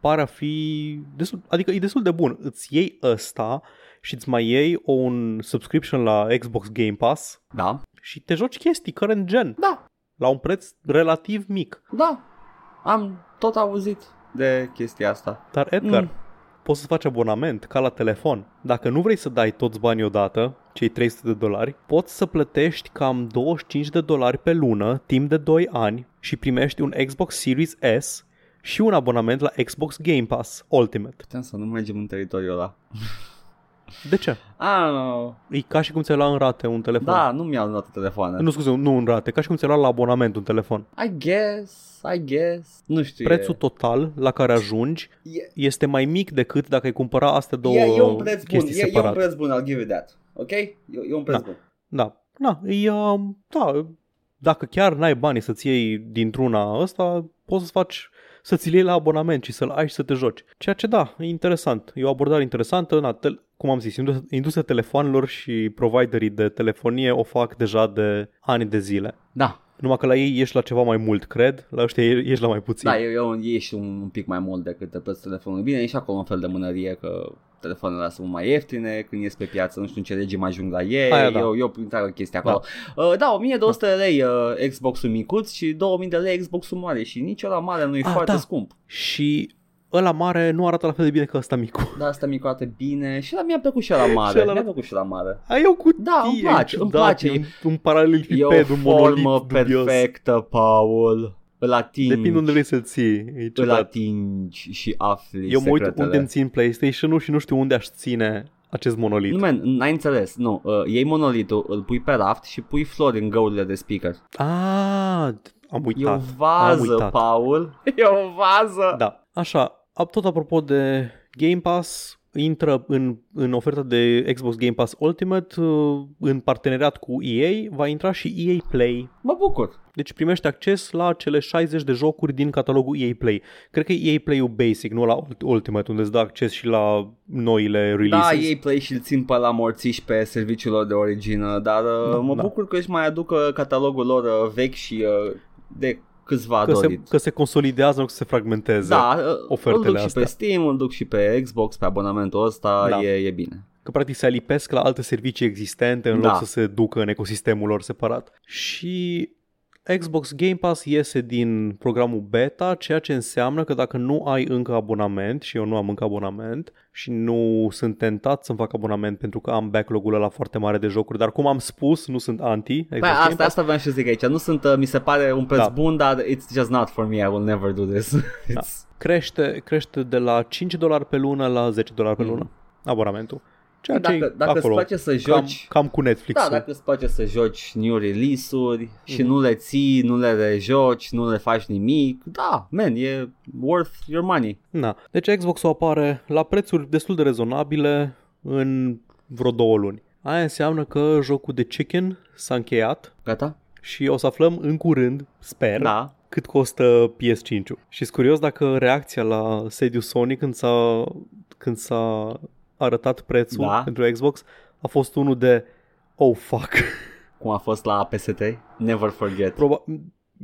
pare a fi destul, adică e destul de bun. Îți iei ăsta și îți mai iei un subscription la Xbox Game Pass Da. și te joci chestii current gen Da, la un preț relativ mic. da. Am tot auzit de chestia asta. Dar Edgar, Mm. Mm. poți să faci abonament ca la telefon. Dacă nu vrei să dai toți banii odată, cei 300 de dolari, poți să plătești cam 25 de dolari pe lună, timp de 2 ani și primești un Xbox Series S și un abonament la Xbox Game Pass Ultimate. Putem să nu mergem în teritoriul ăla. <laughs> De ce? I don't know. E ca și cum ți-ai lua în rate un telefon. Da, nu mi-au luat telefoane. Nu, scuze, nu în rate, ca și cum ți-ai lua la abonament un telefon. I guess, I guess. Nu știu. Prețul e, total la care ajungi e, este mai mic decât dacă ai cumpăra astea două e, e un preț bun. chestii E, e un separate. preț bun, I'll give you that. Ok? E, e un preț Da. bun. Da, da, e, uh, da, dacă chiar n-ai bani să-ți iei dintr-una ăsta, poți să-ți faci să-ți iei la abonament și să-l ai și să te joci. Ceea ce da, e interesant. E o abordare interesantă. Na, tel- cum am zis, industria, industria telefonelor și providerii de telefonie o fac deja de ani de zile. Da. Numai că la ei ești la ceva mai mult, cred. La ăștia e- ești la mai puțin. Da, eu, eu e și un, un pic mai mult decât de prețul telefonului. Bine, e și acolo un fel de mânărie că telefoanele astea sunt mai ieftine când ies pe piață, nu știu în ce legi mai ajung la ei, Aia da. eu, eu întreagă chestia acolo. Da, uh, da 1200 de lei uh, Xbox-ul micuț și 2000 de lei Xbox-ul mare și nici ăla mare nu e Ah, foarte da. scump. Și ăla mare nu arată la fel de bine ca ăsta micu. Da, asta micu arată bine și la mi-a plăcut și la mare. Și ăla- Mi-a plăcut și la mare. Ai o cutie Da, îmi place, îmi place. Un, un E paraleliped, o un monolit formă dubios. perfectă, Paul. Îl atingi, Depinde unde vrei să-l ții. E îl ciudat. atingi și afli Eu mă uit secretele. unde îmi țin PlayStation-ul și nu știu unde aș ține acest monolit. Nu, man, n-ai înțeles. Nu, uh, iei monolitul, îl pui pe raft și pui flori în găurile de speaker. Ah, am E uitat. o vază, am uitat. Paul. E o vază. Da. Așa, ap- tot apropo de Game Pass, intră în, în oferta de Xbox Game Pass Ultimate, uh, în parteneriat cu EA, va intra și EA Play. Mă bucur. Deci primești acces la cele 60 de jocuri din catalogul EA Play. Cred că e EA Play-ul Basic, nu la Ultimate, unde îți dă acces și la noile releases. Da, ei play și îl țin pe la morțiși pe serviciul lor de origine, dar uh, Da, mă da. bucur că își mai aduc uh, catalogul lor uh, vechi și uh, de câțiva că, se, dorit. că se consolidează, nu că se fragmenteze. Da, uh, îl ofertele duc și astea. pe Steam, îl duc și pe Xbox, pe abonamentul ăsta, Da. e, e bine. Că practic se alipesc la alte servicii existente în Da. loc să se ducă în ecosistemul lor separat. Și Xbox Game Pass iese din programul beta, ceea ce înseamnă că dacă nu ai încă abonament, și eu nu am încă abonament, și nu sunt tentat să-mi fac abonament pentru că am backlog-ul ăla foarte mare de jocuri, dar cum am spus, nu sunt anti Xbox Păi Game asta, Pass. asta vreau și să zic aici. Nu sunt, uh, mi se pare un preț Da. bun, dar it's just not for me. I will never do this. Da. <laughs> It's... Crește, crește de la 5 dolari pe lună la 10 dolari pe Mhm. lună abonamentul. Ceea ce Dacă, dacă îți acolo, place să cam, joci... cam cu Netflix. Da, dacă îți place să joci new release-uri și Mhm. nu le ții, nu le rejoci, nu le faci nimic, da, man, e worth your money. Na. Deci Xbox-ul apare la prețuri destul de rezonabile în vreo două luni. Aia înseamnă că jocul de Chicken s-a încheiat Gata? și o să aflăm în curând, sper, Da. cât costă PS5-ul. Și sunt curios dacă reacția la sediu Sony când s-a, când s-a arătat prețul Da. pentru Xbox a fost unul de oh fuck. <laughs> Cum a fost la PS3? Never forget. Proba-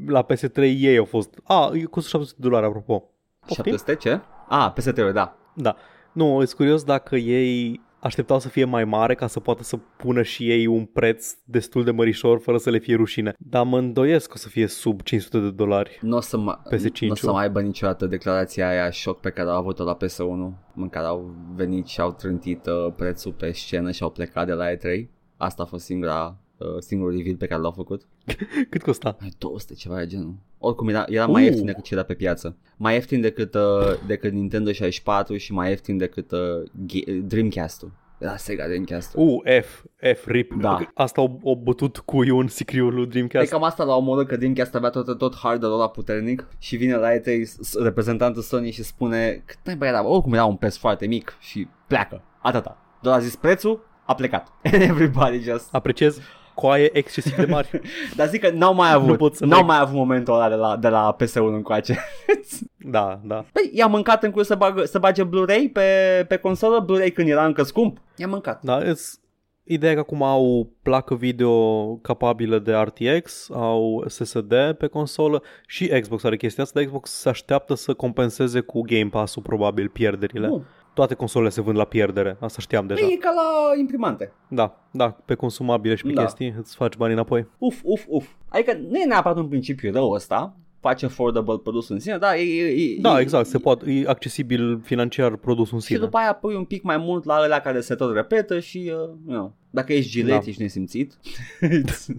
la PS3 ei au fost... A, e costă 700 de dolari apropo. Poftim? 700 ce? Ah, PS3, da. Da. Nu, sunt curios dacă ei așteptau să fie mai mare ca să poată să pună și ei un preț destul de mărișor fără să le fie rușine. Dar mă îndoiesc că o să fie sub 500 de dolari. Nu o să, ma- PS5-ul. n-o să mai aibă niciodată declarația aia șoc pe care au avut-o la PS1 în care au venit și au trântit uh, prețul pe scenă și au plecat de la E3. Asta a fost singura, uh, singurul reveal pe care l-au făcut. <laughs> Cât costa? Mai 200 ceva de genul. Oricum era, era mai Uh. ieftin decât ce era pe piață. Mai ieftin decât, uh, decât Nintendo 64 și mai ieftin decât uh, Ge- Dreamcast-ul. Era Sega Dreamcast-ul. Uh, F, F, RIP. Da. Asta o, o bătut cuiul în sicriul lui E Dreamcast. cam asta la omorât că Dreamcast avea tot, tot hardware-ul ăla puternic și vine la E3 s- reprezentantul Sony și spune cât mai era, oricum era un preț foarte mic și pleacă. Atâta. Doar a zis prețul, a plecat. And <laughs> everybody just... Apreciez coaie excesiv de mari. <laughs> Dar zic că n-au mai Nu avut, pot să n-au neg. mai avut momentul ăla de la, de la PS1 încoace. <laughs> da, da. Păi i-a mâncat în curs să, bagă, să bage Blu-ray pe, pe consolă, Blu-ray când era încă scump. I-a mâncat. Da, îs, ideea e că acum au placă video capabilă de RTX, au SSD pe consolă și Xbox are chestia asta, dar Xbox se așteaptă să compenseze cu Game Pass-ul probabil pierderile. Nu. Toate consolele se vând la pierdere, asta știam deja. Păi e ca la imprimante. Da, da, pe consumabile și pe Da. chestii îți faci bani înapoi. Uf, uf, uf. Adică nu e neapărat un principiu rău ăsta, face affordable produsul în sine, dar e, e, e, Da, e, exact, se poate, e accesibil financiar produsul în Și sine. după aia pui un pic mai mult la ăla care se tot repetă și, uh, nu, dacă ești gilet, Da. ești nesimțit. <laughs>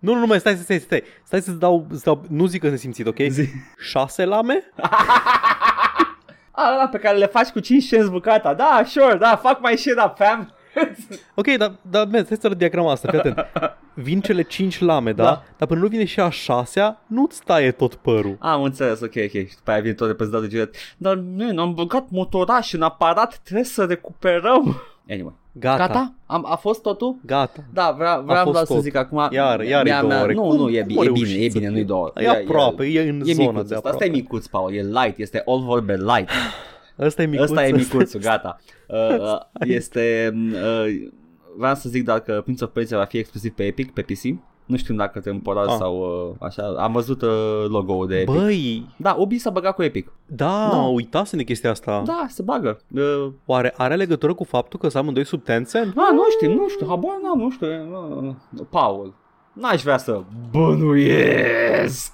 Nu, nu, nu, mai stai, stai, stai, stai, stai să-ți dau, să dau, nu zic că simțit, ok? Zi. Șase lame? <laughs> A, ăla pe care le faci cu 5 cenți bucata. Da, sure, da, fuck my shit up, fam. Ok, dar, dar man, stai să arăt diagrama asta, fii atent. Vin cele cinci lame, da? Da. Dar până nu vine și a șasea, nu-ți taie tot părul. Am înțeles, ok, ok. Și după aia vine tot reprezentantul gilet. Dar nu, am băgat motoraș în aparat, trebuie să recuperăm. Anyway. Gata. Gata? Am, a fost totul? Gata. Da, vreau, vreau fost doar să tot. zic acum. Iar- iar e mea- două mea- ore. Nu, Cum- nu, e, cum bine, a e reușit bine, e să bine, fie? nu-i două. E aproape, e în e zonă micuț de ăsta. Asta aproape. e micuț, Paul, e light, este all vorbe light. Ăsta e micuț. Ăsta e micuțul, gata. <laughs> Uh, uh, este... Uh, vreau să zic dacă Prince of Persia va fi exclusiv pe Epic, pe PC. Nu știu dacă temporal Ah. sau uh, așa. Am văzut uh, logo-ul de Epic. Băi, Da, Ubi s-a băgat cu Epic. da, Da. uitasem de chestia asta. Da, se bagă. Uh, Oare are legătură cu faptul că sunt amândoi sub Tencent? a, nu știu, nu știu, habar n-am, nu știu. Uh, Paul, n-aș vrea să bănuiesc.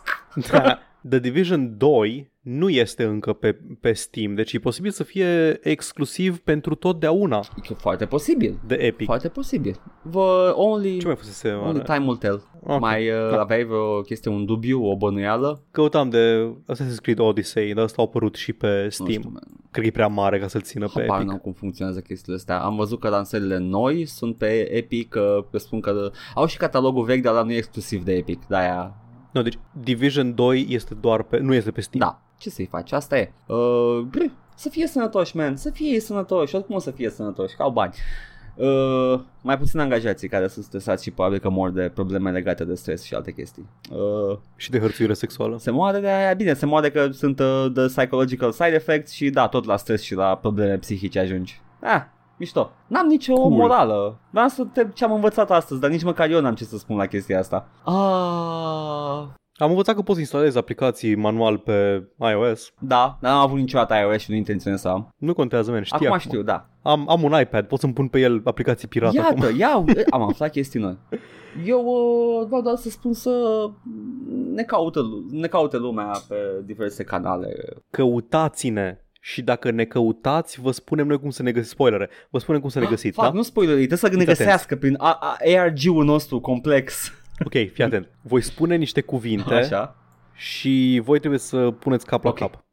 Da. The Division 2 nu este încă pe, pe Steam, deci e posibil să fie exclusiv pentru totdeauna E foarte posibil. de Epic. Foarte posibil. Vă, only, Ce mai fusese? only oare? time will tell. Ok. Mai uh, Da. aveai vreo chestie, un dubiu, o bănuială? Căutam de Assassin's Creed Odyssey, dar ăsta a apărut și pe Nu Steam. știu, man. Cred că e prea mare ca să-l țină pe Habar Epic. n-am cum funcționează chestiile astea. Am văzut că lansările noi sunt pe Epic, că, că spun că au și catalogul vechi, dar ăla nu e exclusiv de Epic. De-aia, Nu, deci Division 2 este doar pe, nu este pe Steam. da, ce să-i faci? Asta e. Uh, bă, să fie sănătoși, man, să fie ei sănătoși, oricum o să fie sănătoși, că au bani. Uh, mai puțin angajații care sunt stresați și probabil că mor de probleme legate de stres și alte chestii. Uh, Și de hărțuire sexuală. se moare de aia, bine, se moare că sunt uh, the psychological side effects și da, tot la stres și la probleme psihice ajungi. Ah, mișto. N-am nicio Cool. cool. morală. Vreau să te ce am învățat astăzi, dar nici măcar eu n-am ce să spun la chestia asta. Ah, Am învățat că poți instalezi aplicații manual pe iOS. da, dar n-am avut niciodată iOS și nu intenționez să am. Nu contează, men, știi acum, acum. știu, da. Am, am un iPad, pot să-mi pun pe el aplicații pirate Iată, acum. iau, <laughs> am aflat chestii noi. Eu uh, vreau doar să spun să ne caute, ne caute lumea pe diverse canale. Căutați-ne și dacă ne căutați, vă spunem noi cum să ne găsiți spoilere. Vă spunem cum să ne găsiți, Fac, da? nu spoiler, trebuie să ne Fiți găsească prin A- A- ARG-ul nostru complex. Ok, fii atent. Voi spune niște cuvinte Așa. și voi trebuie să puneți cap la Ok. cap.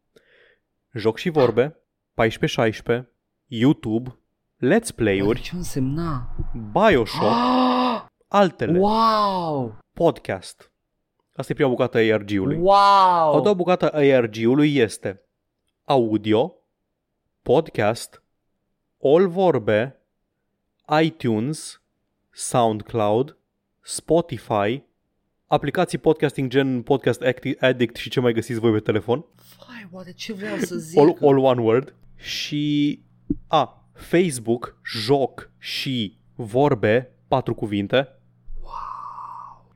Joc și vorbe, 14-16, YouTube, Let's Play-uri, Ce însemna? Bioshock, <gasps> altele, wow! podcast. Asta e prima bucată a ARG-ului. Wow! A doua bucată a ARG-ului este audio, podcast, all vorbe, iTunes, SoundCloud, Spotify, aplicații podcasting gen Podcast Acti- Addict și ce mai găsiți voi pe telefon, Vai, oare ce vreau să zic? all, all one word, și a, Facebook, joc și vorbe, patru cuvinte,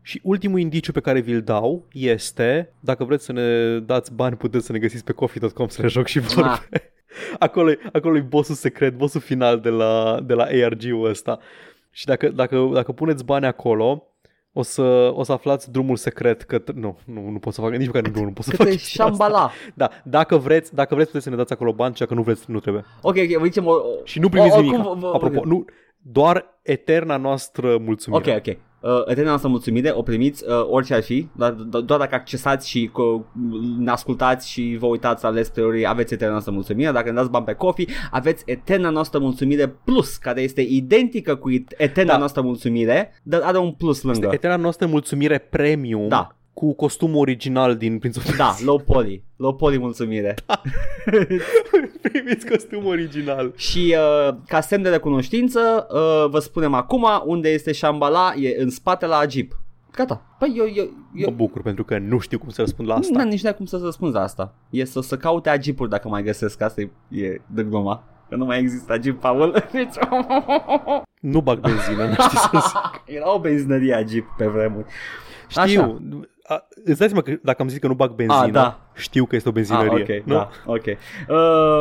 și ultimul indiciu pe care vi-l dau este, dacă vreți să ne dați bani, puteți să ne găsiți pe coffee.com să ne joc și vorbe. Ah. acolo, e- acolo e bossul secret, bossul final de la, de la ARG-ul ăsta. Și dacă, dacă, dacă puneți bani acolo, o să, o să aflați drumul secret către... Nu, nu, nu pot să fac, nici măcar nu, nu pot să fac Către chestia asta. Shambhala. Da, dacă vreți, dacă vreți puteți să ne dați acolo bani, și dacă nu vreți, nu trebuie. Ok, ok, vă zicem o... Și nu primiți o- nimic. oricum vă- vă- Apropo, nu, doar eterna noastră mulțumire. Ok, ok. Uh, eterna noastră mulțumire, o primiți uh, orice ar fi, dar do- doar dacă accesați și co- ne ascultați și vă uitați la Let's Play-uri, aveți eterna noastră mulțumire. Dacă ne dați bani pe Coffee, aveți eterna noastră mulțumire plus, care este identică cu eterna Da. noastră mulțumire, dar are un plus lângă. Eterna noastră mulțumire premium Da. Cu costumul original din Prince of Da, low poly. Low poly mulțumire. <laughs> Primiți costumul original. Și uh, ca semn de recunoștință, uh, vă spunem acum unde este Shambhala, e în spate la Jeep. Gata. Păi eu, eu, eu, Mă bucur pentru că nu știu cum să răspund la Nu asta. am nici de cum să răspunzi la asta. E să, să caute agipuri dacă mai găsesc. Asta e, e de gluma. Că nu mai există agip, Paul. <laughs> Deci, Nu bag benzină, nu știu să <laughs> zic. Era o benzinărie agip pe vremuri. Știu. A, îți dai seama că dacă am zis că nu bag benzină, A, da. știu că este o benzinărie. Ah, ok, nu? da, ok.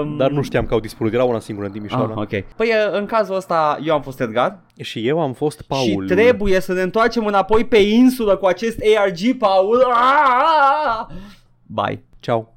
Um, Dar nu știam că au dispărut, era una singură în Timișoara. Ah, ok. Păi uh, în cazul ăsta eu am fost Edgar Și eu am fost Paul. și trebuie să ne întoarcem înapoi pe insulă cu acest ARG, Paul. Ah! Bye. Ciao.